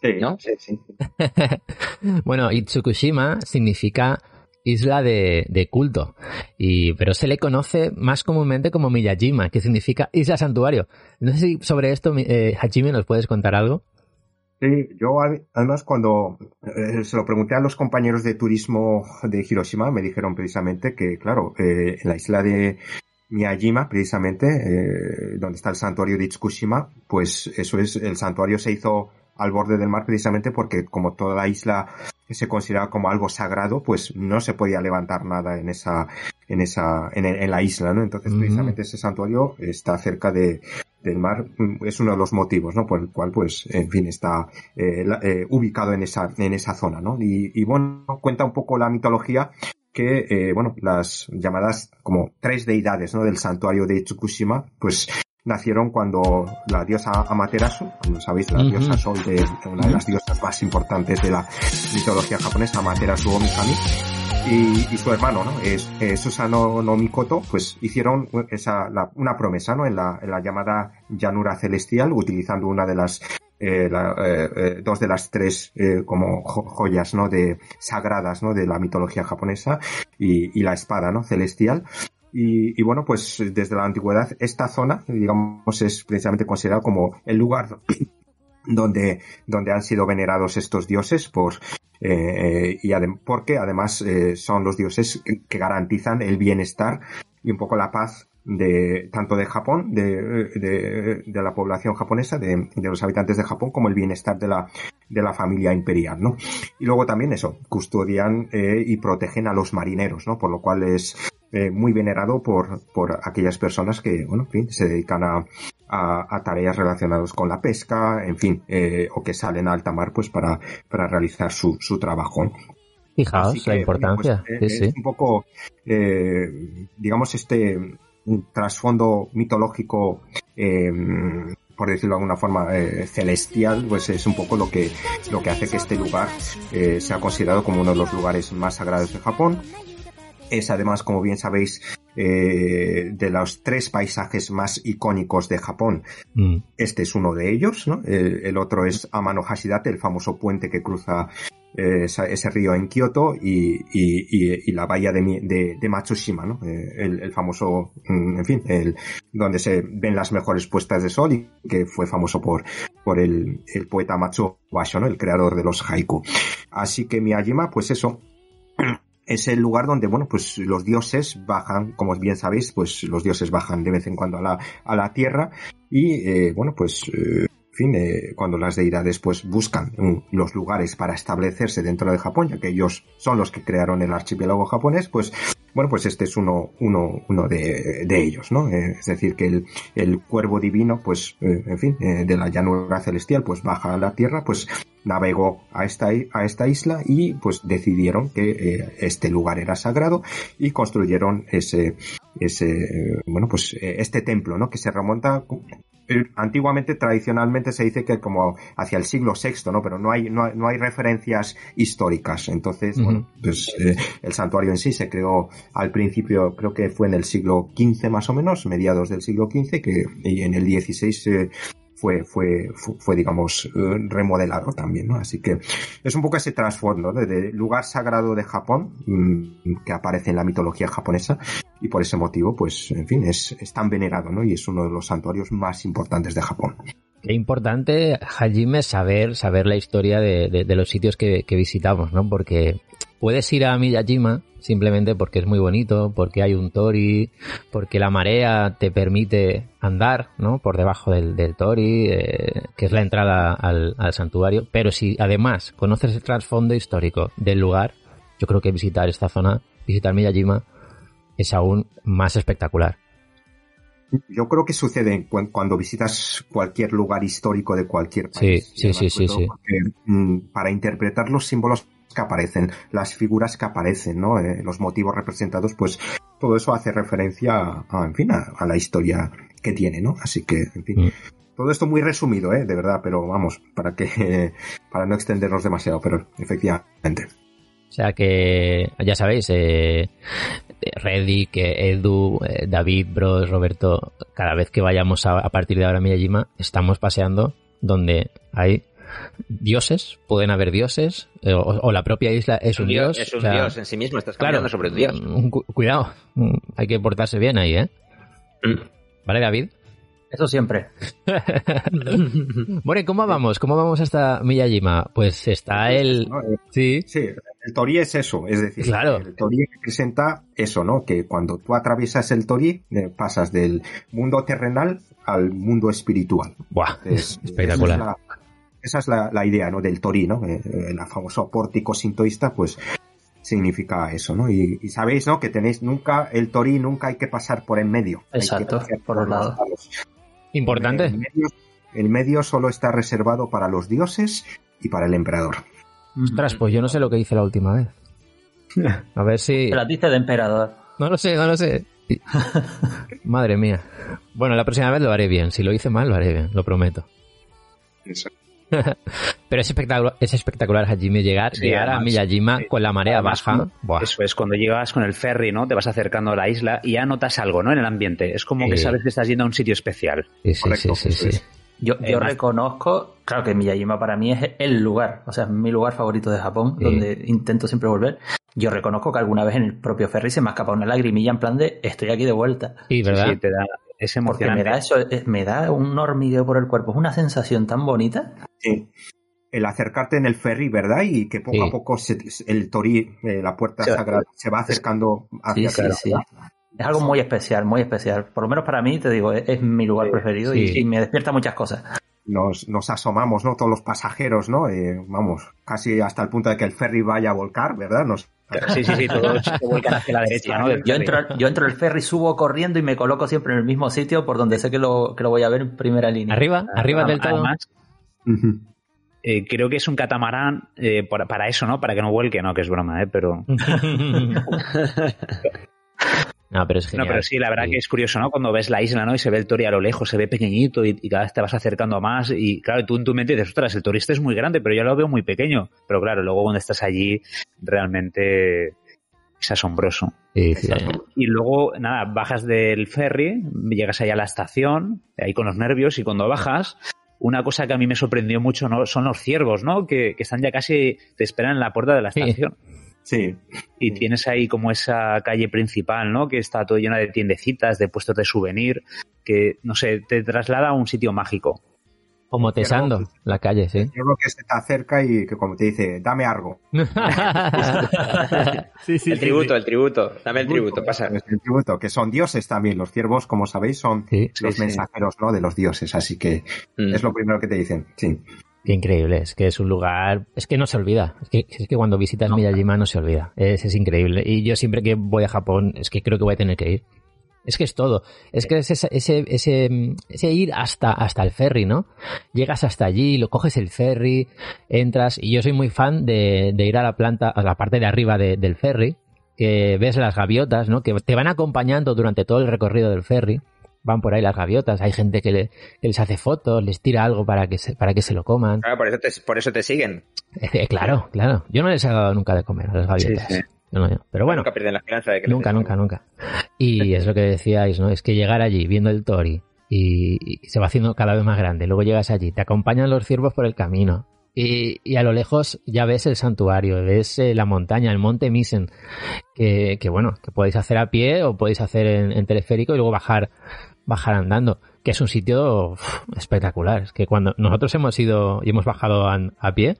Sí, ¿No? Sí, sí. Bueno, Itsukushima significa isla de, de culto, y, pero se le conoce más comúnmente como Miyajima, que significa isla santuario. No sé si sobre esto, eh, Hajime, nos puedes contar algo. Sí, yo ad- además cuando eh, se lo pregunté a los compañeros de turismo de Hiroshima, me dijeron precisamente que, claro, eh, en la isla de Miyajima, precisamente, eh, donde está el santuario de Itsukushima, pues eso es, el santuario se hizo al borde del mar precisamente porque como toda la isla se consideraba como algo sagrado, pues no se podía levantar nada en esa, en esa, en, en la isla, ¿no? Entonces precisamente ese santuario está cerca de, del mar, mm, es uno de los motivos, ¿no? Por el cual, pues, en fin, está eh, eh, ubicado en esa, en esa zona, ¿no? Y, y bueno, cuenta un poco la mitología que, eh, bueno, las llamadas como tres deidades, ¿no? Del santuario de Tsukushima, pues, nacieron cuando la diosa Amaterasu, como sabéis, la diosa sol de una de las diosas más importantes de la mitología japonesa, Amaterasu Omikami, y, y su hermano, ¿no? Es, eh, Susano no Mikoto, pues hicieron esa, la- una promesa, ¿no? En la, en la llamada llanura celestial, utilizando una de las eh, la- eh, eh, dos de las tres como jo- joyas, ¿no? De sagradas, ¿no? De la mitología japonesa y, y la espada, ¿no? Celestial. Y, y bueno, pues desde la antigüedad esta zona, digamos, es precisamente considerada como el lugar donde, donde han sido venerados estos dioses por, eh, y adem- porque además eh, son los dioses que garantizan el bienestar y un poco la paz de tanto de Japón, de, de, de la población japonesa, de, de los habitantes de Japón, como el bienestar de la, de la familia imperial, ¿no? Y luego también eso, custodian eh, y protegen a los marineros, ¿no? Por lo cual es eh, muy venerado por, por aquellas personas que, bueno, en fin, se dedican a, a, a tareas relacionadas con la pesca, en fin, eh, o que salen a alta mar, pues para, para realizar su, su trabajo. ¿no? Fijaos la que, importancia. bueno, pues, eh, sí, es sí. un poco, eh, digamos, este un trasfondo mitológico, eh, por decirlo de alguna forma, eh, celestial, pues es un poco lo que, lo que hace que este lugar eh, sea considerado como uno de los lugares más sagrados de Japón. Es además, como bien sabéis, eh, de los tres paisajes más icónicos de Japón. Mm. Este es uno de ellos, ¿no? El, el otro es Amano Hashidate, el famoso puente que cruza eh, ese río en Kioto y, y- la bahía de, de- de Matsushima, ¿no? Eh, el, famoso, mm, en fin, el, donde se ven las mejores puestas de sol y que fue famoso por, por el, el poeta Matsuo Basho, ¿no? El creador de los haiku. Así que Miyajima, pues eso, es el lugar donde, bueno, pues los dioses bajan, como bien sabéis, pues los dioses bajan de vez en cuando a la, a la tierra y, eh, bueno, pues, en fin, eh, cuando las deidades pues buscan mm, los lugares para establecerse dentro de Japón, ya que ellos son los que crearon el archipiélago japonés, pues, bueno, pues este es uno, uno, uno de, de ellos, ¿no? Eh, es decir, que el, el cuervo divino, pues, eh, en fin, eh, de la llanura celestial, pues baja a la tierra, pues navegó a esta, a esta isla y pues decidieron que este lugar era sagrado y construyeron ese, ese, bueno, pues este templo, ¿no? Que se remonta antiguamente, tradicionalmente se dice que como hacia el siglo VI, ¿no? Pero no hay, no hay, no hay referencias históricas. Entonces, bueno, pues eh, el santuario en sí se creó al principio, creo que fue en el siglo XV más o menos, mediados del siglo XV, que y en el XVI eh, fue, fue, fue, digamos, eh, remodelado también, ¿no? Así que es un poco ese trasfondo, ¿no? De lugar sagrado de Japón, mm, que aparece en la mitología japonesa, y por ese motivo, pues, en fin, es, es tan venerado, ¿no? Y es uno de los santuarios más importantes de Japón. Qué importante, Hajime, saber, saber la historia de, de- de los sitios que, que visitamos, ¿no? Porque puedes ir a Miyajima simplemente porque es muy bonito, porque hay un tori, porque la marea te permite andar, ¿no? Por debajo del, del tori, eh, que es la entrada al, al santuario. Pero si además conoces el trasfondo histórico del lugar, yo creo que visitar esta zona, visitar Miyajima, es aún más espectacular. Yo creo que sucede cu- cuando visitas cualquier lugar histórico de cualquier Sí, país. sí, sí, sí, sí. porque, mm, para interpretar los símbolos que aparecen, las figuras que aparecen, ¿no? Eh, los motivos representados, pues todo eso hace referencia a, a, en fin, a, a la historia que tiene, ¿no? Así que, en fin. Mm. Todo esto muy resumido, ¿eh? De verdad, pero vamos, para que, para no extendernos demasiado, pero efectivamente. O sea que, ya sabéis, eh, Reddy, que Edu, eh, David, Bros, Roberto, cada vez que vayamos a, a partir de ahora a Miyajima, estamos paseando donde hay dioses, pueden haber dioses, eh, o, o la propia isla es un dios. Es un o sea, dios en sí mismo, estás Claro, sobre un dios. mm, cu- cuidado, mm, hay que portarse bien ahí, ¿eh? ¿Vale, David? Eso siempre. Bueno, ¿y cómo vamos? ¿Cómo vamos hasta Miyajima? Pues está el... Eh, Sí, Sí, el Tori es eso, es decir, Claro. el Tori representa eso, ¿no? Que cuando tú atraviesas el Tori, eh, pasas del mundo terrenal al mundo espiritual. Buah, Es- espectacular. Esa es, la, esa es la- la idea, ¿no? Del Tori, ¿no? Eh, El famoso pórtico sintoísta, pues significa eso, ¿no? Y, y sabéis, ¿no? Que tenéis nunca, el Tori nunca hay que pasar por en medio. Hay que Exacto, pasar por los lados. Importante. El medio, el medio solo está reservado para los dioses y para el emperador. Ostras, pues yo no sé lo que hice la última vez. A ver si... Te la dice de emperador. No lo sé, no lo sé. Madre mía. Bueno, la próxima vez lo haré bien. Si lo hice mal, lo haré bien, lo prometo. Pero es espectacular, es espectacular Hajime llegar, Sí, llegar a Miyajima sí. con la marea Además, baja. Eso es, cuando llegas con el ferry, ¿no? Te vas acercando a la isla y ya notas algo, ¿no? En el ambiente. Es como que sabes que estás yendo a un sitio especial. Sí, sí, correcto, sí, sí, eso sí. es. Yo, yo Además- reconozco, claro que Miyajima para mí es el lugar, o sea, es mi lugar favorito de Japón, Sí. donde intento siempre volver. Yo reconozco que alguna vez en el propio ferry se me ha escapado una lagrimilla en plan de estoy aquí de vuelta. Sí, ¿verdad? Sí, te da, es Porque me emocionante. da eso, eh, me da un hormigueo por el cuerpo, es una sensación tan bonita. Sí. El acercarte en el ferry, ¿verdad? Y que poco Sí. a poco se- el Tori, eh, la puerta Sí. sagrada, se va acercando Sí, hacia sí, sí. ¿verdad? Es algo muy especial, muy especial. Por lo menos para mí, te digo, es, es mi lugar preferido y- sí. y, me despierta muchas cosas. Nos, nos asomamos, ¿no? Todos los pasajeros, ¿no? Eh, vamos, casi hasta el punto de que el ferry vaya a volcar, ¿verdad? Nos, Sí, sí, sí, todos se vuelcan hacia la derecha, ¿no? Del Yo entro, yo entro al ferry, subo corriendo y me coloco siempre en el mismo sitio por donde sé que lo, que lo voy a ver en primera línea. Arriba, arriba del todo. Además, eh, creo que es un catamarán eh, para, para eso, ¿no? Para que no vuelque, no, que es broma, ¿eh? Pero... no, pero es No, genial. pero sí, la verdad Sí. que es curioso, ¿no? Cuando ves la isla, ¿no? Y se ve el Tori a lo lejos, se ve pequeñito y, y cada vez te vas acercando más. Y claro, tú en tu mente dices, ostras, el turista es muy grande, pero yo lo veo muy pequeño. Pero claro, luego cuando estás allí, realmente es asombroso. Sí, sí. Y luego, nada, bajas del ferry, llegas ahí a la estación, ahí con los nervios, y cuando bajas, una cosa que a mí me sorprendió mucho ¿no? son los ciervos, ¿no? Que, que están ya casi, te esperan en la puerta de la estación. Sí. Y tienes ahí como esa calle principal, ¿no? Que está todo llena de tiendecitas, de puestos de souvenir, que, no sé, te traslada a un sitio mágico. Como tesando la calle, sí. Yo creo que se te acerca y que como te dice, dame algo. sí, sí, el tributo, el tributo. Dame el tributo, pasa. Es el tributo, que son dioses también. Los ciervos, como sabéis, son Sí. los sí. mensajeros ¿no? de los dioses. Así que Mm. es lo primero que te dicen. Sí. Qué increíble, es que es un lugar, es que no se olvida, es que, es que cuando visitas Miyajima no se olvida, es, es increíble. Y yo siempre que voy a Japón, es que creo que voy a tener que ir. Es que es todo, es que es ese, ese, ese, ese ir hasta, hasta el ferry, ¿no? Llegas hasta allí, lo coges el ferry, entras, y yo soy muy fan de, de ir a la planta, a la parte de arriba de- del ferry, que ves las gaviotas, ¿no? Que te van acompañando durante todo el recorrido del ferry. Van por ahí las gaviotas, hay gente que, le- que les hace fotos, les tira algo para que se, para que se lo coman. Claro, por eso te, por eso te siguen. Eh, claro, claro. Yo no les he dado nunca de comer a las gaviotas. Sí, sí. Yo no, yo. Pero bueno, Nunca pierden la esperanza de que nunca, nunca, nunca. Y es lo que decíais, ¿no? Es que llegar allí viendo el tori y, y se va haciendo cada vez más grande. Luego llegas allí, te acompañan los ciervos por el camino. Y, y a lo lejos ya ves el santuario, ves eh, la montaña, el monte Misen, que, que bueno, que podéis hacer a pie o podéis hacer en, en teleférico y luego bajar, bajar andando, que es un sitio uf, espectacular. Es que cuando nosotros hemos ido y hemos bajado a, a pie,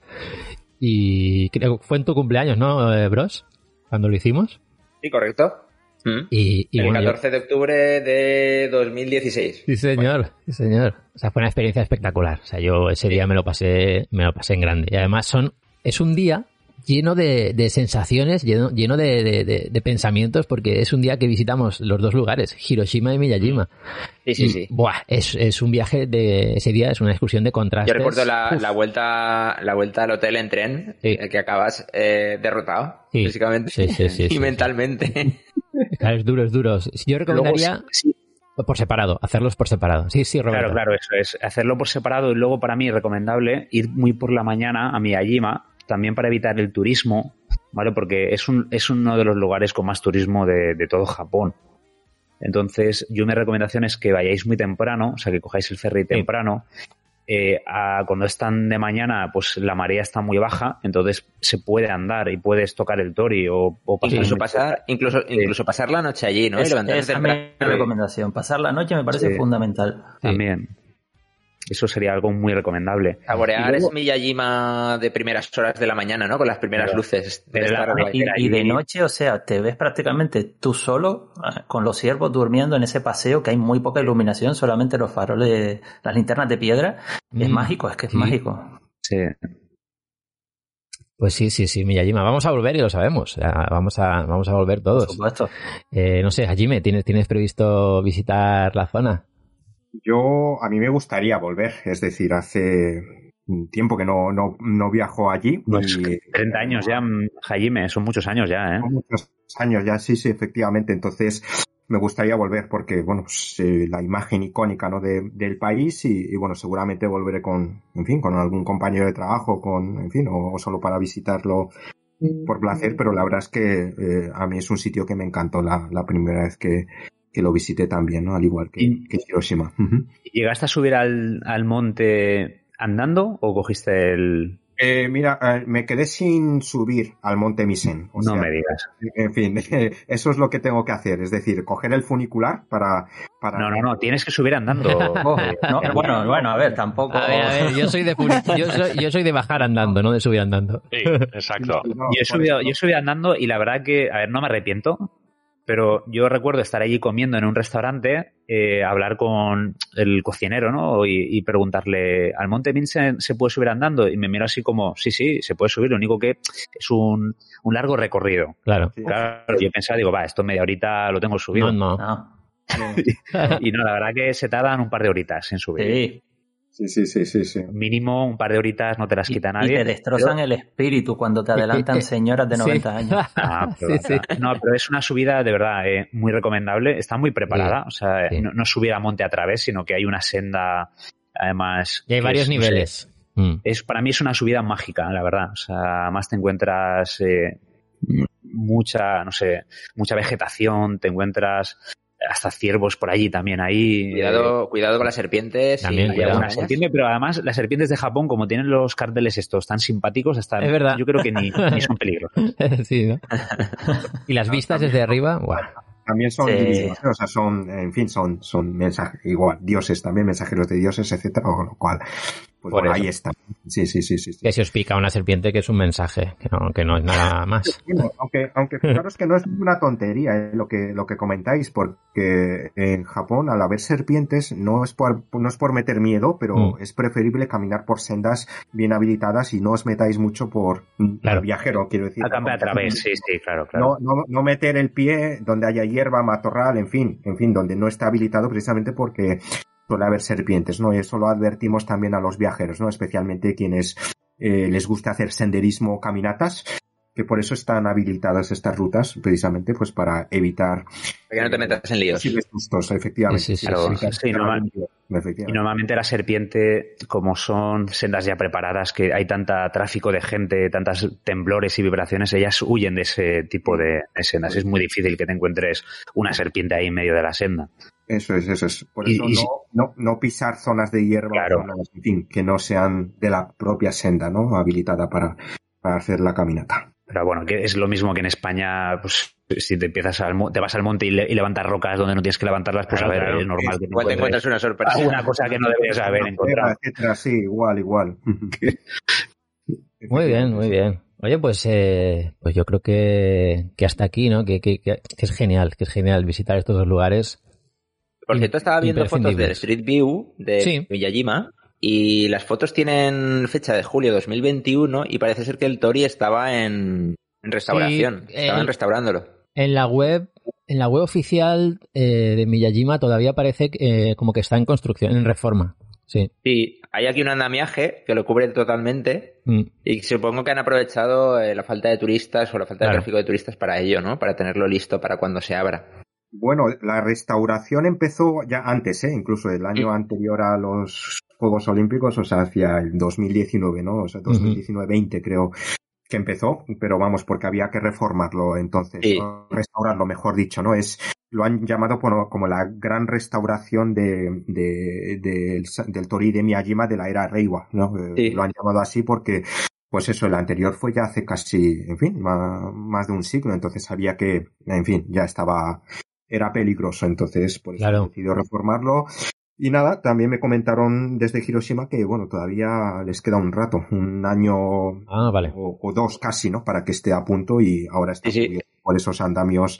y creo que fue en tu cumpleaños, ¿no, eh, Bros? Cuando lo hicimos. Sí, correcto. Mm. Y, y el bueno, yo- 14 de octubre de 2016. Sí, señor, sí, señor. O sea, fue una experiencia espectacular. O sea, yo ese día me lo pasé, me lo pasé en grande. Y además son, es un día lleno de, de sensaciones, lleno, lleno de, de- de- de pensamientos, porque es un día que visitamos los dos lugares, Hiroshima y Miyajima. Sí, sí, Y, sí. Buah, es, es un viaje de, ese día es una excursión de contrastes. Yo recuerdo la, la vuelta la vuelta al hotel en tren, Sí. eh, que acabas eh, derrotado, Sí. físicamente Sí, sí, sí, y mentalmente. Claro, es duro, es duro. Yo Luego, recomendaría sí, por separado, hacerlos por separado. Sí, sí, Roberto. Claro, claro, eso es. Hacerlo por separado y luego para mí es recomendable ir muy por la mañana a Miyajima, también para evitar el turismo, ¿vale? Porque es, un, es uno de los lugares con más turismo de, de todo Japón. Entonces, yo mi recomendación es que vayáis muy temprano, o sea, que cojáis el ferry temprano. Eh, a- cuando están de mañana, pues la marea está muy baja, entonces se puede andar y puedes tocar el tori o, o pasar incluso pasar, incluso, incluso pasar la noche allí, ¿no? Es- es mi recomendación. Pasar la noche me parece Sí. fundamental. también. Eso sería algo muy recomendable. Saborear luego- es Miyajima de primeras horas de la mañana, ¿no? Con las primeras luces. Desde la. Y, y de noche, o sea, te ves prácticamente tú solo ah, con los ciervos durmiendo en ese paseo que hay muy poca iluminación, solamente los faroles, las linternas de piedra. Es Mm, mágico, es que es sí. mágico. Sí. Pues sí, sí, sí, Miyajima. Vamos a volver y lo sabemos. Vamos a, vamos a volver Por todos. supuesto. Eh, no sé, Hajime, ¿tienes, ¿tienes previsto visitar la zona? Yo, a mí me gustaría volver, es decir, hace un tiempo que no, no, no viajo allí. Pues y- 30 años ya, Hajime, son muchos años ya, ¿eh? Son muchos años ya, sí, sí, efectivamente. Entonces, me gustaría volver porque, bueno, pues, eh, la imagen icónica, ¿no? de- del país y, y, bueno, seguramente volveré con, en fin, con algún compañero de trabajo, con, en fin, o, o solo para visitarlo por placer, pero la verdad es que eh, a mí es un sitio que me encantó la, la primera vez que, que lo visité también, ¿no? Al igual que, Y- que Hiroshima. ¿Llegaste a subir al, al monte andando o cogiste el...? Eh, mira, eh, me quedé sin subir al Monte Misen. O no sea, me digas. En fin, eso es lo que tengo que hacer, es decir, coger el funicular para... para No, no, no, tienes que subir andando. Oh, Eh, no, bueno, bueno, a ver, tampoco. A ver, a ver, yo soy de funi- yo soy, yo soy de bajar andando, no de subir andando. Sí, exacto. No, yo, he subido, yo he subido andando y la verdad que, a ver, no me arrepiento, pero yo recuerdo estar allí comiendo en un restaurante, eh, hablar con el cocinero, ¿no? Y, y preguntarle, ¿al Monte Vincent se puede subir andando? Y me miró así como, sí, sí, se puede subir, lo único que es un, un largo recorrido. Claro. Sí. Claro, yo pensaba, digo, va, esto media horita lo tengo subido. No, no. No. Y no, la verdad que se tardan un par de horitas en subir. Sí. Sí, sí, sí, sí, sí. Mínimo un par de horitas no te las Y, quita y nadie. te destrozan el espíritu cuando te adelantan señoras de 90 Sí. años. Ah, pero, Sí, sí. No, pero es una subida de verdad eh, muy recomendable. Está muy preparada. Sí, O sea, sí. no, no es subir a monte a través, sino que hay una senda, además. Y hay varios es, no sé, niveles. Mm. es, para mí es una subida mágica, la verdad. O sea, además te encuentras eh, mucha, no sé, mucha vegetación, te encuentras hasta ciervos por allí también ahí. Cuidado, cuidado con las serpientes. También, y alguna serpiente, pero además las serpientes de Japón, como tienen los carteles estos tan simpáticos, hasta Es verdad. yo creo que ni, ni son peligro. sí, ¿no? Y las vistas desde arriba, guau. También son Sí. divinos, ¿eh? o sea, son, en fin, son, son mensajes, igual, dioses también, mensajeros de dioses, etcétera, con lo cual, pues Por bueno, ahí está. Sí, sí, sí, sí. sí. Que se os pica una serpiente que es un mensaje, que no, que no es nada más. Bueno, aunque, aunque fijaros que no es una tontería eh, lo que lo que comentáis, porque en Japón al haber serpientes no es por no es por meter miedo, pero Mm. es preferible caminar por sendas bien habilitadas y no os metáis mucho por Claro. el viajero, quiero decir. Acampe a través, sí, sí, claro, claro. No, no, no meter el pie donde haya hierba, matorral, en fin, en fin, donde no está habilitado precisamente porque suele haber serpientes, ¿no? Y eso lo advertimos también a los viajeros, ¿no? Especialmente quienes eh, les gusta hacer senderismo, caminatas, que por eso están habilitadas estas rutas, precisamente, pues para evitar Para que no te metas en líos. posibles sustos, efectivamente. Sí, sí, sí, sí, normal- Y normalmente la serpiente, como son sendas ya preparadas, que hay tanta tráfico de gente, tantas temblores y vibraciones, ellas huyen de ese tipo de, de sendas. Es muy difícil que te encuentres una serpiente ahí en medio de la senda. Eso es, eso es. Por Y- eso y- no, no, no pisar zonas de hierba, Claro. zonas, en fin, que no sean de la propia senda, ¿no? Habilitada para, para hacer la caminata. Pero bueno, que es lo mismo que en España, pues si te empiezas al, mo- te vas al monte y, le- y levantas rocas donde no tienes que levantarlas, pues Claro, a ver, claro. es normal que te Igual te encuentras encuentres una sorpresa. alguna cosa que no deberías haber encontrado. Etcétera, sí, igual, igual. Muy bien, muy bien. Oye, pues, eh, pues yo creo que, que hasta aquí, ¿no? Que, que, que es genial, que es genial visitar estos dos lugares. Por cierto, estaba viendo fotos del. Street View de Sí. Miyajima y las fotos tienen fecha de julio 2021 y parece ser que el Tori estaba en, restauración. Sí, Estaban el- restaurándolo. En la web, en la web oficial eh, de Miyajima todavía parece eh, como que está en construcción, en reforma. Sí. Sí, hay aquí un andamiaje que lo cubre totalmente Mm. y supongo que han aprovechado eh, la falta de turistas o la falta de Claro. tráfico de turistas para ello, ¿no? Para tenerlo listo para cuando se abra. Bueno, la restauración empezó ya antes, ¿eh? Incluso el año anterior a los Juegos Olímpicos, o sea, hacia el 2019, ¿no? O sea, 2019-20 creo que empezó, pero vamos, porque había que reformarlo entonces, restaurarlo, mejor dicho, ¿no? Es, lo han llamado por- como la gran restauración de, de- del, del Tori de Miyajima de la era Reiwa, ¿no? Eh, Sí. Lo han llamado así porque pues eso, el anterior fue ya hace casi, en fin, ma- más, de un siglo, entonces había que, en fin, ya estaba, era peligroso, entonces por eso Claro. decidido reformarlo. Y nada, también me comentaron desde Hiroshima que, bueno, todavía les queda un rato, un año Ah, vale. o, o dos casi, ¿no? Para que esté a punto y ahora está Sí, sí. por esos andamios,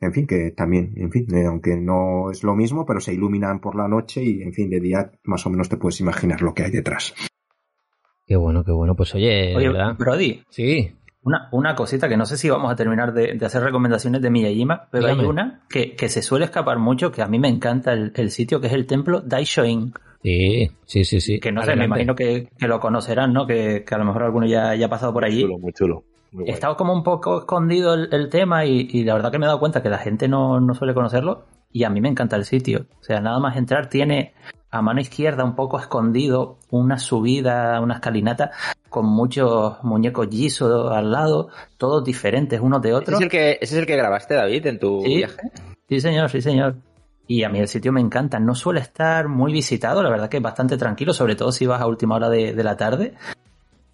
en fin, que también, en fin, eh, aunque no es lo mismo, pero se iluminan por la noche y, en fin, de día más o menos te puedes imaginar lo que hay detrás. Qué bueno, qué bueno. Pues oye, Oye, ¿verdad? Brody, Sí. Una, una cosita que no sé si vamos a terminar de, de hacer recomendaciones de Miyajima, pero Dígame. hay una que, que se suele escapar mucho, que a mí me encanta el, el sitio, que es el templo Daishoin. Sí, sí, sí, sí. Que no sé, me imagino que, que lo conocerán, ¿no? Que, que a lo mejor alguno ya, ya ha pasado por allí. Chulo, muy chulo. Muy guay. Estaba como un poco escondido el, el tema y, y la verdad que me he dado cuenta que la gente no, no suele conocerlo y a mí me encanta el sitio. O sea, nada más entrar tiene a mano izquierda un poco escondido una subida, una escalinata con muchos muñecos Jisoo al lado, todos diferentes unos de ¿Ese otros. es, el que, ¿Ese es el que grabaste, David, en tu Sí. viaje? Sí, señor, sí, señor. Y a mí el sitio me encanta. No suele estar muy visitado, la verdad que es bastante tranquilo, sobre todo si vas a última hora de, de la tarde.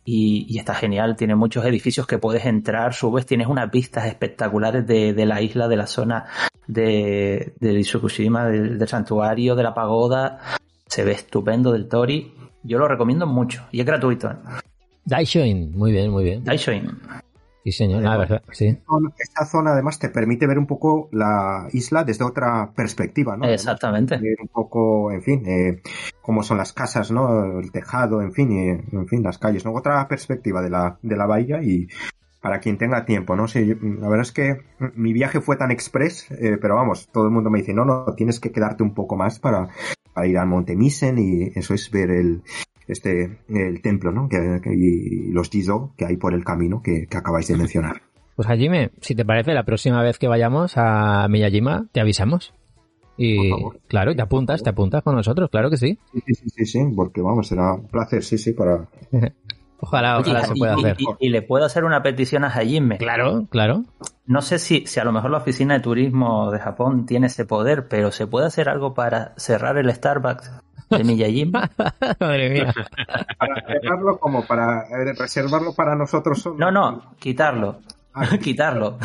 Y, y está genial, tiene muchos edificios que puedes entrar, subes, tienes unas vistas espectaculares de, de la isla, de la zona de, de del santuario, de la pagoda. Se ve estupendo del Tori. Yo lo recomiendo mucho y es gratuito. ¿eh? Daishoin, muy bien, muy bien. Daishoin. Sí, señor. Ah, verdad, sí. Zona- Esta zona además te permite ver un poco la isla desde otra perspectiva, ¿no? Exactamente. Ver un poco, en fin, eh, cómo son las casas, ¿no? El tejado, en fin, y, en fin, las calles, ¿no? Otra perspectiva de la, de la bahía y para quien tenga tiempo, ¿no? Sí, la verdad es que mi viaje fue tan express, eh, pero vamos, todo el mundo me dice, no, no, tienes que quedarte un poco más para, para ir al Monte Misen y eso es ver el, este, el templo, ¿no? Que, que- y los Jizo que hay por el camino que, que acabáis de mencionar. Pues Hajime, si te parece, la próxima vez que vayamos a Miyajima, te avisamos. Y Por favor. claro, y te apuntas, te apuntas con nosotros, claro que sí. Sí, sí, sí, porque vamos, será un placer, sí, sí, para... Ojalá, ojalá se pueda y- hacer. y- y le puedo hacer una petición a Hajime. Claro, claro. No sé si, si a lo mejor la oficina de turismo de Japón tiene ese poder, pero ¿se puede hacer algo para cerrar el Starbucks de Miyajima? Madre mía. Para cerrarlo como para eh, reservarlo para nosotros solos. No, no, quitarlo. quitarlo.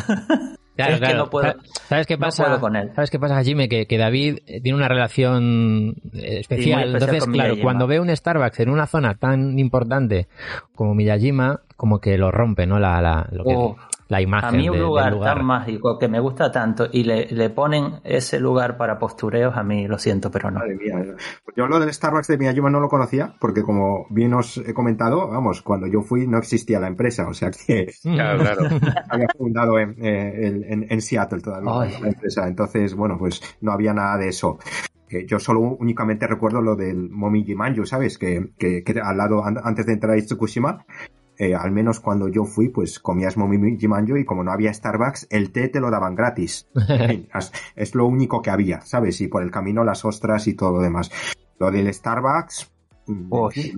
Claro, Es que claro. no puedo- ¿Sabes qué no pasa? puedo con él. ¿Sabes qué pasa, Jimmy? Que, que David eh, tiene una relación eh, especial. especial Entonces, claro, Miyajima. cuando ve un Starbucks en una zona tan importante como Miyajima, como que lo rompe, ¿no? La, la, lo que- Oh, la imagen A mí un de- lugar, lugar. tan mágico que me gusta tanto y le, le ponen ese lugar para postureos, a mí lo siento, pero no. Madre mía. Pues yo lo del Starbucks de Miyajima no lo conocía, porque como bien os he comentado, vamos, cuando yo fui no existía la empresa, o sea que Claro, claro. había fundado en, eh, en- en- en Seattle todavía Ay. la empresa. Entonces, bueno, pues no había nada de eso. Que yo solo únicamente recuerdo lo del Momiji Manju, ¿sabes? Que, que, que al lado, an- antes de entrar a Tsukushima, eh, al menos cuando yo fui, pues comías Momiji Manju y como no había Starbucks, el té te lo daban gratis. Es lo único que había, ¿sabes? Y por el camino las ostras y todo lo demás. Lo del Starbucks, mm, Uy.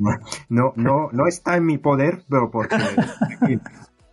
no, no, no está en mi poder, pero porque...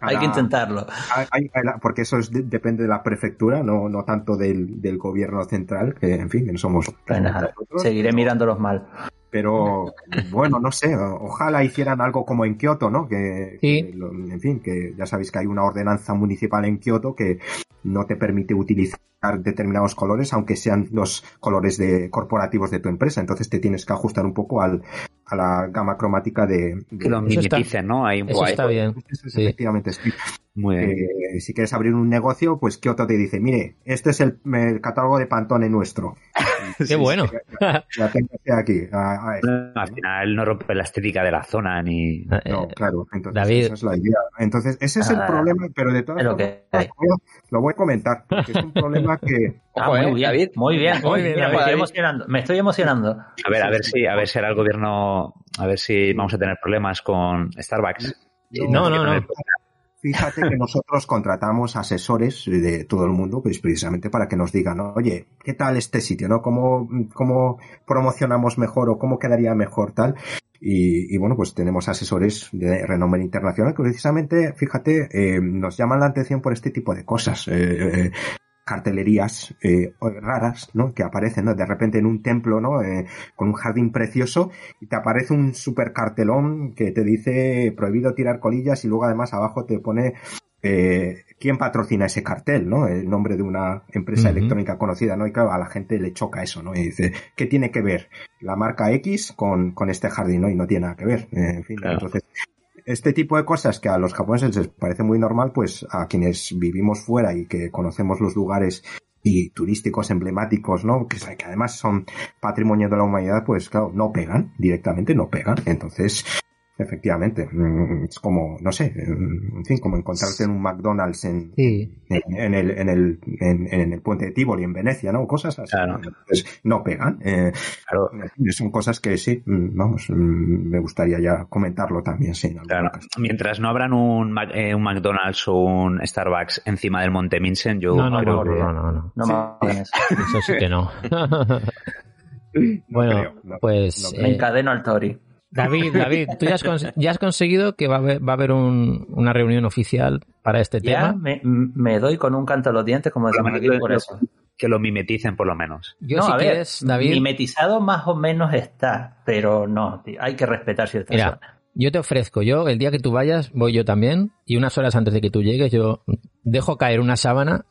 Hay que intentarlo. hay- hay- porque eso es de- depende de la prefectura, no, no tanto del, del gobierno central, que en fin, que no somos Pues nada, nosotros, seguiré mirándolos mal. Pero bueno, no sé, ojalá hicieran algo como en Kioto, ¿no? Que, Sí. que lo- en fin, que ya sabéis que hay una ordenanza municipal en Kioto que no te permite utilizar determinados colores, aunque sean los colores de corporativos de tu empresa. Entonces te tienes que ajustar un poco al, a la gama cromática de, de- Que lo mimeticen, ¿no? Hay un Eso está bien. Eso es Sí. Efectivamente, sí. Muy bien. Eh, si quieres abrir un negocio, pues Kyoto te dice, mire, este es el, el catálogo de Pantone nuestro. Qué bueno. Este aquí. Ah, ah, No, al final no rompe la estética de la zona ni. No, claro. Entonces, David. esa es la idea. Entonces, ese es el Ah, problema, pero de todas formas, que hay. lo voy a- lo voy a comentar, porque es un problema que... Ah, Ojo, muy eh, bien, David. muy bien. Muy bien, Mira, me David. estoy emocionando. Me estoy emocionando. A ver, a ver si, a ver si ahora el gobierno, a ver si vamos a tener problemas con Starbucks. No, no, no. Fíjate que nosotros contratamos asesores de todo el mundo, pues precisamente para que nos digan, oye, ¿qué tal este sitio? ¿No? ¿Cómo, cómo promocionamos mejor o cómo quedaría mejor tal? Y, y bueno, pues tenemos asesores de renombre internacional que precisamente, fíjate, eh, nos llaman la atención por este tipo de cosas. Eh, eh, cartelerías eh, raras, ¿no? Que aparecen, ¿no? De repente en un templo, ¿no? Eh, con un jardín precioso y te aparece un super cartelón que te dice prohibido tirar colillas y luego además abajo te pone eh, quién patrocina ese cartel, ¿no? El nombre de una empresa electrónica conocida, ¿no? Y claro, a la gente le choca eso, ¿no? Y dice, ¿qué tiene que ver la marca X con, con este jardín, ¿no? Y no tiene nada que ver. Eh, en fin, Claro. entonces este tipo de cosas que a los japoneses les parece muy normal, pues a quienes vivimos fuera y que conocemos los lugares y turísticos emblemáticos, ¿no? Que, que además son patrimonio de la humanidad, pues claro, no pegan, directamente no pegan. Entonces, efectivamente, mm, es como, no sé, en fin, como encontrarse en un McDonald's en, Sí. en, en el, en, el, en, en el puente de Tivoli, en Venecia, ¿no? Cosas así. Claro. Entonces, no pegan. Eh, Claro, son cosas que sí, mm, vamos, mm, me gustaría ya comentarlo también, sí. claro. Mientras no abran un, Mac- eh, un McDonald's o un Starbucks encima del Monte Minsen, yo No, no, creo no, que- no, no, no. Eso. Sí que no. bueno, creo, no- pues no Me encadeno al Tori. David, David, tú ya has, cons- ya has conseguido que va a haber, va a haber un- una reunión oficial para este Ya tema. me, me doy con un canto a los dientes, como decimos aquí, por eso. que lo mimeticen por lo menos. Yo no, si a ver, David, mimetizado más o menos está, pero no, tío, hay que respetar ciertas Mira, zonas. yo te ofrezco, yo el día que tú vayas, voy yo también, y unas horas antes de que tú llegues, yo dejo caer una sábana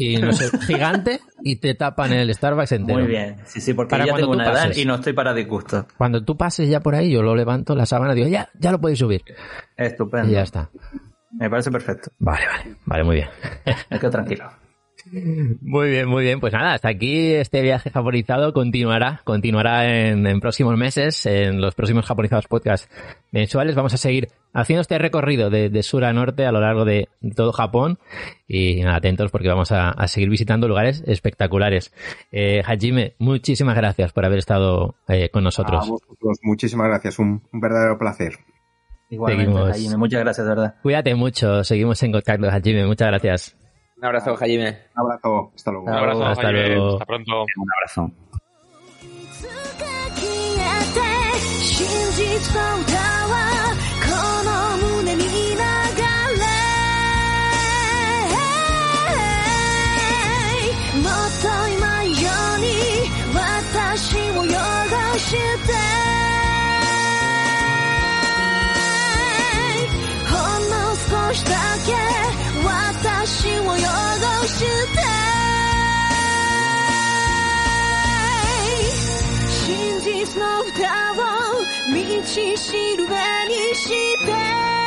y no sé, gigante y te tapan el Starbucks entero. Muy bien, sí, sí, porque Para ya tengo una edad pases. y no estoy para disgusto. Cuando tú pases ya por ahí, yo lo levanto la sábana digo, ya, ya lo podéis subir. Estupendo. Y ya está. Me parece perfecto. Vale, vale, vale, muy bien. Me quedo tranquilo. Muy bien, muy bien. Pues nada, hasta aquí este viaje japonizado continuará, continuará en, en próximos meses, en los próximos japonizados podcast mensuales. Vamos a seguir haciendo este recorrido de, de sur a norte a lo largo de, de todo Japón y nada, atentos porque vamos a, a seguir visitando lugares espectaculares. Eh, Hajime, muchísimas gracias por haber estado eh, con A nosotros. vosotros, muchísimas gracias, un, un verdadero placer. Igualmente, Seguimos. Jaime, muchas gracias, de verdad. Cuídate mucho, seguimos en contacto, Hajime. Muchas gracias. Un abrazo, Jaime. Un abrazo. Hasta luego. Un abrazo, Hasta, Jaime. Luego. Hasta pronto. Un abrazo. 真実のほんの少しだけ私を汚して真実の蓋を道しるべにして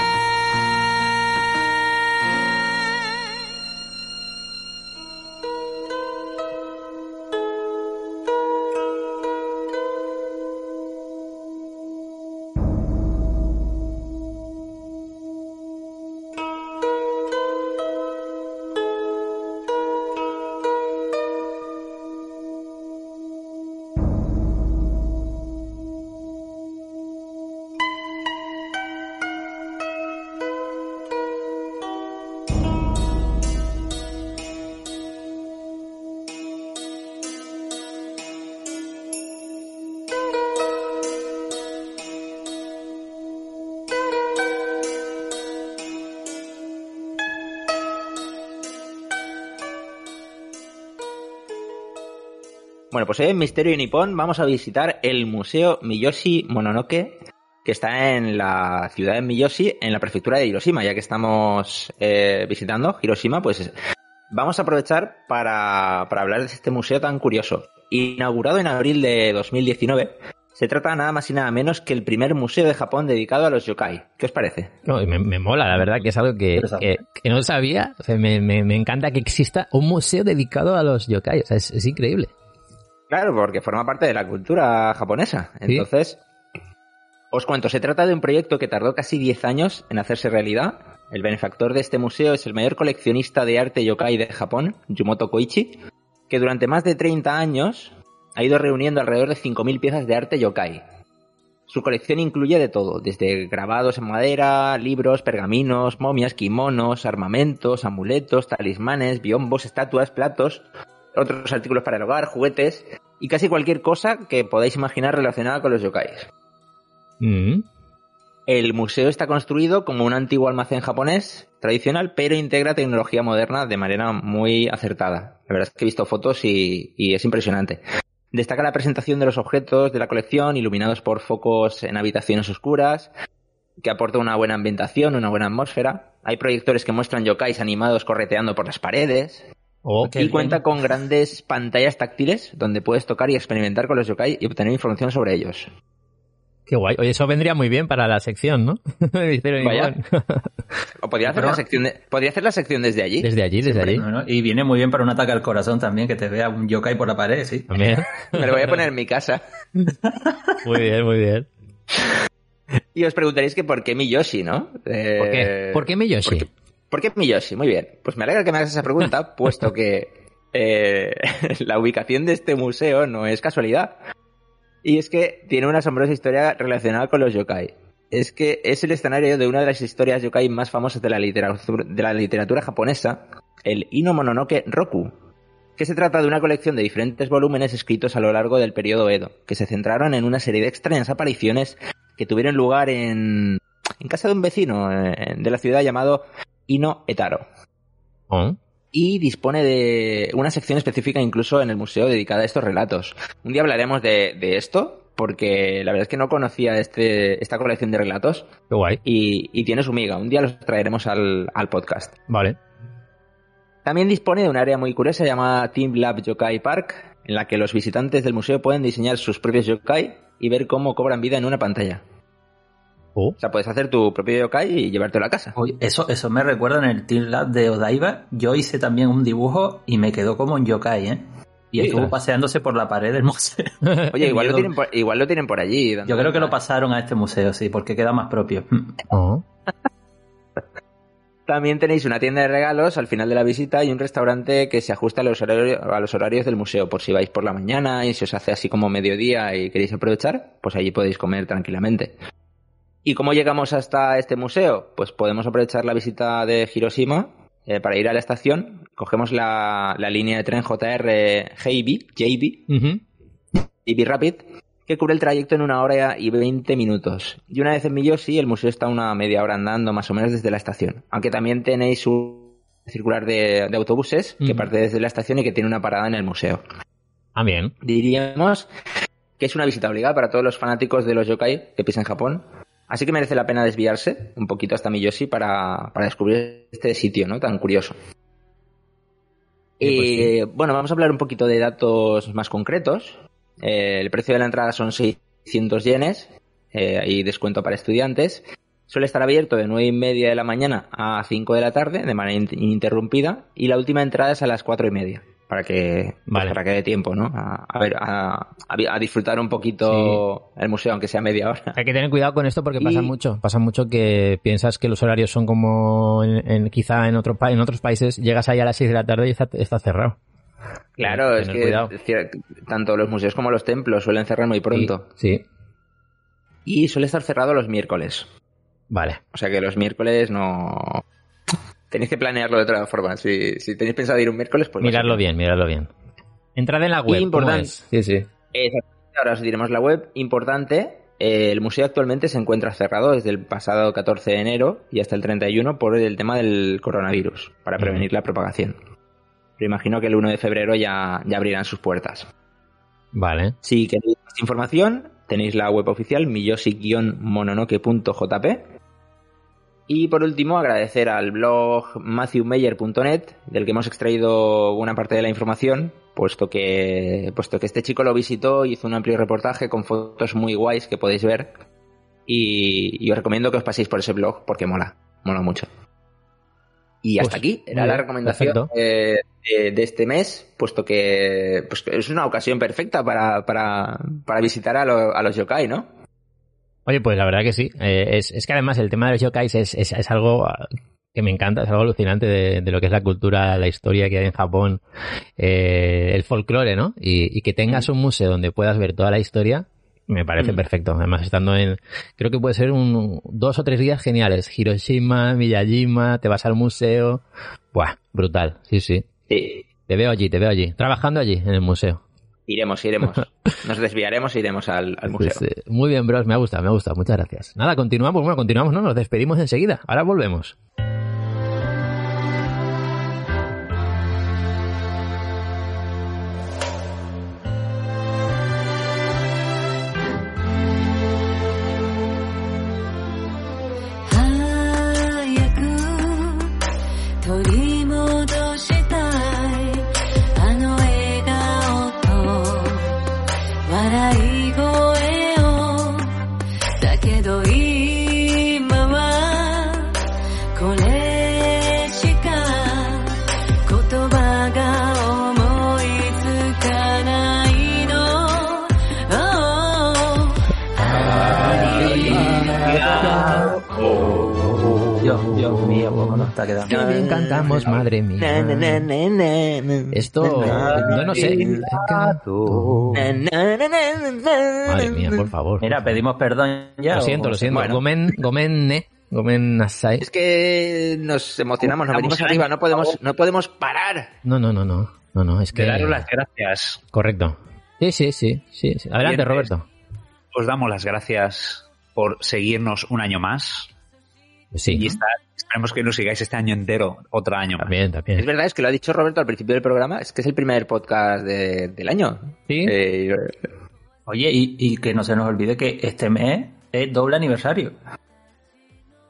Bueno, pues hoy en Misterio Nippon vamos a visitar el Museo Miyoshi Mononoke, que está en la ciudad de Miyoshi, en la prefectura de Hiroshima. Ya que estamos eh, visitando Hiroshima, pues vamos a aprovechar para, para hablar de este museo tan curioso. Inaugurado en abril de 2019, se trata nada más y nada menos que el primer museo de Japón dedicado a los yokai. ¿Qué os parece? No, y me, me mola, la verdad, que es algo que, que, que no sabía. O sea, me, me, me encanta que exista un museo dedicado a los yokai. O sea, es, es increíble. Claro, porque forma parte de la cultura japonesa. Entonces, os cuento, se trata de un proyecto que tardó casi 10 años en hacerse realidad. El benefactor de este museo es el mayor coleccionista de arte yokai de Japón, Yumoto Koichi, que durante más de 30 años ha ido reuniendo alrededor de 5.000 piezas de arte yokai. Su colección incluye de todo, desde grabados en madera, libros, pergaminos, momias, kimonos, armamentos, amuletos, talismanes, biombos, estatuas, platos, otros artículos para el hogar, juguetes y casi cualquier cosa que podáis imaginar relacionada con los yokais. Mm. El museo está construido como un antiguo almacén japonés tradicional, pero integra tecnología moderna de manera muy acertada. La verdad es que he visto fotos y, y es impresionante. Destaca la presentación de los objetos de la colección iluminados por focos en habitaciones oscuras, que aporta una buena ambientación, una buena atmósfera. Hay proyectores que muestran yokais animados correteando por las paredes. Oh, y cuenta con grandes pantallas táctiles donde puedes tocar y experimentar con los yokai y obtener información sobre ellos. Qué guay. Oye, eso vendría muy bien para la sección, ¿no? Vaya. O podría hacer, la sección de- podría hacer la sección desde allí. Desde allí, desde allí. No, no, Y viene muy bien para un ataque al corazón también, que te vea un yokai por la pared, sí. También. Me lo voy a poner en mi casa. Muy bien, muy bien. Y os preguntaréis que por qué Miyoshi, ¿no? Eh, ¿Por qué? ¿Por qué Miyoshi? ¿Por qué, por qué Miyoshi? Muy bien. Pues me alegra que me hagas esa pregunta, puesto que eh, la ubicación de este museo no es casualidad. Y es que tiene una asombrosa historia relacionada con los yokai. Es que es el escenario de una de las historias yokai más famosas de la literatura, de la literatura japonesa, el Ino Mononoke Roku, que se trata de una colección de diferentes volúmenes escritos a lo largo del periodo Edo, que se centraron en una serie de extrañas apariciones que tuvieron lugar en, en casa de un vecino eh, de la ciudad llamado Ino Etaro. Oh. Y dispone de una sección específica incluso en el museo dedicada a estos relatos. Un día hablaremos de, de esto, porque la verdad es que no conocía este, esta colección de relatos Qué guay. y, y tiene su miga. Un día los traeremos al, al podcast. Vale. También dispone de un área muy curiosa llamada Team Lab Yokai Park, en la que los visitantes del museo pueden diseñar sus propios yokai y ver cómo cobran vida en una pantalla. Oh. O sea, puedes hacer tu propio yokai y llevártelo a casa. Oye, eso, eso me recuerda en el Team Lab de Odaiba. Yo hice también un dibujo y me quedó como un yokai, ¿eh? Y Sí, estuvo claro. paseándose por la pared del museo. Oye, igual lo tienen por, igual lo tienen por allí. Yo creo que lo pasaron a este museo, sí, porque queda más propio. Oh. También tenéis una tienda de regalos al final de la visita y un restaurante que se ajusta a los, horarios, a los horarios del museo. Por si vais por la mañana y se os hace así como mediodía y queréis aprovechar, pues allí podéis comer tranquilamente. ¿Y cómo llegamos hasta este museo? Pues podemos aprovechar la visita de Hiroshima eh, para ir a la estación. Cogemos la, la línea de tren JR JB, JB. JB Rapid, que cubre el trayecto en una hora y 20 minutos. Y una vez en Miyoshi, el museo está una media hora andando más o menos desde la estación. Aunque también tenéis un circular de, de autobuses que parte desde la estación y que tiene una parada en el museo. Ah, bien. Diríamos que es una visita obligada para todos los fanáticos de los yokai que piensan en Japón. Así que merece la pena desviarse un poquito hasta Miyoshi para, para descubrir este sitio, ¿no? Tan curioso. Y bueno, vamos a hablar un poquito de datos más concretos. Eh, el precio de la entrada son 600 yenes, eh, hay descuento para estudiantes. Suele estar abierto de 9 y media de la mañana a 5 de la tarde, de manera in- ininterrumpida, y la última entrada es a las 4 y media, para que, pues, Vale. para que dé tiempo, ¿no? A, a ver, a, disfrutar un poquito el museo, aunque sea media hora. Hay que tener cuidado con esto porque Y- pasa mucho. Pasa mucho que piensas que los horarios son como en, en- quizá en, otro, en otros países. Llegas ahí a las 6 de la tarde y está, está cerrado. Claro, es que cuidado. tanto los museos como los templos suelen cerrar muy pronto. Sí. Y suele estar cerrado los miércoles. Vale. O sea que los miércoles no... Tenéis que planearlo de otra forma. Si, si tenéis pensado ir un miércoles, pues... Miradlo bien, miradlo bien. Entrad en la web. ¿cómo Importante. es? Sí, sí. Exactamente, ahora os diremos la web. Importante, eh, el museo actualmente se encuentra cerrado desde el pasado 14 de enero y hasta el 31 por el tema del coronavirus, para prevenir la propagación. Pero imagino que el 1 de febrero ya, ya abrirán sus puertas. Vale. Si queréis más información, tenéis la web oficial miyoshi-mononoke.jp. Y por último, agradecer al blog matthewmeyer.net, del que hemos extraído buena parte de la información, puesto que, puesto que este chico lo visitó y hizo un amplio reportaje con fotos muy guays que podéis ver. Y, y os recomiendo que os paséis por ese blog porque mola, mola mucho. Y hasta Pues, aquí era la recomendación eh, de, de este mes, puesto que, pues, que es una ocasión perfecta para, para, para visitar a, lo- a los yokai, ¿no? Oye, pues la verdad que sí. Eh, es, es que además el tema de los yokais es, es, es algo ah, que me encanta, es algo alucinante de, de lo que es la cultura, la historia que hay en Japón, eh, el folclore, ¿no? Y, y que tengas un museo donde puedas ver toda la historia, me parece Mm. perfecto. Además, estando en, creo que puede ser un, dos o tres días geniales. Hiroshima, Miyajima, te vas al museo. Buah, brutal, sí, sí. Sí, Te veo allí, te veo allí, trabajando allí en el museo. Iremos, iremos. Nos desviaremos e iremos al, al museo. Pues, eh, muy bien, bros, me ha gustado, me ha gustado, muchas gracias. Nada, continuamos, bueno, continuamos, no, nos despedimos enseguida. Ahora volvemos.「quedando. Qué bien cantamos, madre mía. Na, na, na, na, na, na. Esto, no, no sé. Na, na, na, na, na. Madre mía, por favor. Mira, pedimos perdón ya. Lo siento, lo siento. Bueno. Gomen, gomen, ne. Gomen Nasai. Es que nos emocionamos, nos venimos arriba, no podemos, no podemos parar. No, no, no, no. No, no, es que. Daros las gracias. Correcto. Sí, sí, sí, sí. sí. Adelante. Roberto. Os damos las gracias por seguirnos un año más. Sí. Y estar- esperemos que nos sigáis este año entero, otro año más. También, Es también. verdad, es que lo ha dicho Roberto al principio del programa, es que es el primer podcast de- del año. Sí. Eh, Oye, y, y que no se nos olvide que este mes es doble aniversario.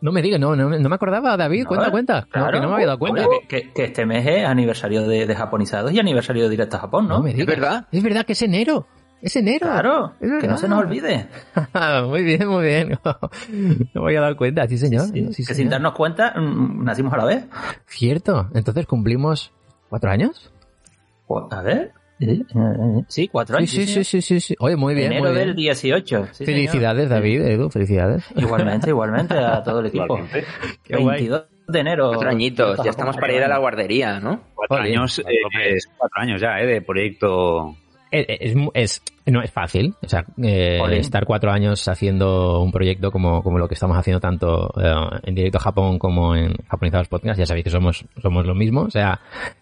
No me digas, no, no, no me acordaba, David. No, cuenta, cuenta. No, claro. que no me había dado cuenta. Que, que- que este mes es aniversario de, de japonizados y aniversario de Directo a Japón, ¿no? No me digas. verdad? Es verdad que es enero. Es enero. Claro, Es que no se nos olvide. muy bien, muy bien. No me había dado cuenta, sí, señor. Sí, Sí, que señor. sin darnos cuenta, mm, nacimos a la vez. Cierto. Entonces cumplimos cuatro años. A ver. Sí, eh, cuatro años. sí, sí, sí, sí, sí. Oye, muy bien, Enero muy bien. del 18. sí, señor. Felicidades, David, Edu, felicidades. Igualmente, igualmente a todo el equipo. Qué guay. 22 de enero. cuatro añitos, a ya estamos para ir a la guardería, ¿no? Cuatro años, a eh, es cuatro años ya, ¿eh? De proyecto. Es, es, es- no es fácil, o sea, eh, estar cuatro años haciendo un proyecto como, como lo que estamos haciendo tanto eh, en directo a Japón como en Japonizados Podcast, ya sabéis que somos, somos lo mismo, o sea,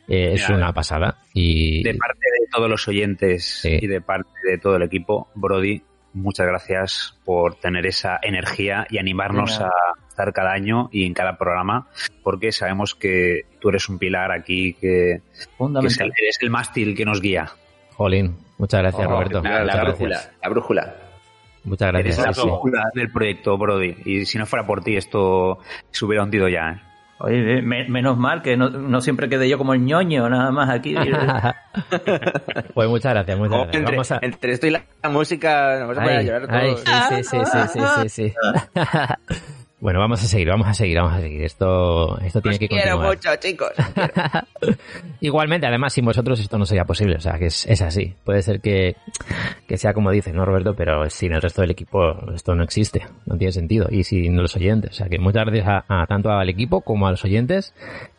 eh, es Ya. una pasada y De parte de todos los oyentes Sí. y de parte de todo el equipo, Brody, muchas gracias por tener esa energía y animarnos a estar cada año y en cada programa, porque sabemos que tú eres un pilar aquí que, que es, el, eres el mástil que nos guía. Jolín, Muchas gracias, Oh, Roberto. La, la brújula, gracias. la brújula. Muchas Eres gracias. la sí, sí. brújula del proyecto, Brody. Y si no fuera por ti, esto se hubiera hundido ya. ¿eh? Oye, me- menos mal que no, no siempre quedé yo como el ñoño, nada más aquí. pues muchas gracias, muchas Oh, gracias. entre, Vamos a... entre esto y la, la música nos vamos a poner a Ay, llorar ay, todos. sí, sí, sí, sí, sí, sí, sí. bueno, vamos a seguir, vamos a seguir, vamos a seguir. Esto, esto tiene Os que quiero continuar. mucho, chicos. Igualmente, además, sin vosotros esto no sería posible. O sea, que es, es así. Puede ser que, que sea como dice, ¿no, Roberto? Pero sin el resto del equipo esto no existe. No tiene sentido. Y sin los oyentes. O sea, que muchas gracias a, a tanto al equipo como a los oyentes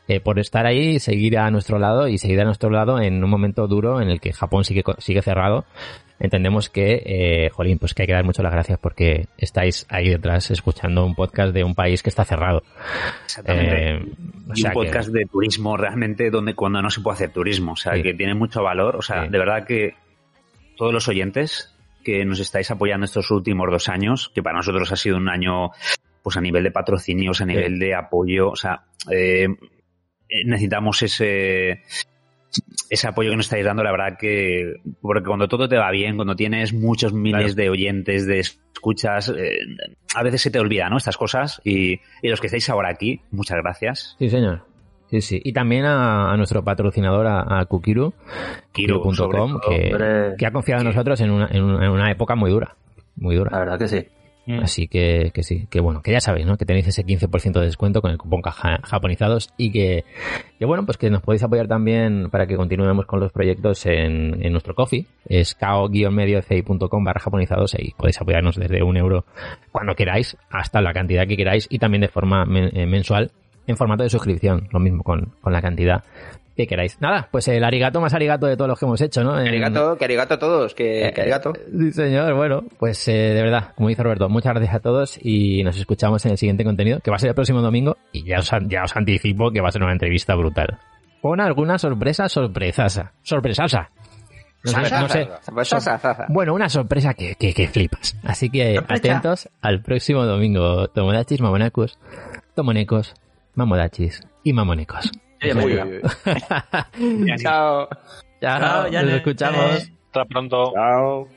eh, por estar ahí, seguir a nuestro lado y seguir a nuestro lado en un momento duro en el que Japón sigue, sigue cerrado. Entendemos que, eh, jolín, pues que hay que dar muchas las gracias porque estáis ahí detrás escuchando un podcast de un país que está cerrado. Exactamente. Eh, o y sea un que- podcast de turismo realmente donde cuando no se puede hacer turismo. O sea, Sí. que tiene mucho valor. O sea, Sí. de verdad que todos los oyentes que nos estáis apoyando estos últimos dos años, que para nosotros ha sido un año, pues a nivel de patrocinios, a nivel de apoyo, o sea, eh, necesitamos ese ese apoyo que nos estáis dando, la verdad que porque cuando todo te va bien, cuando tienes muchos miles de oyentes, de escuchas, eh, a veces se te olvida, ¿no? Estas cosas y, y los que estáis ahora aquí, muchas gracias. Sí, señor. Sí, sí. Y también a, a nuestro patrocinador, a, a Kukiru, Kiru, Kukiru.com, que, que ha confiado en nosotros en una, en una, época muy dura. Muy La dura. verdad que sí. Así que, que sí, que bueno, que ya sabéis, ¿no? Que tenéis ese 15% de descuento con el cupón caja- japonizados y que, que bueno, pues que nos podéis apoyar también para que continuemos con los proyectos en, en nuestro coffee. Es kao-medioci.com barra japonizados y podéis apoyarnos desde un euro cuando queráis hasta la cantidad que queráis y también de forma eh, mensual en formato de suscripción, lo mismo con, con la cantidad que queráis. Nada, pues el arigato más arigato de todos los que hemos hecho, ¿no? Arigato, que arigato a todos, que, Eh, que arigato. Sí, señor. Bueno, pues eh, de verdad, como dice Roberto, muchas gracias a todos y nos escuchamos en el siguiente contenido, que va a ser el próximo domingo y ya os, ya os anticipo que va a ser una entrevista brutal. Con alguna sorpresa sorpresasa. Sorpresasa. No sé, no sé. Sasa, sasa. Bueno, una sorpresa que, que, que flipas. Así que atentos al próximo domingo. Tomodachis, mamonacos, tomonecos, mamodachis y mamonecos. Chao. Chao, Chao, nos escuchamos. Hasta pronto. Chao.